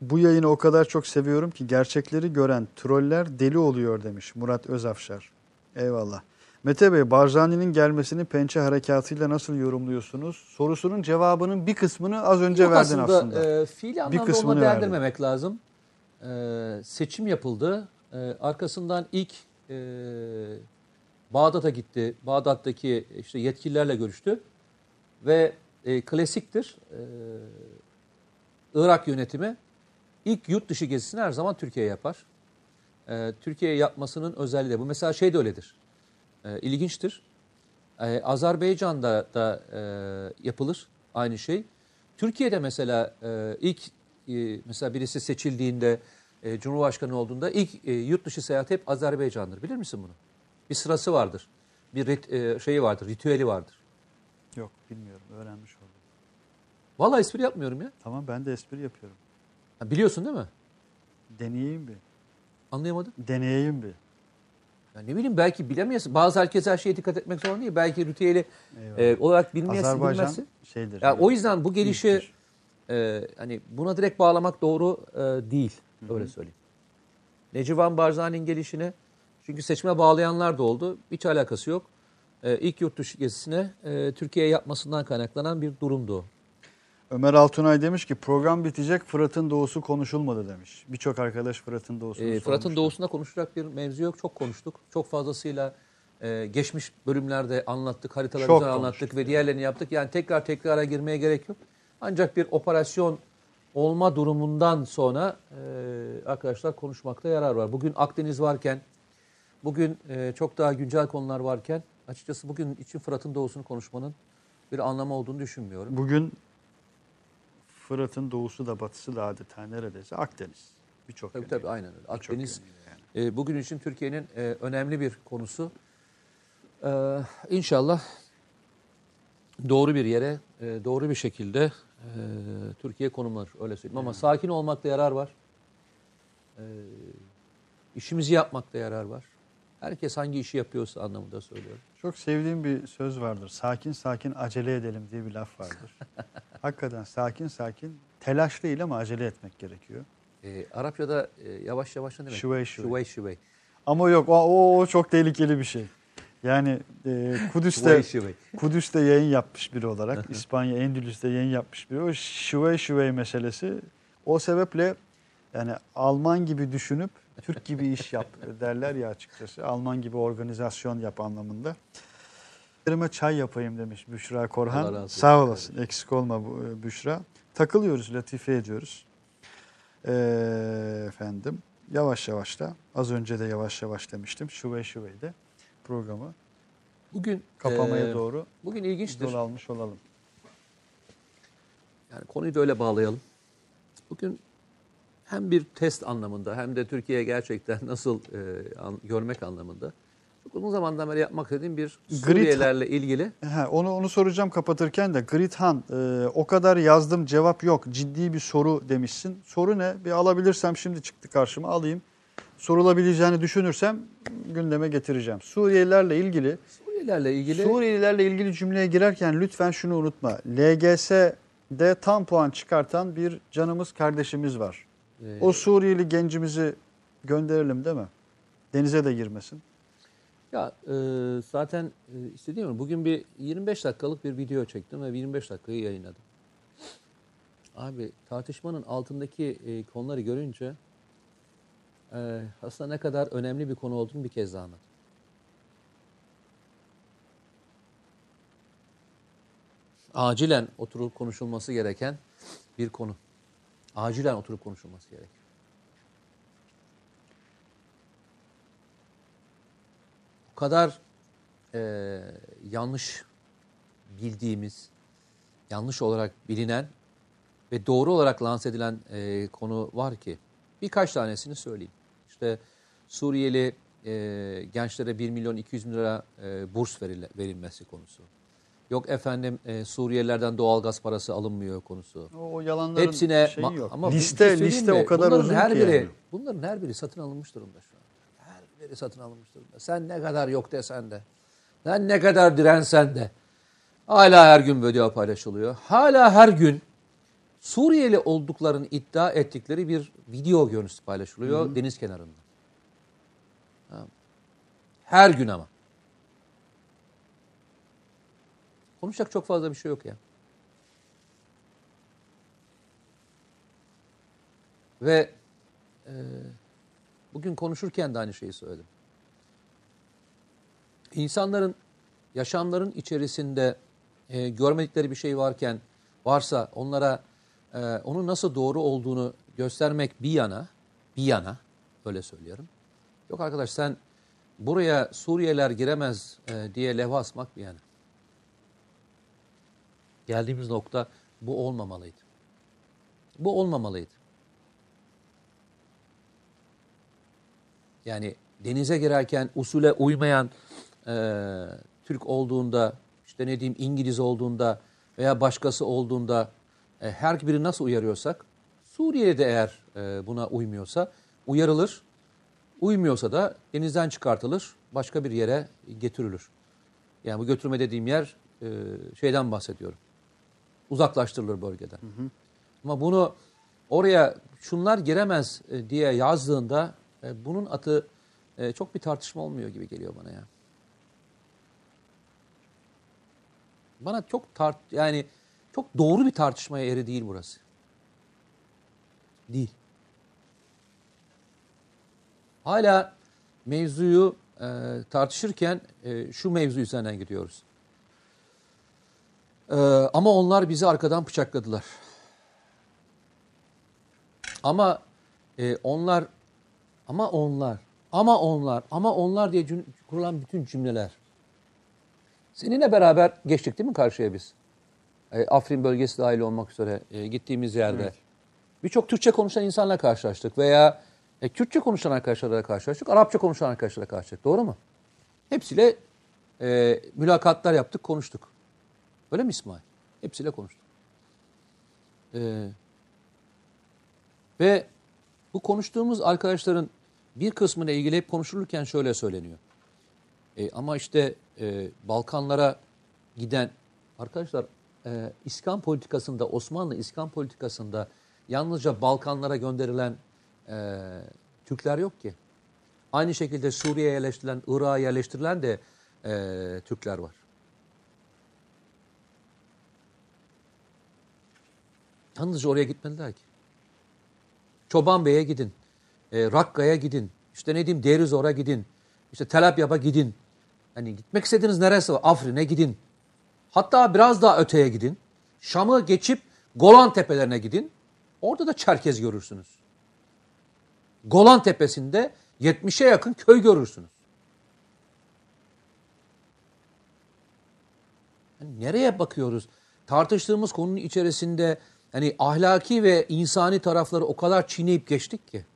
S1: Bu yayını o kadar çok seviyorum ki gerçekleri gören troller deli oluyor demiş Murat Özafşar. Eyvallah. Mete Bey, Barzani'nin gelmesini pençe harekatıyla nasıl yorumluyorsunuz? Sorusunun cevabının bir kısmını az önce
S2: Yok
S1: verdin aslında.
S2: aslında. E, fiili anlamda
S1: kısmını
S2: onu
S1: verdin.
S2: değerlendirmemek lazım. E, seçim yapıldı. E, arkasından ilk e, Bağdat'a gitti. Bağdat'taki işte yetkililerle görüştü. Ve e, klasiktir. E, Irak yönetimi ilk yurt dışı gezisini her zaman Türkiye yapar. E, Türkiye yapmasının özelliği de bu. Mesela şey de öyledir. E, ilginçtir. E, Azerbaycan'da da e, yapılır aynı şey. Türkiye'de mesela e, ilk e, mesela birisi seçildiğinde e, Cumhurbaşkanı olduğunda ilk e, yurt dışı seyahat hep Azerbaycan'dır. Bilir misin bunu? Bir sırası vardır. Bir rit, e, şeyi vardır, ritüeli vardır.
S1: Yok bilmiyorum öğrenmiş oldum.
S2: Vallahi espri yapmıyorum ya.
S1: Tamam ben de espri yapıyorum.
S2: Ha, biliyorsun değil mi?
S1: Deneyeyim bir.
S2: Anlayamadım.
S1: Deneyeyim bir.
S2: Ya ne bileyim belki bilemeyesin. Bazı herkes her şeye dikkat etmek zorunda değil. Belki ritüeli
S1: Eyvallah.
S2: e, olarak bilmeyesin,
S1: Azerbaycan
S2: bilmezsin.
S1: şeydir.
S2: Ya o yüzden bu gelişi
S1: İlktir.
S2: E, hani buna direkt bağlamak doğru e, değil. Öyle söyleyeyim. Necivan Barzani'nin gelişine çünkü seçime bağlayanlar da oldu. Hiç alakası yok. E, ilk yurt dışı gezisine e, Türkiye'ye yapmasından kaynaklanan bir durumdu.
S1: Ömer Altunay demiş ki program bitecek Fırat'ın doğusu konuşulmadı demiş. Birçok arkadaş Fırat'ın doğusunu
S2: E, Fırat'ın doğusunda konuşacak bir mevzu yok. Çok konuştuk. Çok fazlasıyla e, geçmiş bölümlerde anlattık. Haritaları anlattık ve diğerlerini yaptık. Yani tekrar tekrara girmeye gerek yok. Ancak bir operasyon olma durumundan sonra e, arkadaşlar konuşmakta yarar var. Bugün Akdeniz varken, bugün e, çok daha güncel konular varken açıkçası bugün için Fırat'ın doğusunu konuşmanın bir anlamı olduğunu düşünmüyorum.
S1: Bugün Fırat'ın doğusu da batısı da adeta neredeyse Akdeniz. Birçok
S2: Tabii
S1: yönüyle.
S2: tabii aynen öyle. Akdeniz
S1: yani.
S2: e, bugün için Türkiye'nin e, önemli bir konusu. E, inşallah doğru bir yere, e, doğru bir şekilde e, Türkiye konumlanır. Öyle söyleyeyim. Ama sakin olmakta yarar var. E, işimizi yapmakta yarar var. Herkes hangi işi yapıyorsa anlamında söylüyorum.
S1: Çok sevdiğim bir söz vardır. Sakin sakin acele edelim diye bir laf vardır. [laughs] Hakikaten sakin sakin telaş değil ama acele etmek gerekiyor.
S2: E, Arapçada e, yavaş yavaş ne demek?
S1: Şüvey şüvey.
S2: Şüvey şüvey.
S1: Ama yok o, o, o çok tehlikeli bir şey. Yani e, [laughs] Kudüs'te
S2: Şüvey şüvey.
S1: Kudüs'te yayın yapmış biri olarak, İspanya, Endülüs'te yayın yapmış biri. O şüvey şüvey meselesi o sebeple yani Alman gibi düşünüp Türk gibi iş yap [laughs] derler ya açıkçası. Alman gibi organizasyon yap anlamında. Elime çay yapayım demiş Büşra Korhan. Sağ olasın. Eksik olma e, Büşra. Takılıyoruz, latife ediyoruz. Ee, efendim yavaş yavaş da az önce de yavaş yavaş demiştim. Şüvey şüveyde programı
S2: Bugün
S1: kapamaya
S2: e,
S1: doğru
S2: Bugün ilginçtir.
S1: yol almış olalım.
S2: Yani konuyu da öyle bağlayalım. Bugün hem bir test anlamında hem de Türkiye gerçekten nasıl e, an- görmek anlamında çok uzun zamandan beri yapmak istediğim bir Suriyelilerle ilgili
S1: Ha, onu onu soracağım kapatırken de Grithan e, o kadar yazdım cevap yok ciddi bir soru demişsin. Soru ne? Bir alabilirsem şimdi çıktı karşıma alayım. Sorulabileceğini düşünürsem gündeme getireceğim. Suriyelilerle ilgili
S2: Suriyelilerle ilgili
S1: Suriyelilerle ilgili cümleye girerken lütfen şunu unutma. LGS'de tam puan çıkartan bir canımız kardeşimiz var.
S2: e,
S1: O Suriyeli gencimizi gönderelim değil mi? Denize de girmesin.
S2: ya e, zaten e, istediğim gibi bugün bir 25 dakikalık bir video çektim ve 25 dakikayı yayınladım. Abi tartışmanın altındaki e, konuları görünce e, aslında ne kadar önemli bir konu olduğunu bir kez daha anladım. acilen oturup konuşulması gereken bir konu. Acilen oturup konuşulması gerekiyor. O kadar e, yanlış bildiğimiz, yanlış olarak bilinen ve doğru olarak lanse edilen e, konu var ki birkaç tanesini söyleyeyim. İşte Suriyeli e, gençlere 1 milyon 200 bin lira e, burs verile, verilmesi konusu. Yok efendim e, Suriyelilerden doğalgaz parası alınmıyor konusu.
S1: O, o yalanların
S2: Hepsine
S1: şeyi
S2: ma-
S1: yok.
S2: ama şey
S1: liste
S2: söyleyeyim
S1: liste
S2: mi?
S1: o kadar
S2: bunların
S1: uzun
S2: her
S1: ki
S2: biri,
S1: yani.
S2: Bunların her biri satın alınmış durumda şu an. Her biri satın alınmış durumda. Sen ne kadar yok desen de. Sen ne kadar dirensen de. Hala her gün video paylaşılıyor. Hala her gün Suriyeli olduklarını iddia ettikleri bir video görüntüsü paylaşılıyor deniz kenarında. Her gün ama. Konuşacak çok fazla bir şey yok ya. Ve e, bugün konuşurken de aynı şeyi söyledim. İnsanların yaşamların içerisinde e, görmedikleri bir şey varken varsa onlara e, onun nasıl doğru olduğunu göstermek bir yana, bir yana öyle söylüyorum. Yok arkadaş sen buraya Suriyeliler giremez e, diye levha asmak bir yana. Geldiğimiz nokta bu olmamalıydı. Bu olmamalıydı. Yani denize girerken usule uymayan e, Türk olduğunda, işte ne diyeyim İngiliz olduğunda veya başkası olduğunda e, her biri nasıl uyarıyorsak, Suriye'de eğer e, buna uymuyorsa uyarılır. Uymuyorsa da denizden çıkartılır, başka bir yere getirilir. Yani bu götürme dediğim yer e, şeyden bahsediyorum. Uzaklaştırılır bölgeden. Ama bunu oraya şunlar giremez e, diye yazdığında e, bunun atı e, çok bir tartışma olmuyor gibi geliyor bana ya. Bana çok tart yani çok doğru bir tartışmaya yeri değil burası. Değil. Hala mevzuyu e, tartışırken e, şu mevzu üzerinden gidiyoruz. E, ama onlar bizi arkadan bıçakladılar. Ama e, onlar ama onlar ama onlar ama onlar diye kurulan bütün cümleler. Seninle beraber geçtik değil mi karşıya biz? E, Afrin bölgesi dahil olmak üzere e, gittiğimiz yerde. Birçok Türkçe konuşan insanla karşılaştık veya e, Kürtçe konuşan arkadaşlarla karşılaştık, Arapça konuşan arkadaşlarla karşılaştık. Doğru mu? Hepsiyle e, mülakatlar yaptık, konuştuk. Öyle mi İsmail? Hepsiyle konuştuk. E, ve bu konuştuğumuz arkadaşların bir kısmına ilgili hep konuşulurken şöyle söyleniyor. E, ama işte e, Balkanlara giden arkadaşlar e, İskan politikasında Osmanlı İskan politikasında yalnızca Balkanlara gönderilen e, Türkler yok ki. Aynı şekilde Suriye'ye yerleştirilen, Irak'a yerleştirilen de e, Türkler var. Yalnızca oraya gitmediler ki. Çoban Bey'e gidin. E, Rakka'ya gidin. İşte ne diyeyim Derizor'a gidin. İşte Tel gidin. Hani gitmek istediğiniz neresi var? Afrin'e gidin. Hatta biraz daha öteye gidin. Şam'ı geçip Golan Tepelerine gidin. Orada da Çerkez görürsünüz. Golan Tepesi'nde 70'e yakın köy görürsünüz. Yani nereye bakıyoruz? Tartıştığımız konunun içerisinde hani ahlaki ve insani tarafları o kadar çiğneyip geçtik ki.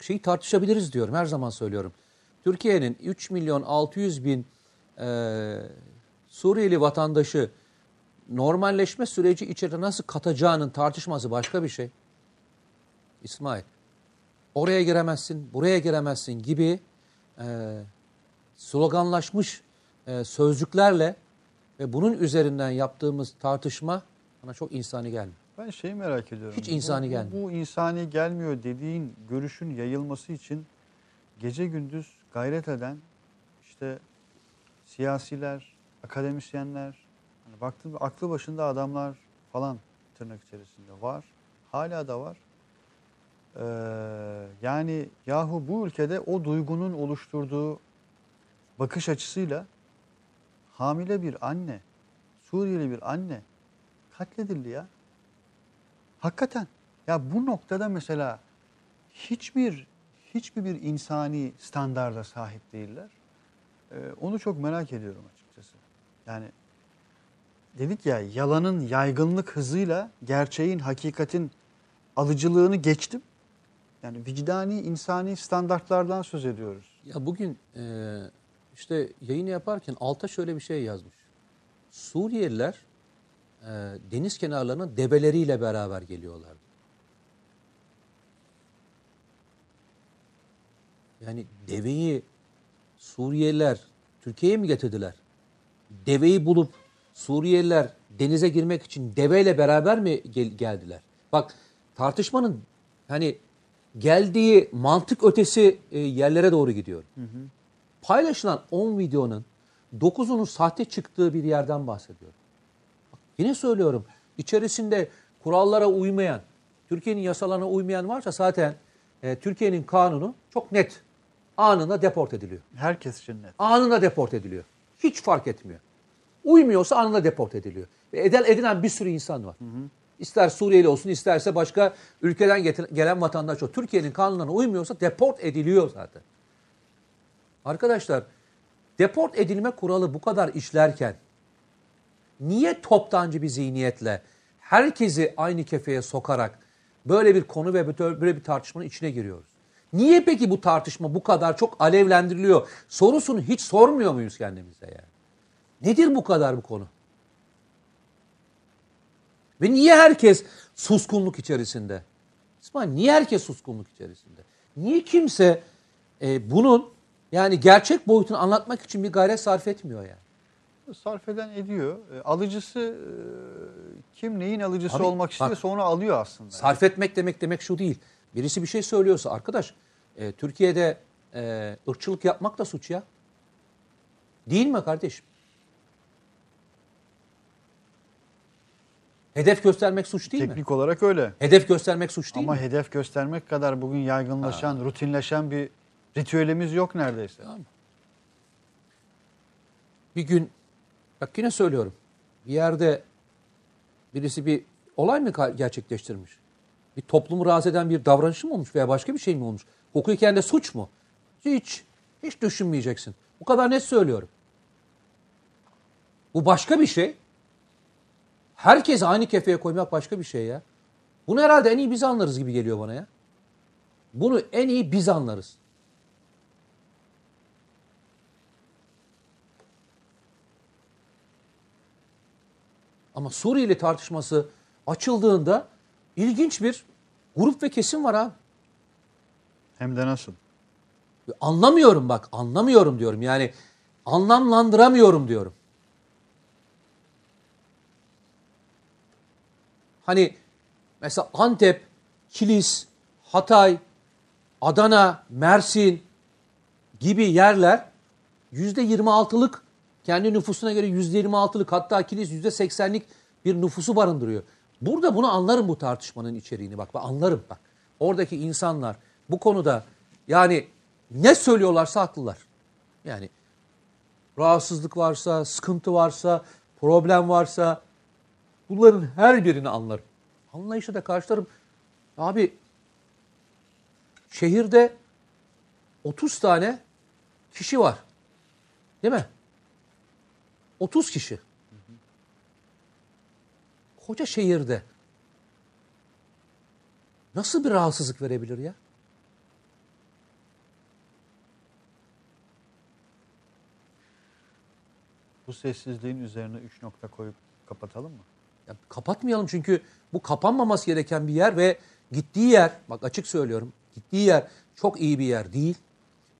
S2: Şeyi tartışabiliriz diyorum her zaman söylüyorum. Türkiye'nin 3 milyon 600 bin e, Suriyeli vatandaşı normalleşme süreci içerisinde nasıl katacağının tartışması başka bir şey. İsmail, oraya giremezsin, buraya giremezsin gibi e, sloganlaşmış e, sözcüklerle ve bunun üzerinden yaptığımız tartışma bana çok insani gelmiyor.
S1: Ben şeyi merak ediyorum.
S2: Hiç insani
S1: bu, bu-
S2: gelmiyor.
S1: Bu, insani gelmiyor dediğin görüşün yayılması için gece gündüz gayret eden işte siyasiler, akademisyenler, hani baktığında aklı başında adamlar falan tırnak içerisinde var. Hala da var. Ee, yani yahu bu ülkede o duygunun oluşturduğu bakış açısıyla hamile bir anne, Suriyeli bir anne katledildi ya. Hakikaten. Ya bu noktada mesela hiçbir hiçbir bir insani standarda sahip değiller. Ee, onu çok merak ediyorum açıkçası. Yani dedik ya yalanın yaygınlık hızıyla gerçeğin, hakikatin alıcılığını geçtim. Yani vicdani, insani standartlardan söz ediyoruz.
S2: Ya bugün e, işte yayını yaparken alta şöyle bir şey yazmış. Suriyeliler e, deniz kenarlarına debeleriyle beraber geliyorlar. Yani deveyi Suriyeliler Türkiye'ye mi getirdiler? Deveyi bulup Suriyeliler denize girmek için deveyle beraber mi gel- geldiler? Bak tartışmanın hani geldiği mantık ötesi e, yerlere doğru gidiyor. Paylaşılan 10 videonun dokuzunun sahte çıktığı bir yerden bahsediyorum. Bak, yine söylüyorum. İçerisinde kurallara uymayan, Türkiye'nin yasalarına uymayan varsa zaten e, Türkiye'nin kanunu çok net. Anında deport ediliyor.
S1: Herkes için net.
S2: Anında deport ediliyor. Hiç fark etmiyor. Uymuyorsa anında deport ediliyor. Ve edel edilen bir sürü insan var. İster Suriyeli olsun isterse başka ülkeden gelen vatandaş o. Türkiye'nin kanunlarına uymuyorsa deport ediliyor zaten. Arkadaşlar deport edilme kuralı bu kadar işlerken niye toptancı bir zihniyetle herkesi aynı kefeye sokarak böyle bir konu ve böyle bir tartışmanın içine giriyoruz? Niye peki bu tartışma bu kadar çok alevlendiriliyor? Sorusunu hiç sormuyor muyuz kendimize yani? Nedir bu kadar bu konu? Ve niye herkes suskunluk içerisinde? İsmail niye herkes suskunluk içerisinde? Niye kimse e, bunun yani gerçek boyutunu anlatmak için bir gayret sarf etmiyor yani?
S1: Sarf eden ediyor. E, Alıcısı e, kim neyin alıcısı
S2: Abi,
S1: olmak
S2: bak-
S1: istiyorsa onu alıyor aslında.
S2: Sarf etmek demek demek şu değil. Birisi bir şey söylüyorsa arkadaş e, Türkiye'de e, ırkçılık yapmak da suç ya. Değil mi kardeşim? Hedef göstermek suç değil mi?
S1: Teknik olarak öyle.
S2: Hedef göstermek suç değil
S1: Ama
S2: mi?
S1: hedef göstermek kadar bugün yaygınlaşan, rutinleşen bir ritüelimiz yok neredeyse.
S2: Bir gün bak yine söylüyorum. Bir yerde birisi bir olay mı gerçekleştirmiş? Bir toplumu rahatsız eden bir davranış mı olmuş veya başka bir şey mi olmuş? Hukuken de suç mu? Hiç. Hiç düşünmeyeceksin. Bu kadar net söylüyorum. Bu başka bir şey. Herkesi aynı kefeye koymak başka bir şey ya. Bunu herhalde en iyi biz anlarız gibi geliyor bana ya. Bunu en iyi biz anlarız. Ama Suriyeli tartışması açıldığında ilginç bir grup ve kesim var ha.
S1: Hem de nasıl?
S2: Anlamıyorum bak, anlamıyorum diyorum. Yani anlamlandıramıyorum diyorum. Hani mesela Antep, Kilis, Hatay, Adana, Mersin gibi yerler yüzde 26'lık kendi nüfusuna göre yüzde 26'lık hatta Kilis yüzde 80'lik bir nüfusu barındırıyor. Burada bunu anlarım bu tartışmanın içeriğini bak. Anlarım bak. Oradaki insanlar bu konuda yani ne söylüyorlarsa haklılar. Yani rahatsızlık varsa, sıkıntı varsa, problem varsa bunların her birini anlarım. Anlayışı da karşılarım. Abi şehirde 30 tane kişi var. Değil mi? 30 kişi. Koca şehirde nasıl bir rahatsızlık verebilir ya?
S1: Bu sessizliğin üzerine 3 nokta koyup kapatalım mı?
S2: Ya kapatmayalım çünkü bu kapanmaması gereken bir yer ve gittiği yer, bak açık söylüyorum, gittiği yer çok iyi bir yer değil.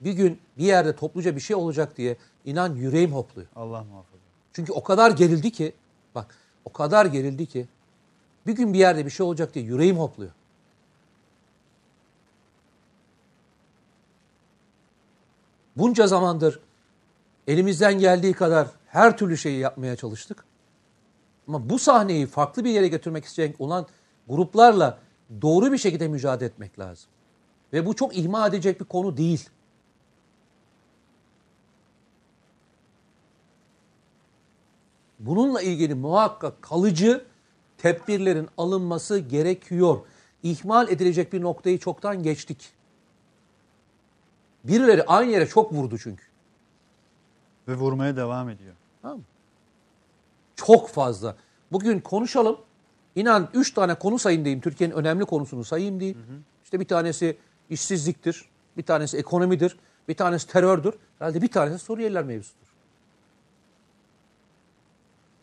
S2: Bir gün bir yerde topluca bir şey olacak diye inan yüreğim hopluyor.
S1: Allah muhafaza.
S2: Çünkü o kadar gerildi ki, bak o kadar gerildi ki bir gün bir yerde bir şey olacak diye yüreğim hopluyor. Bunca zamandır elimizden geldiği kadar her türlü şeyi yapmaya çalıştık. Ama bu sahneyi farklı bir yere götürmek isteyen olan gruplarla doğru bir şekilde mücadele etmek lazım. Ve bu çok ihmal edecek bir konu değil. Bununla ilgili muhakkak kalıcı tedbirlerin alınması gerekiyor. İhmal edilecek bir noktayı çoktan geçtik. Birileri aynı yere çok vurdu çünkü.
S1: Ve vurmaya devam ediyor.
S2: Tamam mı? Çok fazla. Bugün konuşalım. İnan 3 tane konu sayayım diyeyim. Türkiye'nin önemli konusunu sayayım diyeyim. İşte bir tanesi işsizliktir. Bir tanesi ekonomidir. Bir tanesi terördür. Herhalde bir tanesi Suriyeliler mevzusudur.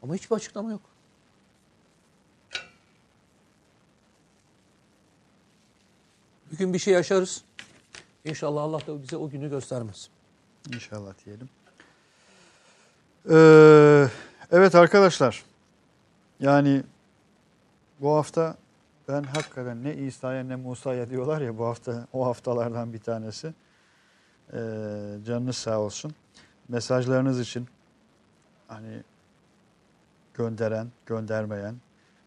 S2: Ama hiçbir açıklama yok. Bir gün bir şey yaşarız. İnşallah Allah da bize o günü göstermez.
S1: İnşallah diyelim. Ee, evet arkadaşlar. Yani bu hafta ben hakikaten ne İsa'ya ne Musa'ya diyorlar ya bu hafta o haftalardan bir tanesi. Ee, canınız sağ olsun. Mesajlarınız için, hani gönderen, göndermeyen,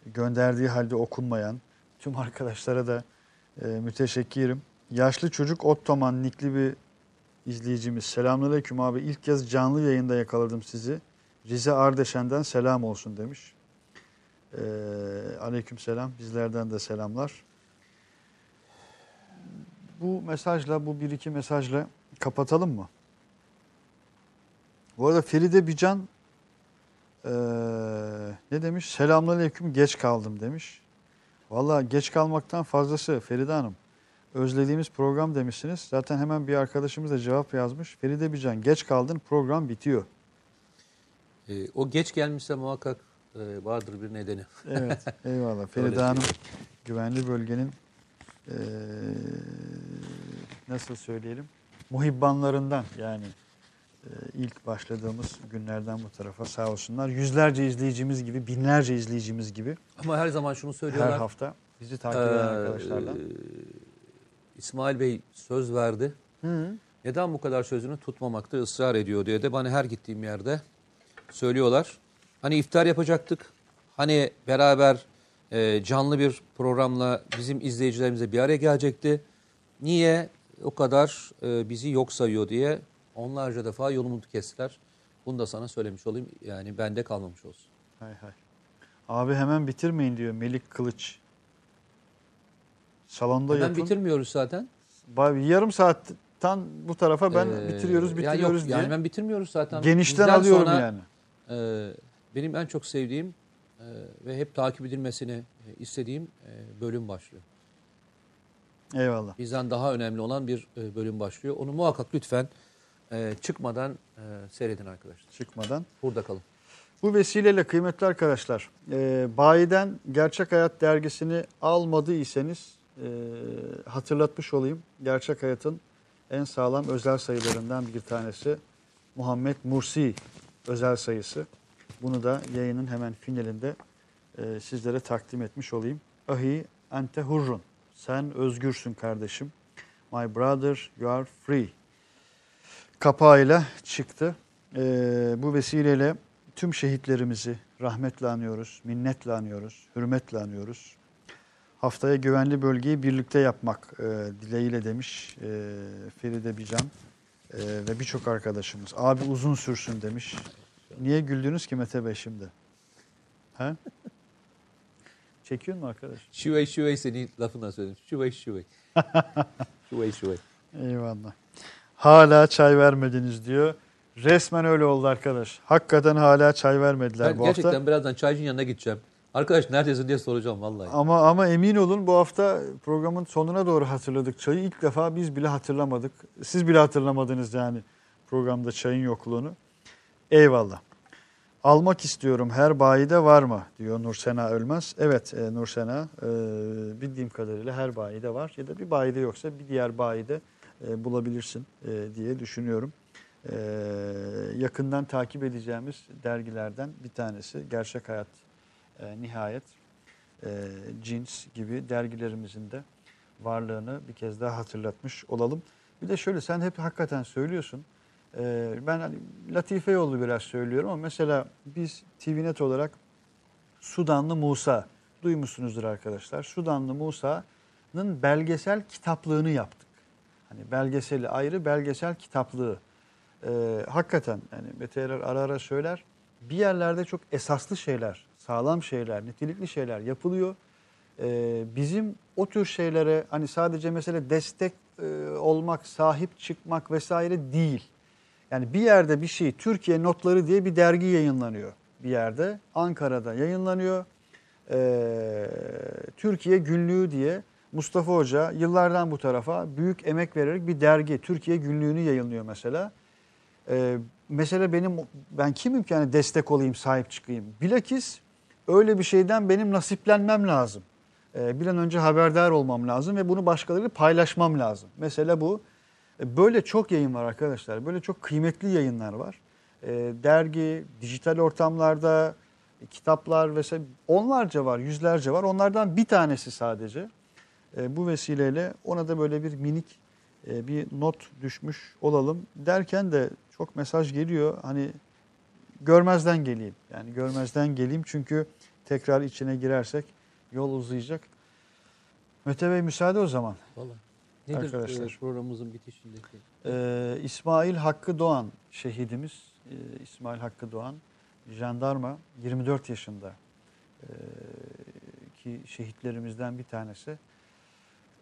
S1: gönderdiği halde okunmayan tüm arkadaşlara da e, müteşekkirim. Yaşlı çocuk Ottoman nikli bir izleyicimiz. Selamünaleyküm abi. İlk kez canlı yayında yakaladım sizi. Rize Ardeşen'den selam olsun demiş. Ee, aleyküm selam. Bizlerden de selamlar. Bu mesajla, bu bir iki mesajla kapatalım mı? Bu arada Feride Bican ee, ne demiş? Selamünaleyküm geç kaldım demiş. Valla geç kalmaktan fazlası Feride Hanım. Özlediğimiz program demişsiniz. Zaten hemen bir arkadaşımız da cevap yazmış. Feride Bican geç kaldın program bitiyor.
S2: Ee, o geç gelmişse muhakkak e, vardır bir nedeni.
S1: Evet [laughs] eyvallah. Feride Hanım güvenli bölgenin ee, nasıl söyleyelim muhibbanlarından yani ilk başladığımız günlerden bu tarafa sağ olsunlar. Yüzlerce izleyicimiz gibi, binlerce izleyicimiz gibi
S2: Ama her zaman şunu
S1: her
S2: söylüyorlar.
S1: hafta bizi takip eden
S2: Ee,
S1: arkadaşlardan.
S2: İsmail Bey söz verdi.
S1: Hı.
S2: Neden bu kadar sözünü tutmamakta ısrar ediyor diye de bana her gittiğim yerde söylüyorlar. Hani iftar yapacaktık. Hani beraber e, canlı bir programla bizim izleyicilerimize bir araya gelecekti. Niye o kadar e, bizi yok sayıyor diye onlarca defa yolumuzu kestiler. Bunu da sana söylemiş olayım. Yani bende kalmamış olsun.
S1: Hay hay. Abi hemen bitirmeyin diyor Melik Kılıç. Salonda
S2: Hemen
S1: yapın.
S2: bitirmiyoruz zaten.
S1: Ba- Yarım saatten bu tarafa ben
S2: Ee,
S1: bitiriyoruz
S2: ya
S1: bitiriyoruz
S2: yok,
S1: diye.
S2: Yani ben bitirmiyoruz zaten.
S1: Genişten
S2: Bizden
S1: alıyorum
S2: sonra,
S1: yani.
S2: e, benim en çok sevdiğim e, ve hep takip edilmesini e, istediğim e, bölüm başlıyor.
S1: Eyvallah.
S2: Bizden daha önemli olan bir e, bölüm başlıyor. Onu muhakkak lütfen e, çıkmadan e, seyredin arkadaşlar.
S1: Çıkmadan.
S2: Burada kalın.
S1: Bu vesileyle kıymetli arkadaşlar, e, Bayi'den Gerçek Hayat dergisini almadıysanız e, hatırlatmış olayım. Gerçek Hayat'ın en sağlam özel sayılarından bir tanesi Muhammed Mursi özel sayısı. Bunu da yayının hemen finalinde e, sizlere takdim etmiş olayım. Ahi ente hurrun. Sen özgürsün kardeşim. My brother you are free. Kapağıyla çıktı. E, bu vesileyle tüm şehitlerimizi rahmetle anıyoruz, minnetle anıyoruz, hürmetle anıyoruz. Haftaya güvenli bölgeyi birlikte yapmak e, dileğiyle demiş e, Feride Bican e, ve birçok arkadaşımız. Abi uzun sürsün demiş. Niye güldünüz ki Mete Bey şimdi? He? [laughs] Çekiyor mu arkadaş?
S2: Şüvey şüvey senin lafına söyledim. Şüvey şüvey. şüvey şüvey.
S1: Eyvallah. Hala çay vermediniz diyor. Resmen öyle oldu arkadaş. Hakikaten hala çay vermediler
S2: Ben
S1: bu
S2: gerçekten
S1: hafta.
S2: birazdan çaycının yanına gideceğim. Arkadaş neredesin diye soracağım vallahi.
S1: Ama ama emin olun bu hafta programın sonuna doğru hatırladık çayı. İlk defa biz bile hatırlamadık. Siz bile hatırlamadınız yani programda çayın yokluğunu. Eyvallah. Almak istiyorum her bayide var mı diyor Nursena Ölmez. Evet e, Nursena e, bildiğim kadarıyla her bayide var ya da bir bayide yoksa bir diğer bayide e, bulabilirsin e, diye düşünüyorum. E, yakından takip edeceğimiz dergilerden bir tanesi Gerçek Hayat Nihayet e, Cins gibi dergilerimizin de varlığını bir kez daha hatırlatmış olalım. Bir de şöyle sen hep hakikaten söylüyorsun. Ben hani latife yollu biraz söylüyorum ama mesela biz TVNet olarak Sudanlı Musa duymuşsunuzdur arkadaşlar. Sudanlı Musa'nın belgesel kitaplığını yaptık. Hani belgeseli ayrı belgesel kitaplığı. Ee, hakikaten yani Mete Erer ara ara söyler. Bir yerlerde çok esaslı şeyler, sağlam şeyler, nitelikli şeyler yapılıyor. Ee, bizim o tür şeylere hani sadece mesele destek e, olmak, sahip çıkmak vesaire değil. Yani bir yerde bir şey Türkiye Notları diye bir dergi yayınlanıyor bir yerde. Ankara'da yayınlanıyor. Ee, Türkiye Günlüğü diye Mustafa Hoca yıllardan bu tarafa büyük emek vererek bir dergi Türkiye Günlüğü'nü yayınlıyor mesela. Ee, mesela benim ben kimim ki yani destek olayım, sahip çıkayım? Bilakis öyle bir şeyden benim nasiplenmem lazım. Ee, bir an önce haberdar olmam lazım ve bunu başkalarıyla paylaşmam lazım. Mesela bu. E, Böyle çok yayın var arkadaşlar. Böyle çok kıymetli yayınlar var. E, dergi, dijital ortamlarda, e, kitaplar vesaire onlarca var, yüzlerce var. Onlardan bir tanesi sadece. E, bu vesileyle ona da böyle bir minik e, bir not düşmüş olalım. Derken de çok mesaj geliyor. Hani görmezden geleyim. Yani görmezden geleyim çünkü tekrar içine girersek yol uzayacak. Mete Bey müsaade o zaman.
S2: Vallahi. Nedir
S1: Arkadaşlar.
S2: e, programımızın bitişindeki?
S1: Ee, İsmail Hakkı Doğan şehidimiz. Ee, İsmail Hakkı Doğan jandarma 24 yaşında ee, ki şehitlerimizden bir tanesi.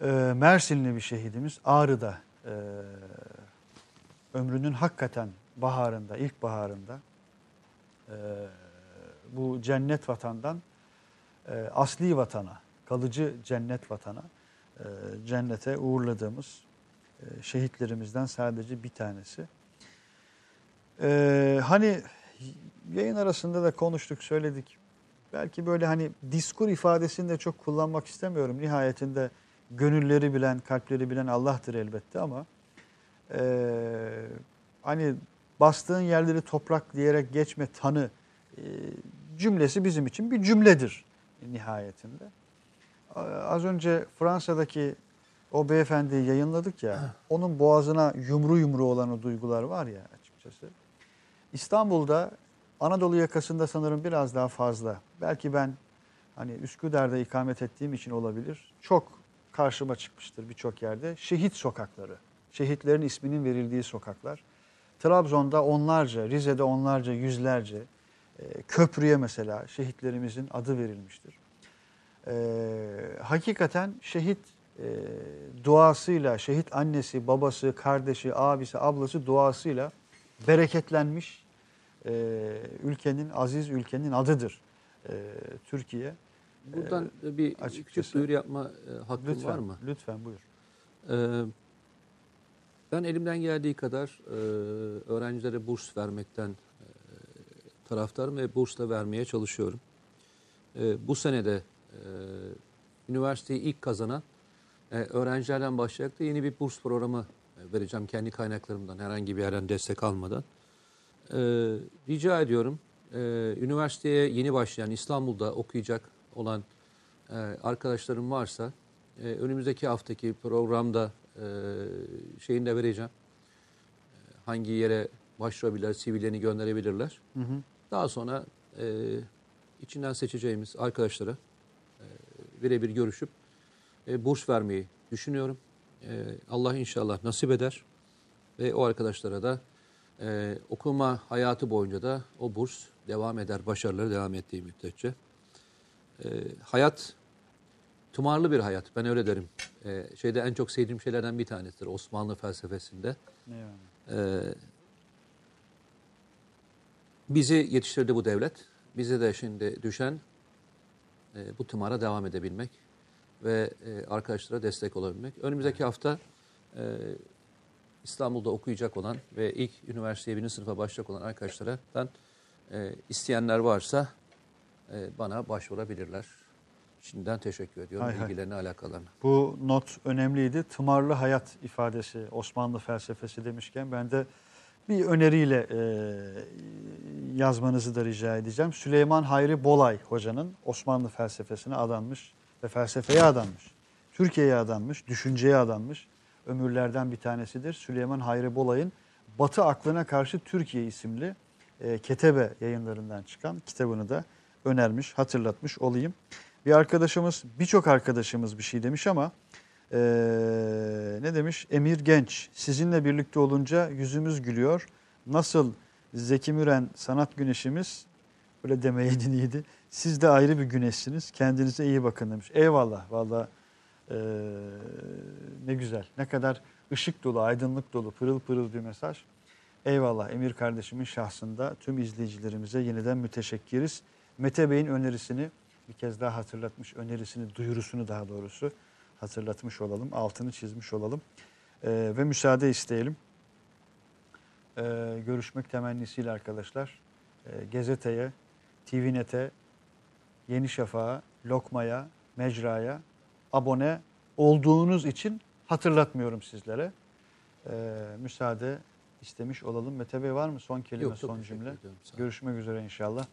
S1: Ee, Mersinli bir şehidimiz Ağrı'da ee, ömrünün hakikaten baharında, ilk baharında ee, bu cennet vatandan ee, asli vatana, kalıcı cennet vatana, ee, cennete uğurladığımız e, şehitlerimizden sadece bir tanesi. Ee, hani yayın arasında da konuştuk, söyledik. Belki böyle hani diskur ifadesini de çok kullanmak istemiyorum. Nihayetinde gönülleri bilen, kalpleri bilen Allah'tır elbette ama e, hani bastığın yerleri toprak diyerek geçme tanı e, cümlesi bizim için bir cümledir nihayetinde. Az önce Fransa'daki o beyefendiyi yayınladık ya, onun boğazına yumru yumru olan o duygular var ya açıkçası. İstanbul'da Anadolu yakasında sanırım biraz daha fazla. Belki ben hani Üsküdar'da ikamet ettiğim için olabilir. Çok karşıma çıkmıştır birçok yerde. Şehit sokakları, şehitlerin isminin verildiği sokaklar. Trabzon'da onlarca, Rize'de onlarca, yüzlerce, e, köprüye mesela şehitlerimizin adı verilmiştir. E, hakikaten şehit e, duasıyla, şehit annesi, babası, kardeşi, abisi, ablası duasıyla bereketlenmiş e, ülkenin, aziz ülkenin adıdır e, Türkiye.
S2: Buradan bir küçük
S1: açıkçası-
S2: duyuru yapma e, hakkım
S1: Lütfen,
S2: var mı?
S1: lütfen buyur.
S2: Ee, ben elimden geldiği kadar e, öğrencilere burs vermekten e, taraftarım ve burs da vermeye çalışıyorum. E, bu senede e, üniversiteyi ilk kazanan e, öğrencilerden başlayarak da yeni bir burs programı e, vereceğim kendi kaynaklarımdan herhangi bir yerden destek almadan. E, rica ediyorum e, üniversiteye yeni başlayan İstanbul'da okuyacak olan e, arkadaşlarım varsa e, önümüzdeki haftaki programda e, şeyini de vereceğim. E, hangi yere başvurabilirler, CV'lerini gönderebilirler.
S1: Hı hı.
S2: Daha sonra e, içinden seçeceğimiz arkadaşlara e, birebir görüşüp e, burs vermeyi düşünüyorum. E, Allah inşallah nasip eder ve o arkadaşlara da e, okuma hayatı boyunca da o burs devam eder, başarıları devam ettiği müddetçe. E, hayat tımarlı bir hayat, ben öyle derim. E, şeyde en çok sevdiğim şeylerden bir tanesidir Osmanlı felsefesinde. Ee, bizi yetiştirdi bu devlet. Bize de şimdi düşen e, bu tımara devam edebilmek ve e, arkadaşlara destek olabilmek. Önümüzdeki hafta e, İstanbul'da okuyacak olan ve ilk üniversiteye birinci sınıfa başlayacak olan arkadaşlardan e, isteyenler varsa e, bana başvurabilirler. Şimdiden teşekkür ediyorum
S1: Hay hay.
S2: ilgilerine alakalarına.
S1: Bu not önemliydi. Tımarlı hayat ifadesi Osmanlı felsefesi demişken ben de bir öneriyle e, yazmanızı da rica edeceğim. Süleyman Hayri Bolay hocanın Osmanlı felsefesine adanmış ve felsefeye adanmış. Türkiye'ye adanmış, düşünceye adanmış ömürlerden bir tanesidir. Süleyman Hayri Bolay'ın Batı Aklına Karşı Türkiye isimli e, Ketebe yayınlarından çıkan kitabını da önermiş, hatırlatmış olayım. Bir arkadaşımız, birçok arkadaşımız bir şey demiş ama eee, ne demiş? Emir Genç, sizinle birlikte olunca yüzümüz gülüyor. Nasıl Zeki Müren sanat güneşimiz, böyle demeyeydin iyiydi. Siz de ayrı bir güneşsiniz, kendinize iyi bakın demiş. Eyvallah, valla eee, ne güzel, ne kadar ışık dolu, aydınlık dolu, pırıl pırıl bir mesaj. Eyvallah Emir kardeşimin şahsında tüm izleyicilerimize yeniden müteşekkiriz. Mete Bey'in önerisini bir kez daha hatırlatmış, önerisini, duyurusunu daha doğrusu hatırlatmış olalım, altını çizmiş olalım. Ee, ve müsaade isteyelim. Ee, görüşmek temennisiyle arkadaşlar. Ee, Gazeteye, TVNet'e, Yeni Şafak'a, Lokma'ya, Mecra'ya abone olduğunuz için hatırlatmıyorum sizlere. Ee, müsaade istemiş olalım. Mete Bey var mı son kelime,
S2: Yok,
S1: son cümle? Görüşmek üzere inşallah.